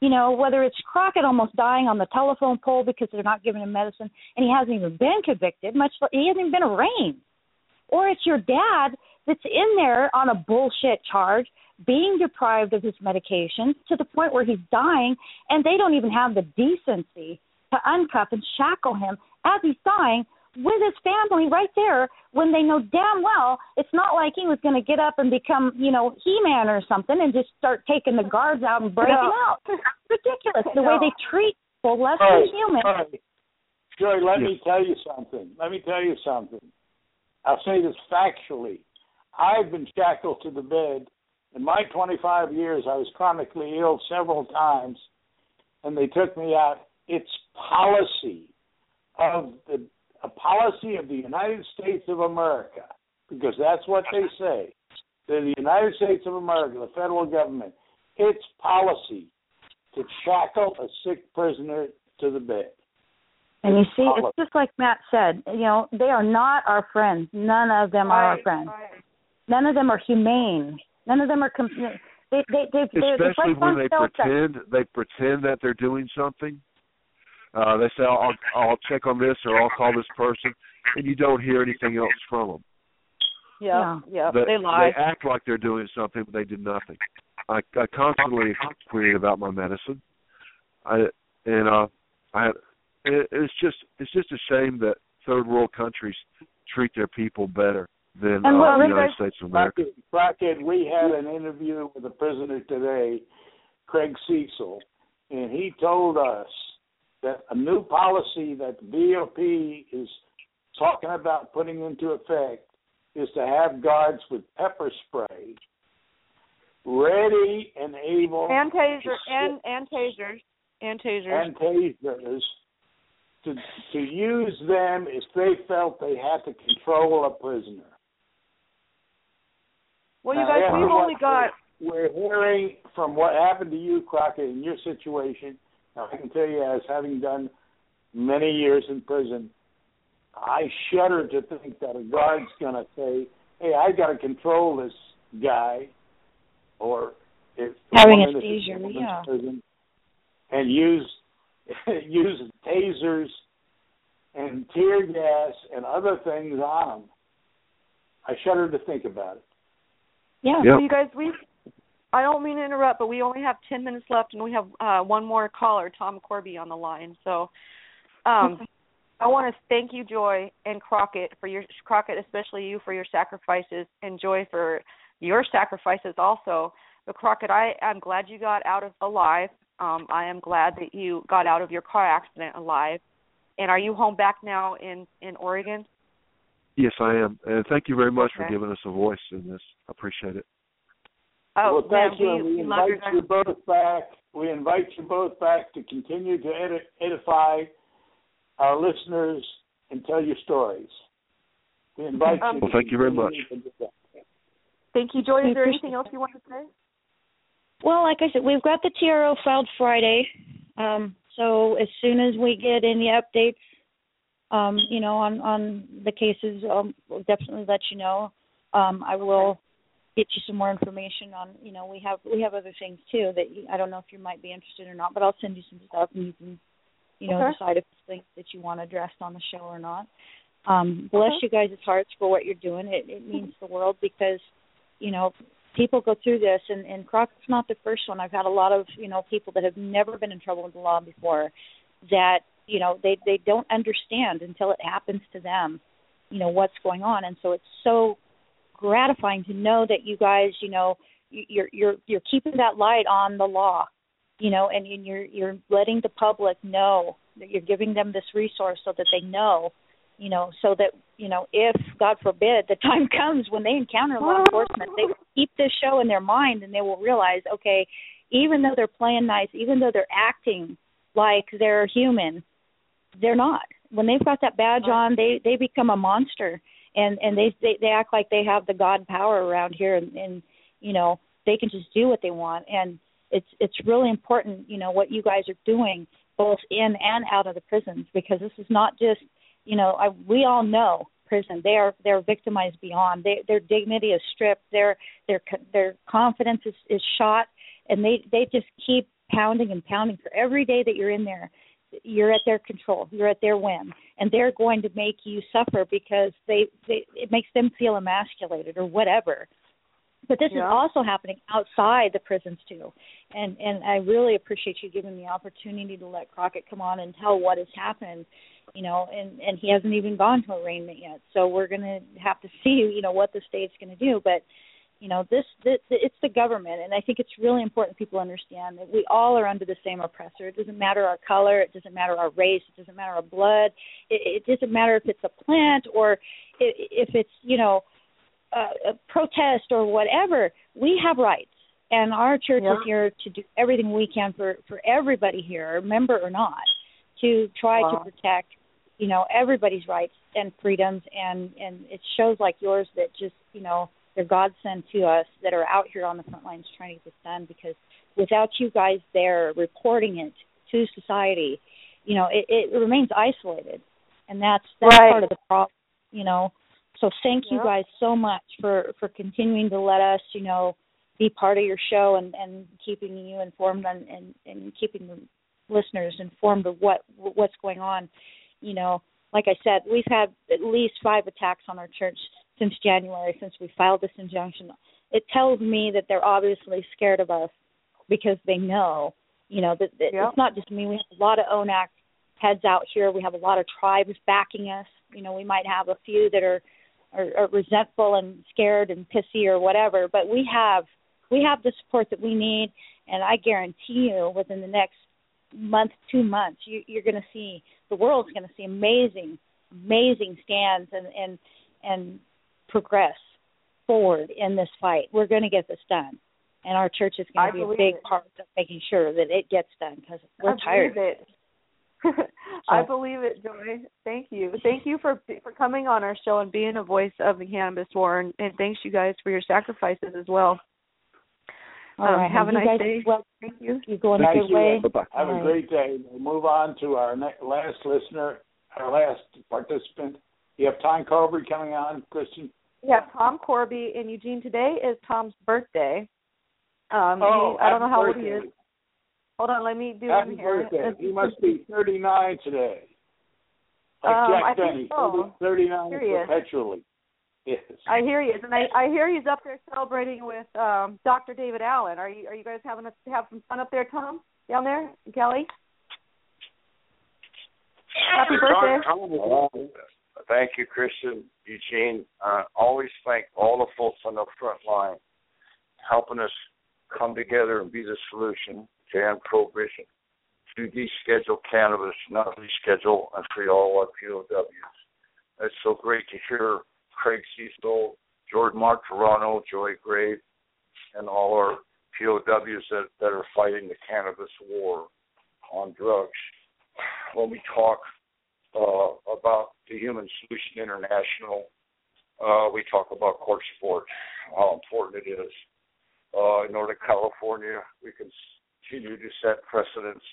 You know, whether it's Crockett almost dying on the telephone pole because they're not giving him medicine, and he hasn't even been convicted, much he hasn't even been arraigned, or it's your dad that's in there on a bullshit charge, being deprived of his medication to the point where he's dying, and they don't even have the decency to uncuff and shackle him as he's dying with his family right there when they know damn well it's not like he was going to get up and become, you know, He-Man or something and just start taking the guards out and breaking No. out. It's ridiculous the way they treat people less All than right, human. all right. Joy, let Yes. me tell you something. Let me tell you something. I'll say this factually. I've been shackled to the bed. In my 25 years, I was chronically ill several times, and they took me out. It's policy of the a policy of the United States of America, because that's what they say. They're the United States of America, the federal government. It's policy to shackle a sick prisoner to the bed. And you see, it's just like Matt said. You know, they are not our friends. None of them are our friends. right. None of them are humane. None of them are. Com- they they they they're, they're especially like when they cell site. pretend they pretend that they're doing something. Uh, they say, "I'll I'll check on this" or "I'll call this person," and you don't hear anything else from them. Yeah, yeah. They, they lie. they act like they're doing something, but they did nothing. I, I constantly tweet about my medicine. I and uh, I it, it's just it's just a shame that third world countries treat their people better than And uh, what the United States of America. Crockett, Crockett, we had an interview with a prisoner today, Craig Cesal, and he told us that a new policy that the BOP is talking about putting into effect is to have guards with pepper spray ready and able and taser and and tasers and tasers. and tasers to to use them if they felt they had to control a prisoner. well, you Now, guys, we've only got We're hearing from what happened to you, Crockett, in your situation. Now, I can tell you, as having done many years in prison, I shudder to think that a guard's going to say, "Hey, I got to control this guy," or if having a a seizure, yeah, prison, and use [laughs] use tasers and tear gas and other things on them. I shudder to think about it. Yeah, Yep. so you guys, we I don't mean to interrupt, but we only have 10 minutes left and we have uh one more caller, Tom Korby on the line. So um [laughs] I want to thank you Joy and Crockett for your Crockett especially you for your sacrifices and Joy for your sacrifices also. But Crockett, I am glad you got out of alive. Um I am glad that you got out of your car accident alive. And are you home back now in in Oregon? Yes, I am. And thank you very much for giving us a voice in this. I appreciate it. Oh, well, thank you. we, We, we love your invite you both back. We invite you both back to continue to edi- edify our listeners and tell your stories. We invite Um, you. Well, thank you very much. continue to do that. Thank you, Joy. Is there anything else you want to say? Well, like I said, we've got the TRO filed Friday. Um, so as soon as we get any updates, um, you know, on on the cases, um, we'll definitely let you know. Um, I will get you some more information on. You know, we have we have other things too that you, I don't know if you might be interested or not, but I'll send you some stuff and you can, you know, Okay. decide if it's things that you want addressed on the show or not. Um, bless Okay. you guys' hearts for what you're doing. It it means the world because, you know, people go through this and and Crockett's not the first one. I've had a lot of, you know, people that have never been in trouble with the law before that, you know, they they don't understand until it happens to them, you know, what's going on. And so it's so gratifying to know that you guys, you know, you- you're you're you're keeping that light on the law, you know, and and you're you're letting the public know that you're giving them this resource so that they know, you know, so that you know if God forbid the [laughs] time comes when they encounter law enforcement, they will keep this show in their mind and they will realize, okay, even though they're playing nice, even though they're acting like they're human, they're not. When they've got that badge on, they they become a monster, and and they they, they act like they have the god power around here, and, and you know they can just do what they want. And it's it's really important, you know, what you guys are doing both in and out of the prisons because this is not just, you know, I, we all know prison they are they're victimized beyond. They, their dignity is stripped. Their their their confidence is is shot, and they they just keep pounding and pounding for every day that you're in there you're at their control you're at their whim and they're going to make you suffer because they, they it makes them feel emasculated or whatever. But this Yeah. is also happening outside the prisons too. And and i really appreciate you giving me the opportunity to let crockett come on and tell what has happened you know and and he hasn't even gone to arraignment yet. So we're going to have to see you know what the state's going to do. But you know this, this it's the government and i think it's really important people understand that we all are under the same oppressor it doesn't matter our color it doesn't matter our race it doesn't matter our blood it, it doesn't matter if it's a plant or if it's you know a, a protest or whatever we have rights and our church Yeah. is here to do everything we can for for everybody here member or not to try Wow. to protect you know everybody's rights and freedoms and and it shows like yours that just you know they're God sent to us that are out here on the front lines trying to get this done because without you guys there reporting it to society, you know, it, it remains isolated. And that's that's Right. part of the problem, you know. So thank you guys so much for for continuing to let us, you know, be part of your show and and keeping you informed and and, and keeping the listeners informed of what what's going on. You know, like I said, we've had at least five attacks on our church since January, since we filed this injunction. It tells me that they're obviously scared of us because they know, you know, that, that Yep. it's not just me. We have a lot of ONAC heads out here. We have a lot of tribes backing us. You know, we might have a few that are, are, are resentful and scared and pissy or whatever, but we have we have the support that we need, and I guarantee you, within the next month, two months, you, you're going to see the world's going to see amazing, amazing stands and and and progress forward in this fight. We're going to get this done, and our church is going I to be a big it. part of making sure that it gets done because we're I tired. believe it. [laughs] I believe it, Joy. Thank you. Thank you for for coming on our show and being a voice of the cannabis war, and, and thanks you guys for your sacrifices as well. All um, right. Have a nice guys, day. Well, Thank you. you're going Thank a good you. way. Bye-bye. Have All a right. great day. We'll move on to our ne- last listener, our last participant. You have Tom Korby coming on, Christian. We have Tom Korby in Eugene. Today is Tom's birthday. Um, oh, he, I don't know happy how old he is. Hold on, let me do Happy him here. birthday. He must be 39 today. Like Um, Jack I think Benny, so. 39 Here he is. perpetually. Yes. I hear he is, and I, I hear he's up there celebrating with um, Dr. David Allen. Are you Are you guys having a, have some fun up there, Tom? Down there, Kelly? Happy birthday! Thank you, Christian, Eugene. Uh, always thank all the folks on the front line helping us come together and be the solution to end prohibition, to deschedule cannabis, not reschedule and free all our POWs. It's so great to hear Craig Cesal, George Martorano, Joy Grave, and all our POWs that, that are fighting the cannabis war on drugs. When we talk uh, about the Human Solution International, uh, we talk about court sport, how important it is. Uh, in Northern California, we continue to set precedents.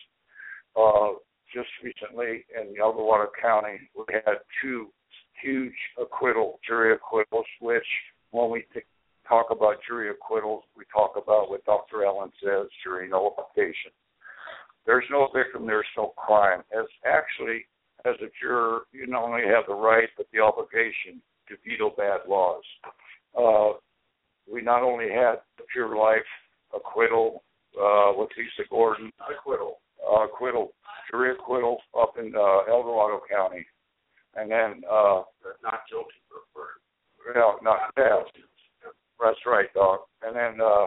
Uh, just recently in El Dorado County, we had two huge acquittal, jury acquittals, which when we talk about jury acquittals, we talk about what Dr. Allen says, jury nullification. There's no victim, there's no crime. As actually, as a juror, you not only have the right but the obligation to veto bad laws. Uh, we not only had the pure life acquittal uh, with Lisa Gordon, acquittal, uh, acquittal, jury acquittal up in uh, El Dorado County, and then uh, not guilty for no, not yeah, that's right, dog. And then uh,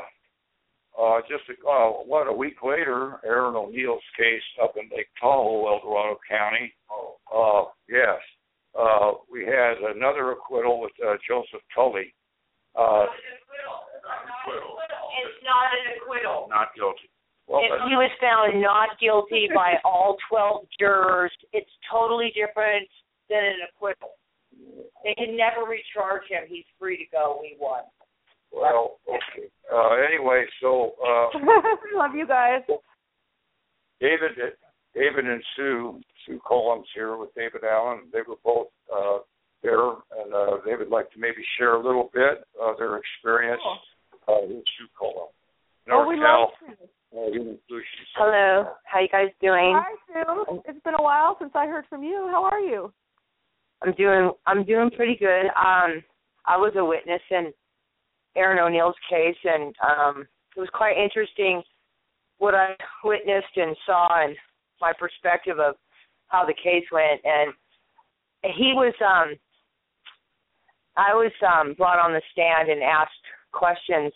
uh, just a, uh, what a week later, Aaron O'Neill's case up in Lake Tahoe, El Dorado County. Uh, yes, uh, we had another acquittal with uh, Joseph Tully. Uh, It's not an acquittal. not guilty. Well, If he was found not guilty by [laughs] all 12 jurors, it's totally different than an acquittal. They can never recharge him. He's free to go. We won. Well, okay. Uh, anyway, so uh, [laughs] Love you guys. David, David and Sue, Sue Collins here with David Allen. They were both uh, there, and uh, they would like to maybe share a little bit of their experience. Uh, with Sue Collins, Oh, we NorCal love you. uh, Human Solutions. Hello. How you guys doing? Hi, Sue. It's been a while since I heard from you. How are you? I'm doing I'm doing pretty good. Um I was a witness in Aaron O'Neill's case and um it was quite interesting what I witnessed and saw and my perspective of how the case went and he was um I was um brought on the stand and asked questions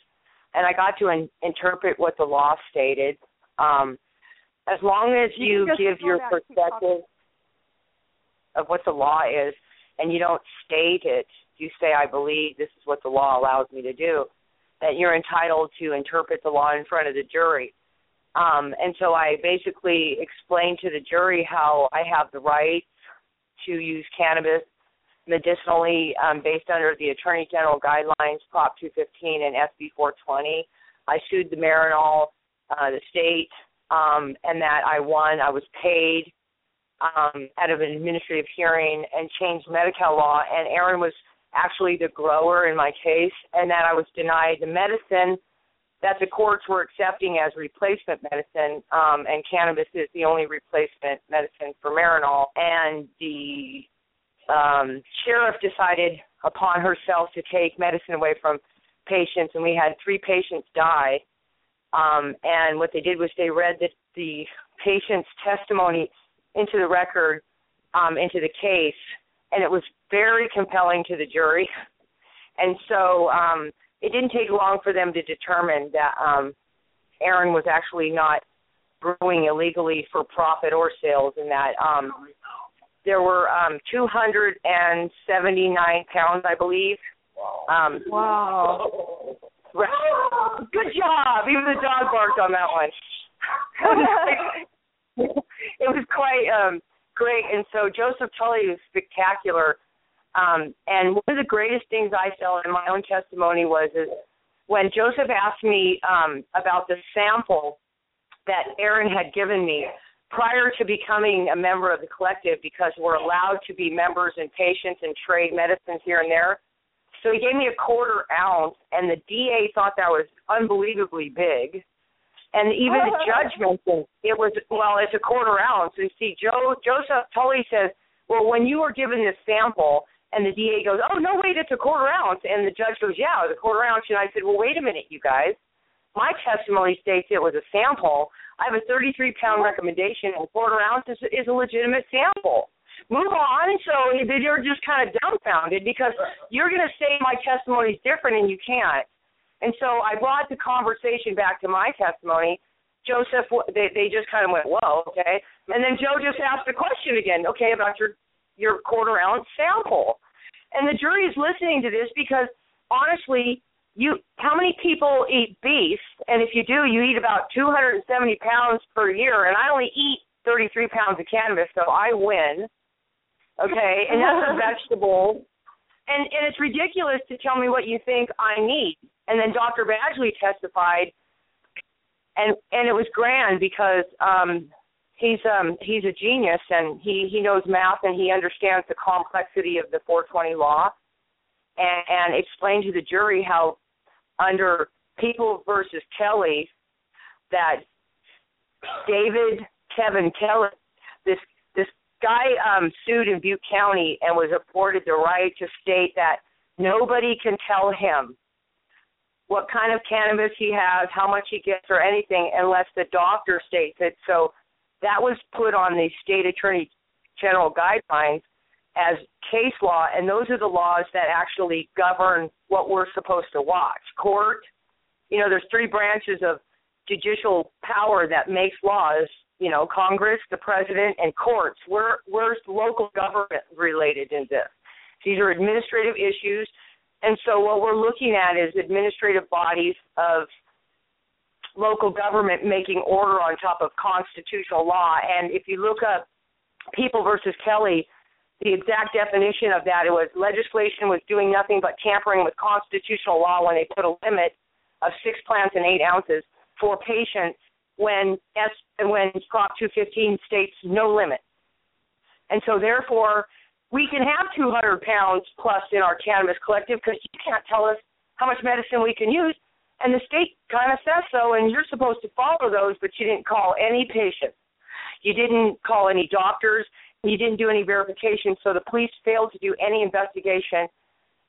and I got to in, interpret what the law stated. Um as long as You you, give your perspective of what the law is and you don't state it, you say, I believe this is what the law allows me to do, that you're entitled to interpret the law in front of the jury. Um, and so I basically explained to the jury how I have the right to use cannabis medicinally um, based under the Attorney General guidelines, Prop 215 and SB 420. I sued the Marinol, uh, the state, um, and that I won. I was paid um, out of an administrative hearing and changed Medi-Cal law, and Aaron was actually the grower in my case, and that I was denied the medicine that the courts were accepting as replacement medicine, um, and cannabis is the only replacement medicine for Marinol. And the um, sheriff decided upon herself to take medicine away from patients, and we had three patients die. Um, and what they did was they read the, the patient's testimony into the record, um, into the case, and it was very compelling to the jury. And so um, it didn't take long for them to determine that um, Aaron was actually not brewing illegally for profit or sales, and that um, there were um, 279 pounds, I believe. Um, wow. Good job. Even the dog barked on that one. [laughs] [laughs] it was quite um great and so Joseph Tully was spectacular. Um and one of the greatest things I felt in my own testimony was is when Joseph asked me um, about the sample that Aaron had given me prior to becoming a member of the collective because we're allowed to be members and patients and trade medicines here and there. So he gave me a quarter ounce, and the DA thought that was unbelievably big. And even the [laughs] judge mentioned it was well, it's a quarter ounce. And see, Joe Joseph Tully says, well, when you were given this sample, and the DA goes, oh no, wait, it's a quarter ounce, and the judge goes, yeah, it's a quarter ounce. And I said, well, wait a minute, you guys. My testimony states it was a sample. I have a 33 pound recommendation, and a quarter ounce is, is a legitimate sample. Move on. So you're just kind of dumbfounded because uh. you're going to say my testimony is different, and you can't. And so I brought the conversation back to my testimony. Joseph, they they just kind of went, whoa, okay. And then Joe just asked the question again, okay, about your your quarter ounce sample. And the jury is listening to this because honestly, you how many people eat beef? And if you do, you eat about 270 pounds per year. And I only eat 33 pounds of cannabis, so I win. Okay, and that's a [laughs] vegetable. And and it's ridiculous to tell me what you think I need. And then Dr. Badgley testified, and and it was grand because um, he's um, he's a genius and he he knows math and he understands the complexity of the 420 law, and, and explained to the jury how under People versus Kelly that David Kevin Kelly, this this guy um, sued in Butte County and was afforded the right to state that nobody can tell him what kind of cannabis he has, how much he gets, or anything unless the doctor states it. So that was put on the state attorney general guidelines as case law, and those are the laws that actually govern what we're supposed to watch. Court, you know, there's three branches of judicial power that makes laws. You know, Congress, the president, and courts. We're we're local government related in this. These are administrative issues and so what we're looking at is administrative bodies of local government making order on top of constitutional law. And if you look up People versus Kelly, the exact definition of that it was legislation was doing nothing but tampering with constitutional law when they put a limit of six plants and eight ounces for patients when S and when Prop 215 states no limit. And so therefore we can have 200 pounds plus in our cannabis collective because you can't tell us how much medicine we can use. And the state kind of says so, and you're supposed to follow those, but you didn't call any patients. You didn't call any doctors. You didn't do any verification, so the police failed to do any investigation.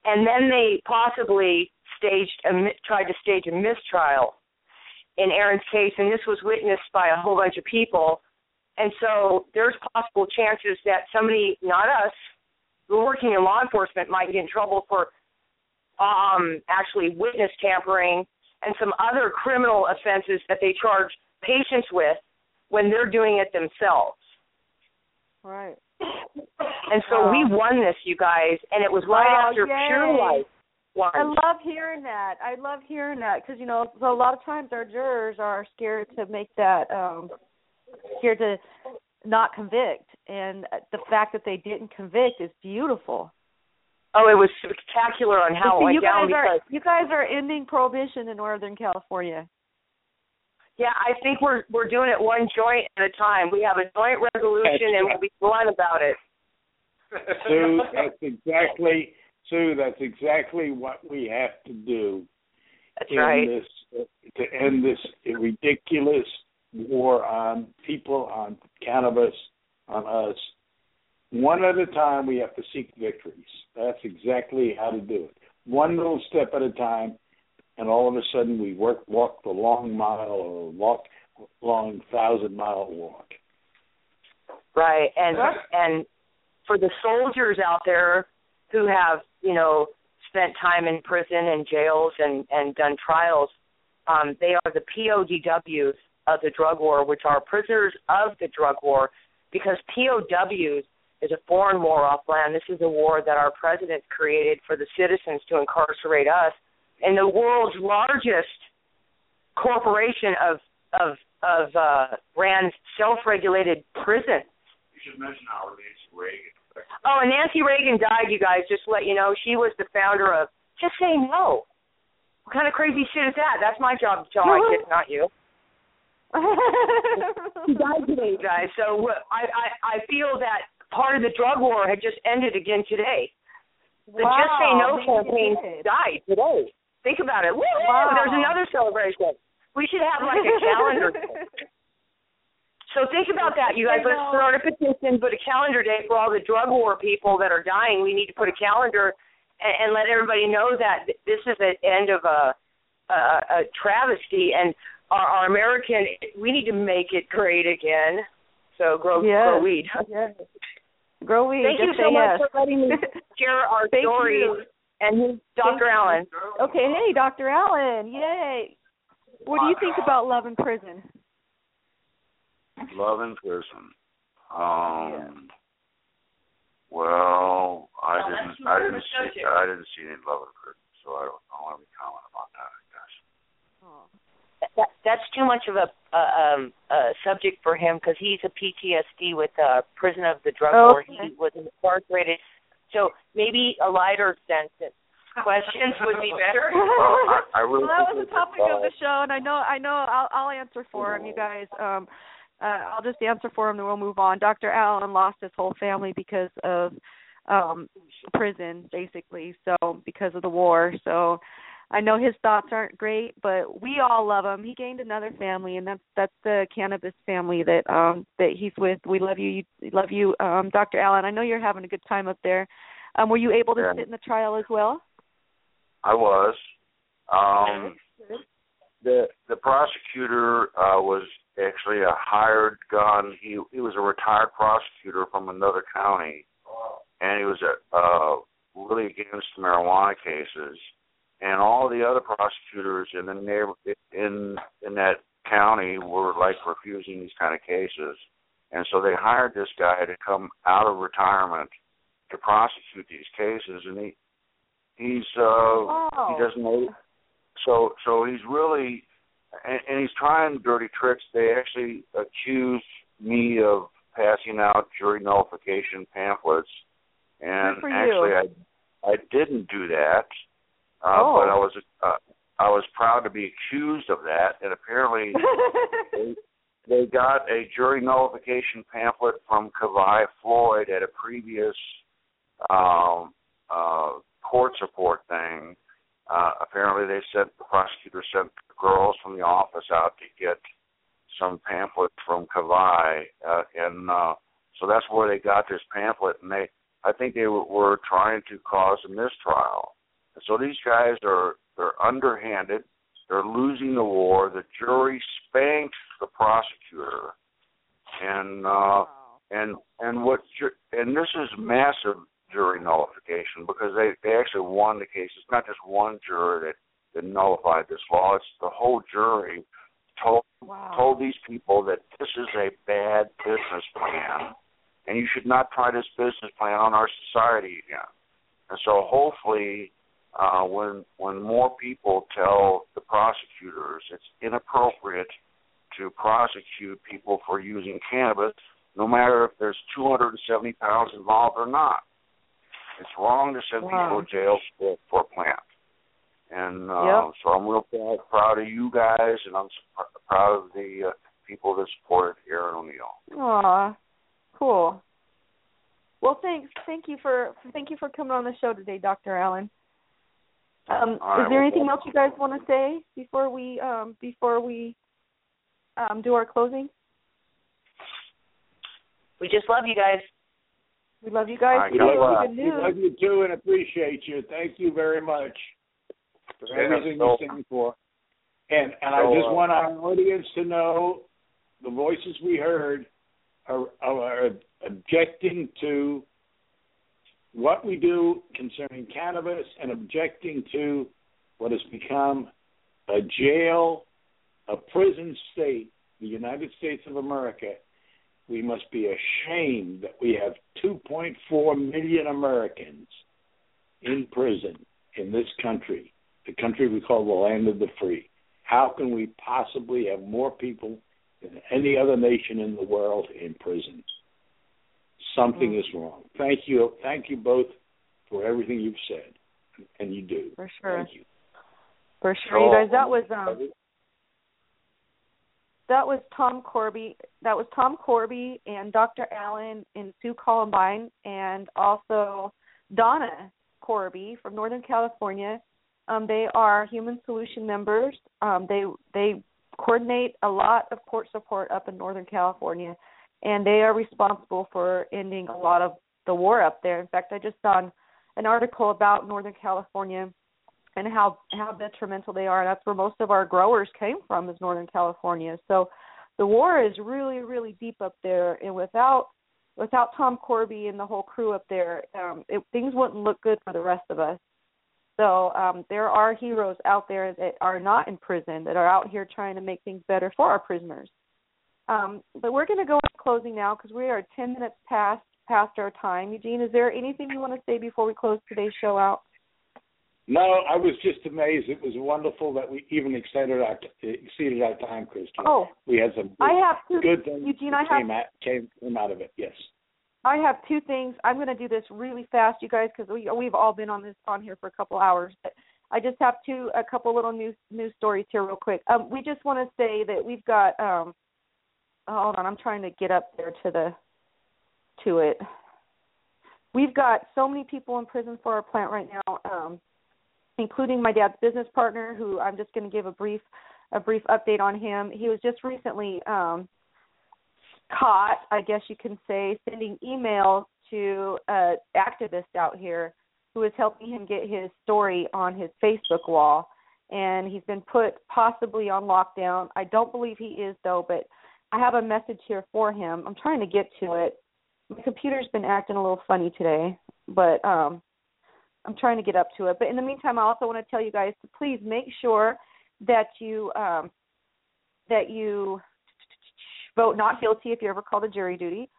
And then they possibly staged a, tried to stage a mistrial in Aaron's case, and this was witnessed by a whole bunch of people and so there's possible chances that somebody, not us, who are working in law enforcement might get in trouble for um, actually witness tampering and some other criminal offenses that they charge patients with when they're doing it themselves. Right. And so we won this, you guys, and it was right after yay. Pure Life. Won. I love hearing that. I love hearing that because you know, so a lot of times our jurors are scared to make that um scared to not convict, and the fact that they didn't convict is beautiful. Oh, it was spectacular on how see, it went you down guys are because you guys are ending prohibition in Northern California. yeah, I think we're we're doing it one joint at a time. We have a joint resolution, and we'll be blunt about it. [laughs] Sue, that's exactly Sue. That's exactly what we have to do. That's in right. This, to end this ridiculous war on people, on cannabis, on us. One at a time, we have to seek victories. That's exactly how to do it. One little step at a time, and all of a sudden we work, walk the long mile or walk long thousand mile walk. Right, and and for the soldiers out there who have you know spent time in prison and jails and and done trials, um, they are the PODWs of the drug war, which are prisoners of the drug war, because POWs is a foreign war off land. This is a war that our president created for the citizens to incarcerate us. And the world's largest corporation of of of uh, ran self-regulated prisons. You should mention our Nancy Reagan. Oh, and Nancy Reagan died. You guys, just to let you know, she was the founder of Just Say No. What kind of crazy shit is that? That's my job to tell my kids, not you. He died today, guys. So I, I I feel that part of the drug war had just ended again today. The Wow, Just Say No campaign died today. Think about it. Woo! Wow. There's another celebration. We should have like a calendar. [laughs] So think about that, you guys. Let's start a petition, put a calendar day for all the drug war people that are dying. We need to put a calendar and, and let everybody know that this is the end of a a, a travesty, and our, our American. We need to make it great again. So grow Yes. grow weed. [laughs] Yes. Grow weed. Thank you so much yes. for letting me [laughs] share our Thank story. you. And here's Dr. Allen. Okay, hey, Dr. Allen. Yay. What do you think about love in prison? Love in prison. Um. Well, I Well, didn't. I didn't see. I didn't see any love in prison, so I don't. I don't have any comment about that. I guess. That, that's too much of a, a, um, a subject for him because he's a PTSD with uh, prison of the drug war. Okay. He was incarcerated. So maybe a lighter sentence. Questions [laughs] would be [laughs] better. Well, I, I really well, that was the topic of uh, the show, and I know, I know, I'll, I'll answer for him, you guys. Um, uh, I'll just answer for him, then we'll move on. Dr. Allen lost his whole family because of um prison, basically. So because of the war. So I know his thoughts aren't great, but we all love him. He gained another family, and that's that's the cannabis family that um that he's with. We love you, you love you, um, Dr. Allen. I know you're having a good time up there. Um, were you able to Yeah. sit in the trial as well? I was. Um, the the prosecutor uh, was actually a hired gun. He he was a retired prosecutor from another county, and he was a, uh, really against marijuana cases. And all the other prosecutors in the neighbor in in that county were like refusing these kind of cases, and so they hired this guy to come out of retirement to prosecute these cases, and he he's uh he doesn't know. So so he's really and, and he's trying dirty tricks. They actually accused me of passing out jury nullification pamphlets. And for you. actually i i didn't do that uh Oh. but i was uh, i was proud to be accused of that and apparently [laughs] they, they got a jury nullification pamphlet from Kavai Floyd at a previous um, uh, court support thing. Uh, apparently, they sent the prosecutor sent girls from the office out to get some pamphlet from Kavai, uh, and uh, so that's where they got this pamphlet. And they, I think, they were, were trying to cause a mistrial. And so these guys are they're underhanded. They're losing the war. The jury spanked the prosecutor, and uh, and and what and this is massive jury nullification because they they actually won the case. It's not just one juror that that nullified this law. It's the whole jury told told these people that this is a bad business plan, and you should not try this business plan on our society again. And so hopefully, uh, when when more people tell the prosecutors it's inappropriate to prosecute people for using cannabis, no matter if there's 270 pounds involved or not. It's wrong to send Wow. people to jail for, for a plant. And uh, Yep. so I'm real proud, proud of you guys, and I'm proud of the uh, people that supported Aaron O'Neill. Aw, cool. Well, thanks. Thank you for thank you for coming on the show today, Dr. Allen. Um, All right, is there well, anything well- else you guys want to say before we um, before we um, do our closing? We just love you guys. We love you guys. All right, We God gave you good We love you too and appreciate you. Thank you very much for Yeah, everything so- you stand for. And and I just uh, want our audience to know the voices we heard are, are objecting to what we do concerning cannabis and objecting to what has become a jail, a prison state, the United States of America. We must be ashamed that we have 2.4 million Americans in prison in this country, the country we call the land of the free. How can we possibly have more people than any other nation in the world in prison? Something is wrong. Thank you. Thank you both for everything you've said, and you do. For sure. Thank you. For sure, you guys. That was um, that was Tom Korby. That was Tom Korby and Dr. Allen and Sue Columbine, and also Donna Korby from Northern California. Um, they are Human Solution members. Um, they they coordinate a lot of court support up in Northern California, and they are responsible for ending a lot of the war up there. In fact, I just saw an, article about Northern California and how how detrimental they are. And that's where most of our growers came from is Northern California. So the war is really really deep up there, and without without Tom Korby and the whole crew up there, um, it, things wouldn't look good for the rest of us. So um, there are heroes out there that are not in prison that are out here trying to make things better for our prisoners. Um, but we're going to go into closing now because we are 10 minutes past past our time. Eugene, is there anything you want to say before we close today's show out? No, I was just amazed. It was wonderful that we even exceeded our exceeded our time, Kristin. Oh, we had some good, I have two, good things Eugene, I came, have, out, came came out of it. Yes. I have two things. I'm going to do this really fast, you guys, because we we've all been on this on here for a couple hours. But I just have two a couple little news news stories here, real quick. Um, we just want to say that we've got. Um, hold on, I'm trying to get up there to the to it. We've got so many people in prison for our plant right now, um, including my dad's business partner, who I'm just going to give a brief a brief update on him. He was just recently um, caught, I guess you can say, sending emails to an activist out here who is helping him get his story on his Facebook wall. And he's been put possibly on lockdown. I don't believe he is, though, but I have a message here for him. I'm trying to get to it. My computer's been acting a little funny today, but um I'm trying to get up to it. But in the meantime, I also want to tell you guys to please make sure that you um that you vote not guilty if you're ever called to jury duty.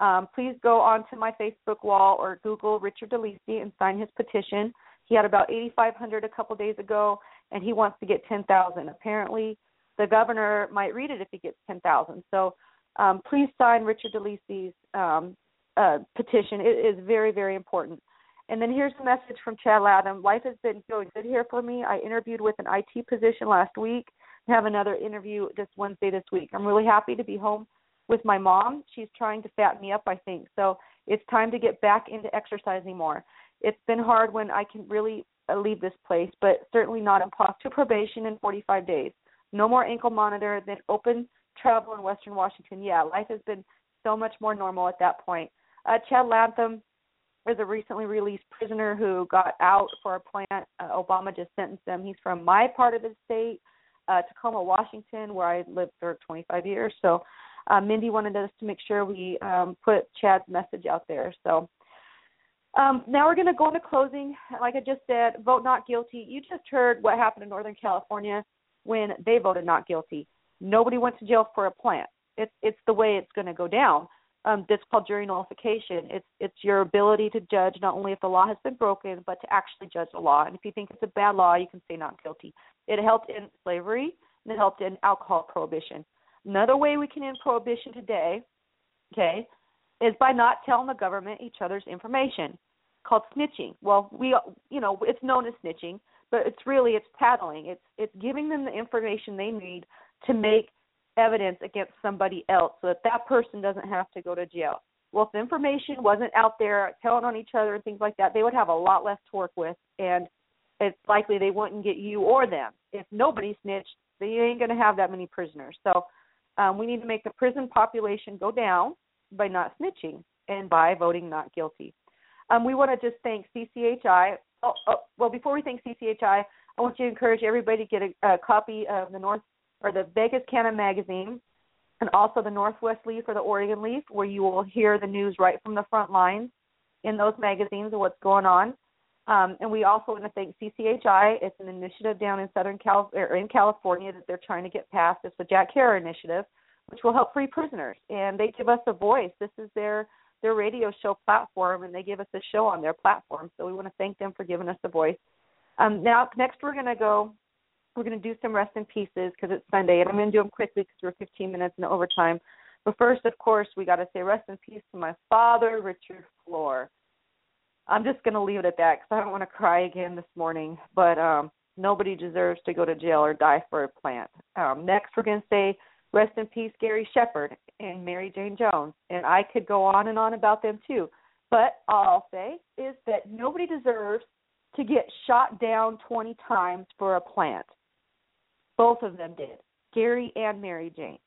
Um, please go onto my Facebook wall or Google Richard DeLisi and sign his petition. He had about 8,500 a couple days ago, and he wants to get 10,000. Apparently, the governor might read it if he gets 10,000. So um, please sign Richard DeLisi's um, uh, petition. It is very, very important. And then here's a message from Chad Latham. Life has been going good here for me. I interviewed with an IT position last week have another interview this Wednesday this week. I'm really happy to be home with my mom. She's trying to fatten me up, I think. So it's time to get back into exercising more. It's been hard when I can really uh, leave this place, but certainly not impossible. Probation in 45 days. No more ankle monitor. Then open travel in Western Washington. Yeah, life has been so much more normal at that point. Uh, Chad Latham is a recently released prisoner who got out for a plant. Uh, Obama just sentenced him. He's from my part of the state uh, Tacoma, Washington, where I lived for 25 years. So uh, Mindi wanted us to make sure we um, put Chad's message out there. So um, now we're going to go into closing. Like I just said, vote not guilty. You just heard what happened in Northern California when they voted not guilty. Nobody went to jail for a plant. It's it's the way it's going to go down. Um, that's called jury nullification. It's it's your ability to judge not only if the law has been broken, but to actually judge the law. And if you think it's a bad law, you can say not guilty. It helped in slavery and it helped in alcohol prohibition. Another way we can end prohibition today, okay, is by not telling the government each other's information, called snitching. Well, we you know it's known as snitching, but it's really it's tattling. It's it's giving them the information they need to make evidence against somebody else so that that person doesn't have to go to jail. Well, if the information wasn't out there telling on each other and things like that, they would have a lot less to work with, and it's likely they wouldn't get you or them. If nobody snitched, they ain't going to have that many prisoners. So um, we need to make the prison population go down by not snitching and by voting not guilty. Um, we want to just thank CCHI. Oh, oh, well, before we thank CCHI, I want you to encourage everybody to get a, a copy of the North or the Vegas Canon magazine and also the Northwest Leaf or the Oregon Leaf, where you will hear the news right from the front lines in those magazines of what's going on. Um, and we also want to thank CCHI. It's an initiative down in Southern Cal or in California that they're trying to get passed. It's the Jack Herer Initiative, which will help free prisoners, and they give us a voice. This is their their radio show platform, and they give us a show on their platform. So we want to thank them for giving us a voice. Um, now, next we're going to go. We're going to do some rest in pieces because it's Sunday, and I'm going to do them quickly because we're 15 minutes in overtime. But first, of course, we got to say rest in peace to my father, Richard Flor. I'm just going to leave it at that because I don't want to cry again this morning. But um, Nobody deserves to go to jail or die for a plant. Um, next, we're going to say rest in peace, Gary Shepard and Mary Jane Jones. And I could go on and on about them too. But all I'll say is that nobody deserves to get shot down 20 times for a plant. Both of them did, Gary and Mary Jane.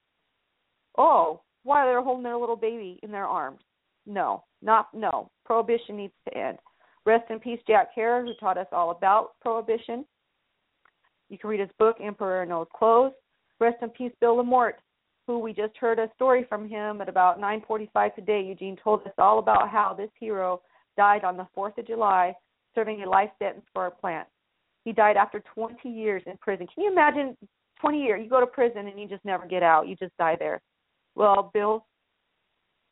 Oh, why they're holding their little baby in their arms? No, not no. Prohibition needs to end. Rest in peace, Jack Herer, who taught us all about prohibition. You can read his book, Emperor Knows Clothes. Rest in peace, Bill Lemorte, who we just heard a story from him at about 9:45 today. Eugene told us all about how this hero died on the 4th of July, serving a life sentence for a plant. He died after 20 years in prison. Can you imagine 20 years? You go to prison and you just never get out. You just die there. Well, Bill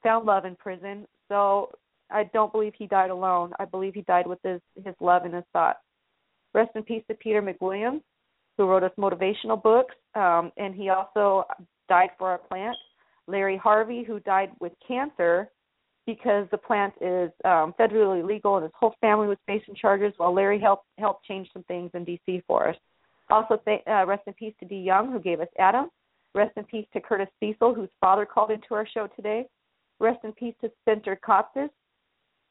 found love in prison, so I don't believe he died alone. I believe he died with his his love and his thoughts. Rest in peace to Peter McWilliams, who wrote us motivational books, um, and he also died for our plant. Larry Harvey, who died with cancer because the plant is um, federally illegal and his whole family was facing charges, while Larry helped helped change some things in D.C. for us. Also, th- uh, rest in peace to Dee Young, who gave us Adam. Rest in peace to Curtis Cesal, whose father called into our show today. Rest in peace to Spencer Costas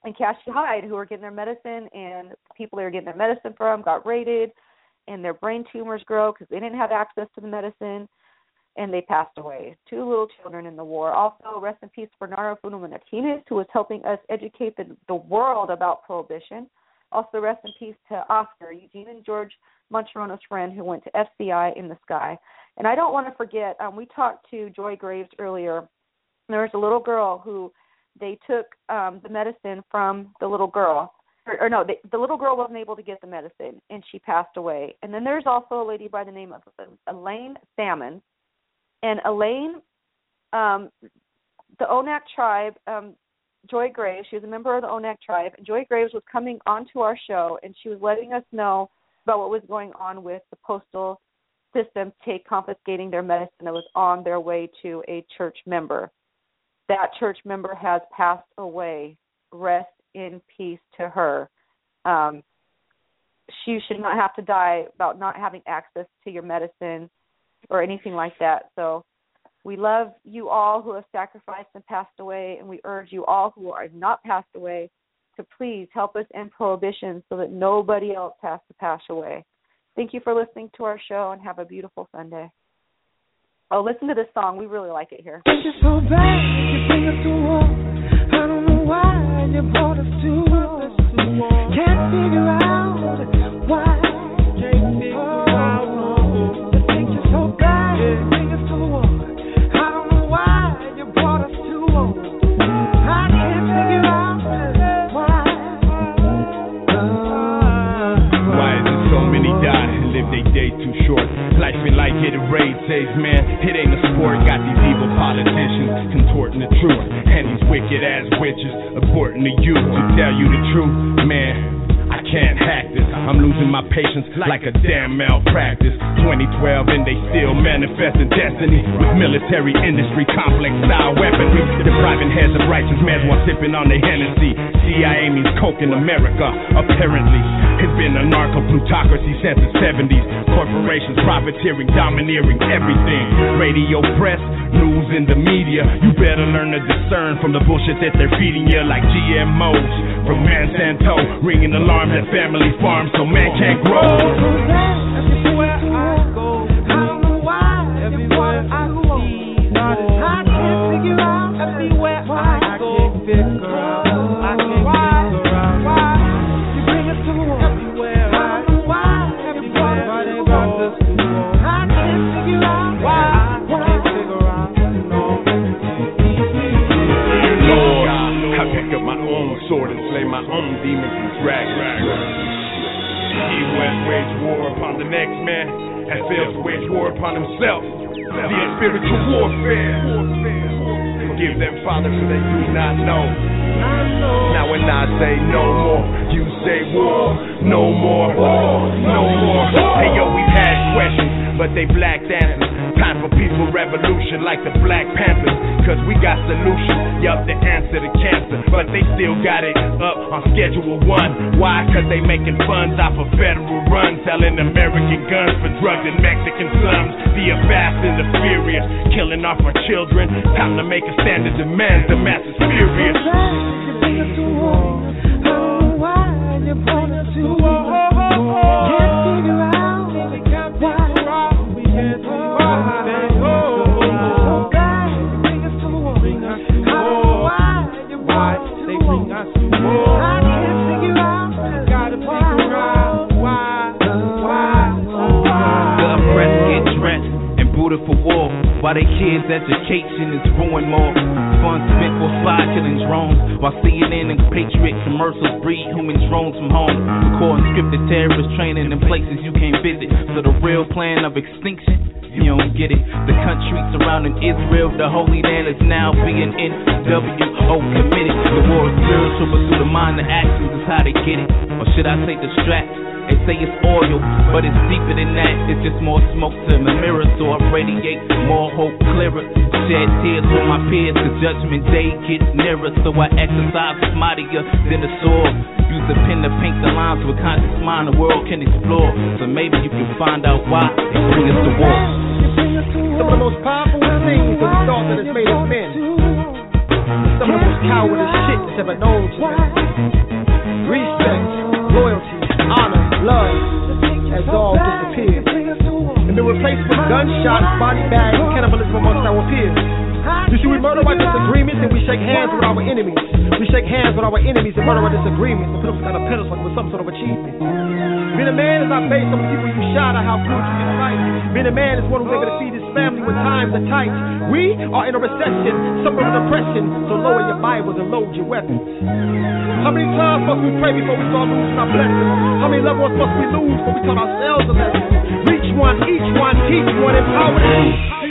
and Cassie Hyde, who are getting their medicine, and people they were getting their medicine from got raided, and their brain tumors grow because they didn't have access to the medicine, and they passed away. Two little children in the war. Also, rest in peace, Bernardo Funo Martinez, who was helping us educate the, the world about prohibition. Also, rest in peace to Oscar, Eugene and George Martorano's friend who went to FCI in the sky. And I don't want to forget, um, we talked to Joy Graves earlier. There was a little girl who they took um the medicine from the little girl or, or no, they, the little girl wasn't able to get the medicine and she passed away. And then there's also a lady by the name of Elaine Salmon. And Elaine, um, the ONAC tribe, um, Joy Graves, she was a member of the ONAC tribe. Joy Graves was coming onto our show and she was letting us know about what was going on with the postal system take confiscating their medicine that was on their way to a church member that church member has passed away. Rest in peace to her. Um, she should not have to die about not having access to your medicine or anything like that. So we love you all who have sacrificed and passed away, and we urge you all who are not passed away to please help us end prohibition so that nobody else has to pass away. Thank you for listening to our show and have a beautiful Sunday. Oh, listen to this song. We really like it here. Can't figure out why. Can't figure Life been like hitting raid says, man, it ain't a sport. Got these evil politicians contorting the truth, and these wicked ass witches aborting the youth to tell you the truth, man. I can't hack this. I'm losing my patience like a damn malpractice. 2012 and they still manifesting destiny with military industry complex style weaponry. Depriving heads of righteous men while sipping on the Hennessy. CIA means coke in America, apparently. It's been a narco plutocracy since the 70s. Corporations profiteering, domineering everything. Radio, press, news, and the media. You better learn to discern from the bullshit that they're feeding you, like GMOs from Monsanto, ringing alarms at family farms so man can't grow. Everywhere I go, I don't know why. Everywhere I go, I can't figure out. Everywhere I can't figure out. I can't figure out why you bring us to war. Everywhere I don't know why. Everywhere why they brought us to war. I can't figure out why. I can't figure out. Lord, I pick up my own sword and slay my own demons and. He has waged war upon the next man and failed to wage war upon himself. The spiritual warfare. Forgive them, Father, for they do not know. Now when I say no more, you say war. No more, no more. Hey yo, we've had questions, but they black answers. Time for peaceful revolution like the Black Panthers. Cause we got solutions, yup, the answer to cancer. But they still got it up on schedule one. Why? Cause they making funds off of federal runs, selling American guns for drugs in Mexican slums. The fast and the furious, killing off our children. Time to make a stand and demand the masses furious. Oh, why you point to war? For war. While they kids' education is ruined more. Funds spent for spy killing drones. While CNN and Patriot commercials breed human drones from home. Recording scripted terrorist training in places you can't visit. So the real plan of extinction. You don't get it. The country surrounding Israel, the Holy Land, is now being NWO committed. The war is spiritual, but through the mind, the actions is how they get it. Or should I say distract? They say it's oil, but it's deeper than that. It's just more smoke to the mirror, so I radiate more hope clearer. Shed tears for my peers, the judgment day gets nearer. So I exercise with mightier than the sword. Use a pen to paint the lines with conscious mind the world can explore. So maybe you can find out why they bring us to war. Some of the most powerful things that we thought that has made us men. Some of the most cowardly shit that's ever known to man. Respect, loyalty, love has all disappeared and been replaced with gunshots, body bags, cannibalism amongst our peers. You see, we murder our disagreements and we shake hands with our enemies. We shake hands with our enemies and murder our disagreements and put them on a pedestal with some sort of achievement. Being a man is not based on the people you shot or how good you can fight. Being a man is one who's able to feed his family when times are tight. We are in a recession, suffering depression, so lower your Bibles and load your weapons. How many times must we pray before we start losing our blessings? How many loved ones must we lose before we taught ourselves a lesson? Reach one, each one, teach one, empower them.